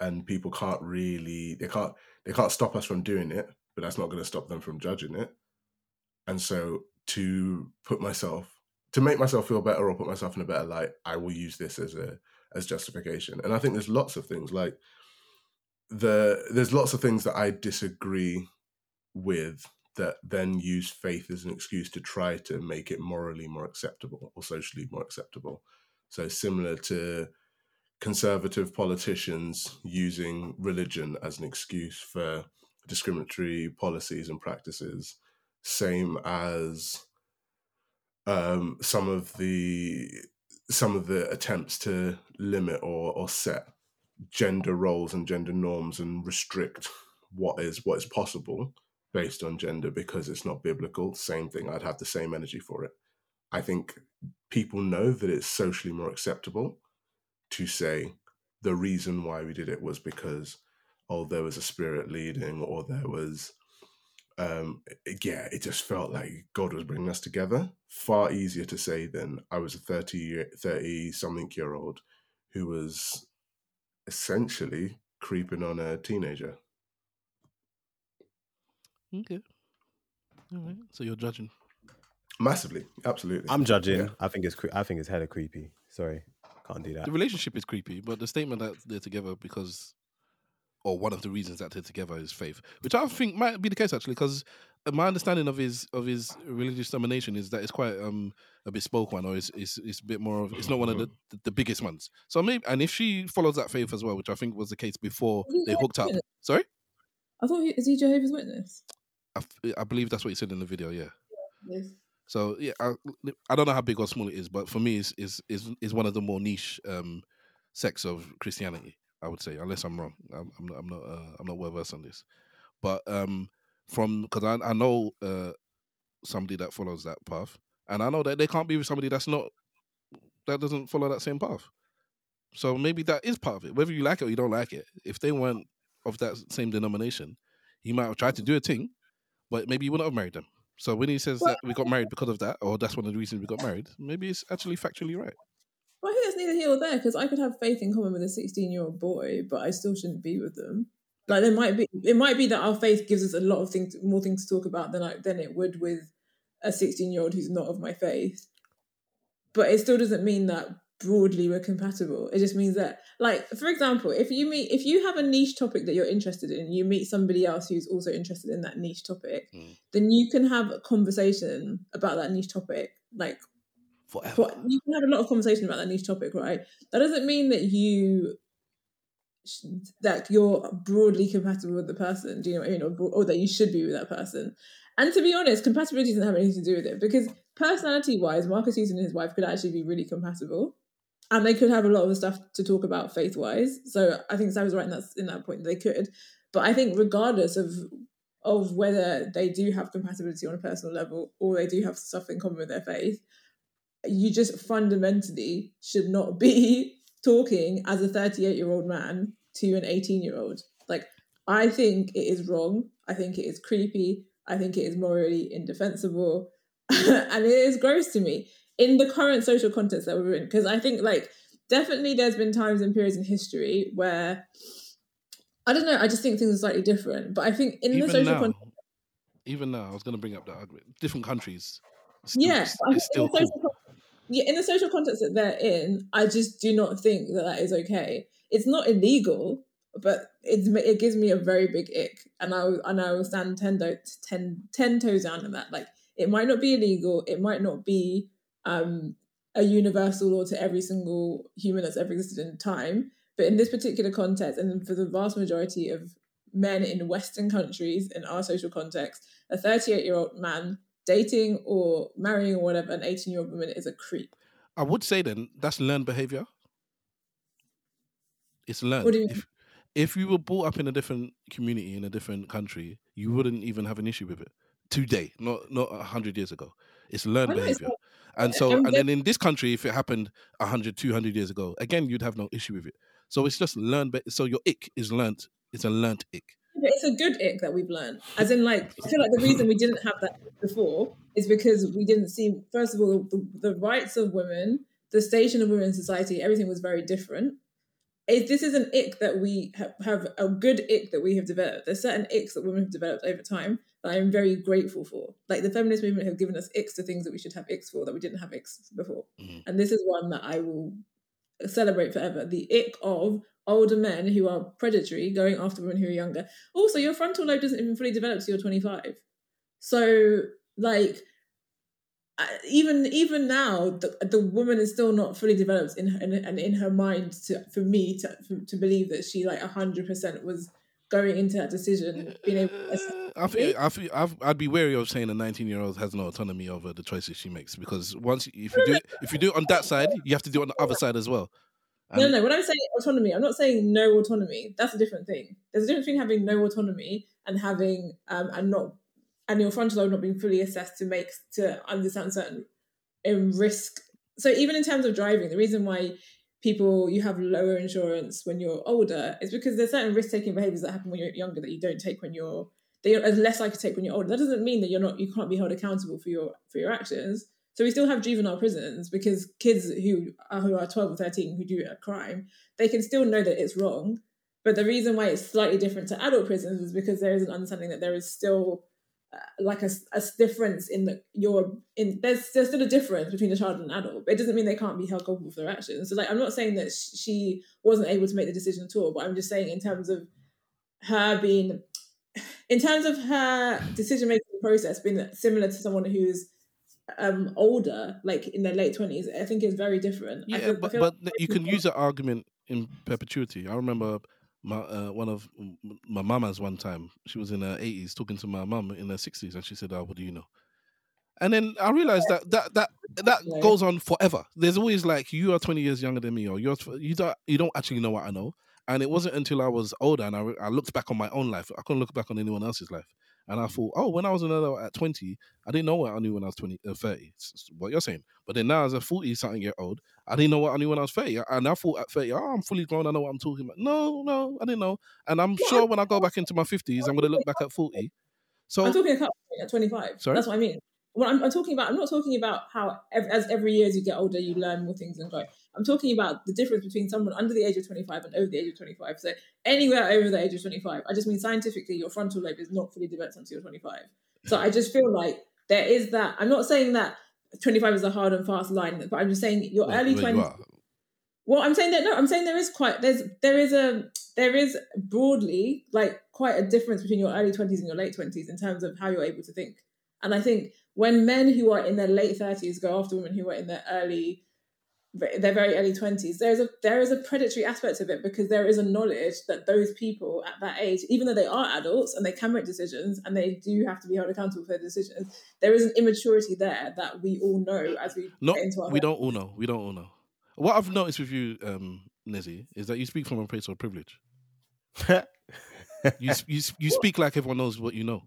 and people can't really they can't they can't stop us from doing it but that's not going to stop them from judging it. And so to put myself to make myself feel better or put myself in a better light i will use this as a as justification. And i think there's lots of things like the there's lots of things that i disagree with that then use faith as an excuse to try to make it morally more acceptable or socially more acceptable. So similar to conservative politicians using religion as an excuse for discriminatory policies and practices, same as um, some of the some of the attempts to limit or, or set gender roles and gender norms and restrict what is what is possible based on gender because it's not biblical. Same thing. I'd have the same energy for it. I think people know that it's socially more acceptable to say the reason why we did it was because oh there was a spirit leading or there was um yeah it just felt like god was bringing us together far easier to say than i was a 30 year 30 something year old who was essentially creeping on a teenager Okay. All right. So you're judging. massively absolutely I'm judging. Yeah. I think it's cre- I think it's hella creepy. Sorry, can't do that. The relationship is creepy, but the statement that they're together because, or one of the reasons that they're together is faith, which I think might be the case actually, because my understanding of his of his religious domination is that it's quite um a bespoke one, or it's it's, it's a bit more of it's not one of the, the, the biggest ones. So maybe, and if she follows that faith as well, which I think was the case before they hooked up. Jehovah's Sorry, I thought he, is he Jehovah's Witness? I believe that's what he said in the video. Yeah, Yes. So yeah, I, I don't know how big or small it is, but for me, it's is is is one of the more niche um, sects of Christianity. I would say, unless I'm wrong, I'm, I'm not I'm not uh, I'm not well versed on this, but um, from because I I know uh, somebody that follows that path, and I know that they can't be with somebody that's not that doesn't follow that same path. So maybe that is part of it. Whether you like it or you don't like it, if they weren't of that same denomination, he might have tried to do a thing, but maybe you wouldn't have married them. So when he says Well- that we got married because of that, or that's one of the reasons we got married, maybe it's actually factually right. Well, I think it's neither here or there because I could have faith in common with a 16 year old boy, but I still shouldn't be with them. Like there might be, it might be that our faith gives us a lot of things, more things to talk about than I, than it would with a 16 year old who's not of my faith. But it still doesn't mean that broadly we're compatible. It just means that, like, for example, if you meet, if you have a niche topic that you're interested in, you meet somebody else who's also interested in that niche topic, Mm. then you can have a conversation about that niche topic, like Forever. but you can have a lot of conversation about that niche topic, right? That doesn't mean that you that you're broadly compatible with the person. Do you know what I mean? Or, or that you should be with that person. And to be honest, compatibility doesn't have anything to do with it because personality-wise, Marques Houston and his wife could actually be really compatible, and they could have a lot of stuff to talk about faith-wise. So I think Sam was right in that in that point. They could, but I think regardless of of whether they do have compatibility on a personal level or they do have stuff in common with their faith, you just fundamentally should not [LAUGHS] be talking as a 38 year old man to an 18 year old. Like, I think it is wrong. I think it is creepy. I think it is morally indefensible. [LAUGHS] and it is gross to me in the current social context that we're in. Because I think, like, definitely there's been times and periods in history where. I don't know. I just think things are slightly different, but I think in the social now, context, even now, I was going to bring up that argument. Different countries, still, yeah, it's, still in the cool. social con- yeah, in the social context that they're in, I just do not think that that is okay. It's not illegal, but it's it gives me a very big ick, and I and I will stand ten, do- 10, 10 toes down on that. Like it might not be illegal, it might not be um, a universal law to every single human that's ever existed in time, but in this particular context, and for the vast majority of men in Western countries in our social context, a thirty-eight-year-old man dating or marrying or whatever an 18 year old woman is a creep. I would say then that's learned behavior. It's learned. You? If, if you were brought up in a different community in a different country, you wouldn't even have an issue with it today, not not a hundred years ago. It's learned it's behavior. And so, and and then in this country, if it happened 100, 200 years ago, again, you'd have no issue with it. So it's just learned. be- So your ick is learnt. It's a learnt ick. But it's a good ick that we've learned. As in, like, I feel like the reason we didn't have that before is because we didn't see, first of all, the, the rights of women, the station of women in society, everything was very different. It, this is an ick that we have, have a good ick that we have developed. There's certain icks that women have developed over time that I'm very grateful for. Like the feminist movement have given us icks to things that we should have icks for that we didn't have icks before. Mhm. And this is one that I will celebrate forever. The ick of older men who are predatory going after women who are younger. Also, your frontal lobe doesn't even fully develop till you're 25. So, like, even even now, the, the woman is still not fully developed in her, and in her mind to for me to for, to believe that she like hundred percent was going into that decision being able. To, I feel, I feel, I've, I'd be wary of saying a 19 year old has no autonomy over the choices she makes because once if you do it, if you do it on that side, you have to do it on the other side as well. no, no. When I'm saying autonomy, I'm not saying no autonomy. That's a different thing. There's a difference between having no autonomy and having um and not and your frontal lobe not being fully assessed to make to understand certain um, risk. So even in terms of driving, the reason why people you have lower insurance when you're older is because there's certain risk taking behaviors that happen when you're younger that you don't take when you're that you're less likely to take when you're older. That doesn't mean that you're not you can't be held accountable for your for your actions. So we still have juvenile prisons because kids who are, who are 12 or 13 who do a crime, they can still know that it's wrong. But the reason why it's slightly different to adult prisons is because there is an understanding that there is still uh, like a, a difference in the your in there's there's still a difference between a child and an adult. But it doesn't mean they can't be held culpable for their actions. So like I'm not saying that she wasn't able to make the decision at all, but I'm just saying in terms of her being in terms of her decision making process being similar to someone who's um older, like in their late twenties, I think is very different. I Yeah, feel- but but you can use that argument in perpetuity. I remember my uh, one of my mamas one time. She was in her eighties talking to my mum in her sixties, and she said, "Oh, what do you know?" And then I realized that that that that goes on forever. There's always like you are 20 years younger than me, or you're you don't you don't actually know what I know. And it wasn't until I was older and I, I looked back on my own life. I couldn't look back on anyone else's life. And I thought, oh, when I was another at 20, I didn't know what I knew when I was 20, uh, 30. It's- it's what you're saying. But then now as a 40 something year old, I didn't know what I knew when I was 30. And I thought at 30, oh, I'm fully grown. I know what I'm talking about. No, no, I didn't know. And I'm sure when I go back into my 50s, I'm going to look back at 40. So I'm talking at 25. Sorry? That's what I mean. What I'm, I'm talking about, I'm not talking about how ev- as every year as you get older, you learn more things and grow. I'm talking about the difference between someone under the age of 25 and over the age of 25. So anywhere over the age of 25, I just mean scientifically, your frontal lobe is not fully developed until you're 25. So I just feel like there is that. I'm not saying that 25 is a hard and fast line, but I'm just saying your well, early there 20s. are. Well, I'm saying that no, I'm saying there is quite there's there is a there is broadly like quite a difference between your early twenties and your late twenties in terms of how you're able to think. And I think when men who are in their late thirties go after women who are in their early their very early twenties, there's a there is a predatory aspect of it because there is a knowledge that those people at that age, even though they are adults and they can make decisions and they do have to be held accountable for their decisions, there is an immaturity there that we all know as we No, get into our we don't all know. We don't all know. What I've noticed with you, um, Nezzy, is that you speak from a place of privilege. [LAUGHS] You you you speak like everyone knows what you know.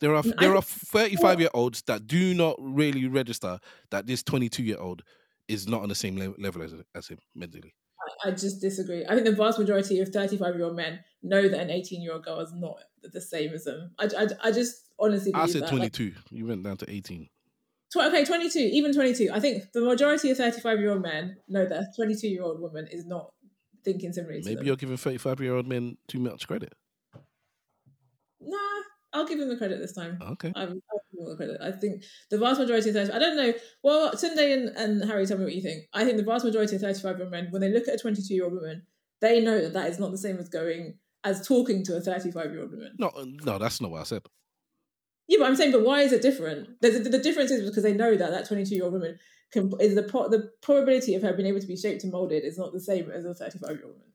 There are there are thirty five year olds that do not really register that this twenty two year old is not on the same le- level as as him mentally. I just disagree. I think the vast majority of 35 year old men know that an 18 year old girl is not the same as them. I, I, I just honestly I said that. twenty Like. You went down to eighteen. tw- okay, 22, even 22. I think the majority of 35 year old men know that a 22 year old woman is not thinking similarly to Maybe you're giving thirty five year old men too much credit. Nah, I'll give them the credit this time. Okay. I'm, I'll give them the credit. I think the vast majority of 35, I don't know. Well, Sunday and, and Harry, tell me what you think. I think the vast majority of 35 year old men, when they look at a 22 year old woman, they know that that is not the same as going, as talking to a 35 year old woman. No, no, that's not what I said. Yeah, but I'm saying, but why is it different? There's a, the difference is because they know that that 22 year old woman can is the pro, the probability of her being able to be shaped and molded is not the same as a 35 year old woman.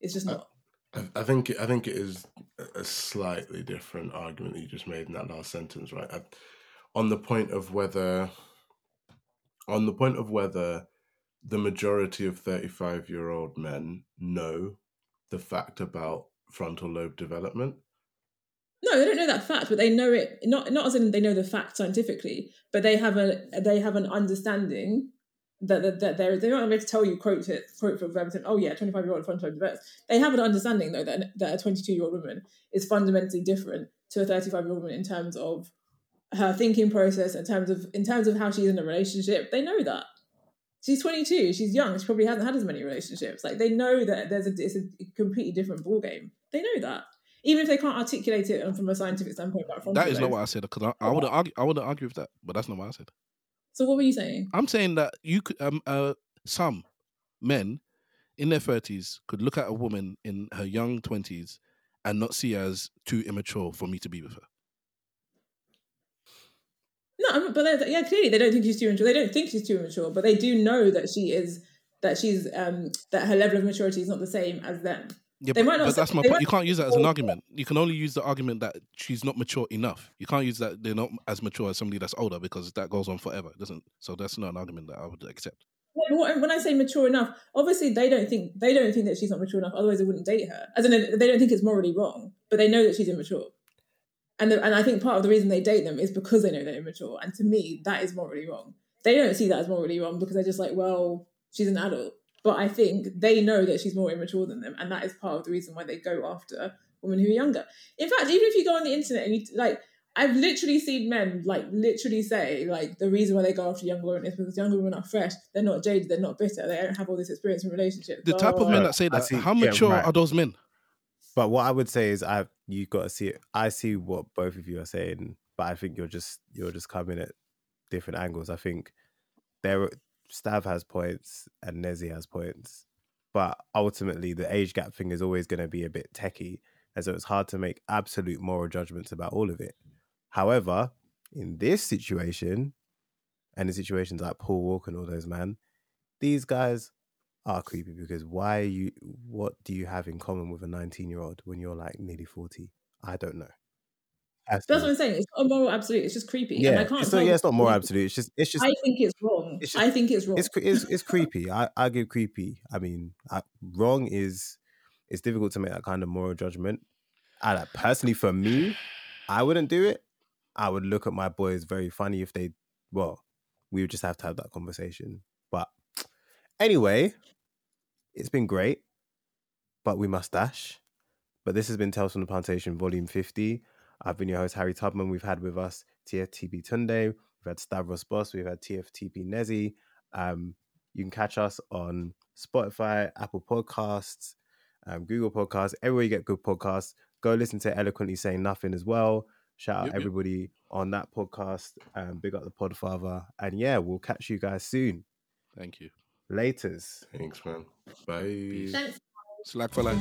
It's just not. I, I think I think it is a- a slightly different argument that you just made in that last sentence, right? I, on the point of whether, on the point of whether the majority of thirty-five-year-old men know the fact about frontal lobe development. No, they don't know that fact, but they know it not not as in they know the fact scientifically, but they have a they have an understanding that that, that they're they're not going to tell you quote it quote for verbatim. Oh yeah, twenty five year old frontal lobe develops. They have an understanding though that that a twenty two year old woman is fundamentally different to a thirty five year old woman in terms of her thinking process, in terms of in terms of how she's in a relationship. They know that. She's 22. She's young. She probably hasn't had as many relationships. Like they know that there's a it's a completely different ball game. They know that even if they can't articulate it from a scientific standpoint. Frontal That is not what I said because I, I wouldn't argue. I wouldn't argue with that, but that's not what I said. So what were you saying? I'm saying that you could um uh some men in their thirties could look at a woman in her young twenties and not see her as too immature for me to be with her. No, I'm- but yeah, clearly they don't think she's too immature. They don't think she's too immature, but they do know that she is that she's um that her level of maturity is not the same as them. Yeah, They but, might not but say- that's my point. You can't use that as an argument. You can only use the argument that she's not mature enough. You can't use that they're not as mature as somebody that's older because that goes on forever. It doesn't so that's not an argument that I would accept. Yeah, when I say mature enough, obviously they don't think they don't think that she's not mature enough. Otherwise, they wouldn't date her. As in, they don't think it's morally wrong, but they know that she's immature. And the, and I think part of the reason they date them is because they know they're immature. And to me, that is morally wrong. They don't see that as morally wrong because they're just like, well, she's an adult. But I think they know that she's more immature than them, and that is part of the reason why they go after women who are younger. In fact, even if you go on the internet and you like, I've literally seen men like literally say like the reason why they go after younger women is because younger women are fresh, they're not jaded, they're not bitter, they don't have all this experience in relationships. The type of blah, men that say that, see- how yeah, mature right. are those men? But what I would say is, I you got to see it. I see what both of you are saying, but I think you're just you're just coming at different angles. I think there Stav has points and Nezzy has points, but ultimately the age gap thing is always going to be a bit techie, and so it's hard to make absolute moral judgments about all of it. However, in this situation, and in situations like Paul Walker and all those man, these guys are creepy because why are you what do you have in common with a 19 year old when you're like nearly 40 i don't know That's what I'm saying. It's not a moral absolute. It's just creepy. and I Yeah, can't it's not, yeah, it's not more absolute. It's just, it's just, I think it's wrong. It's just- I think it's wrong. it's, it's, it's creepy. I, I give creepy. I mean, I, wrong is, it's difficult to make that kind of moral judgment. I, like, personally, for me, I wouldn't do it. I would look at my boys very funny if they, well, we would just have to have that conversation. But anyway, it's been great, but we must dash. But this has been Tales from the Plantation, Volume 50. I've been your host, Harry Tubman. We've had with us TFTP Tunde, we've had Stavros Boss, we've had TFTP Nezzy. Um, you can catch us on Spotify, Apple Podcasts, um, Google Podcasts, everywhere you get good podcasts. Go listen to Eloquently Saying Nothing as well. Shout out Yep, yep. everybody on that podcast. Um, big up the Podfather. And yeah, we'll catch you guys soon. Thank you. Laters. Thanks, man. Bye. Thanks. Slack for life.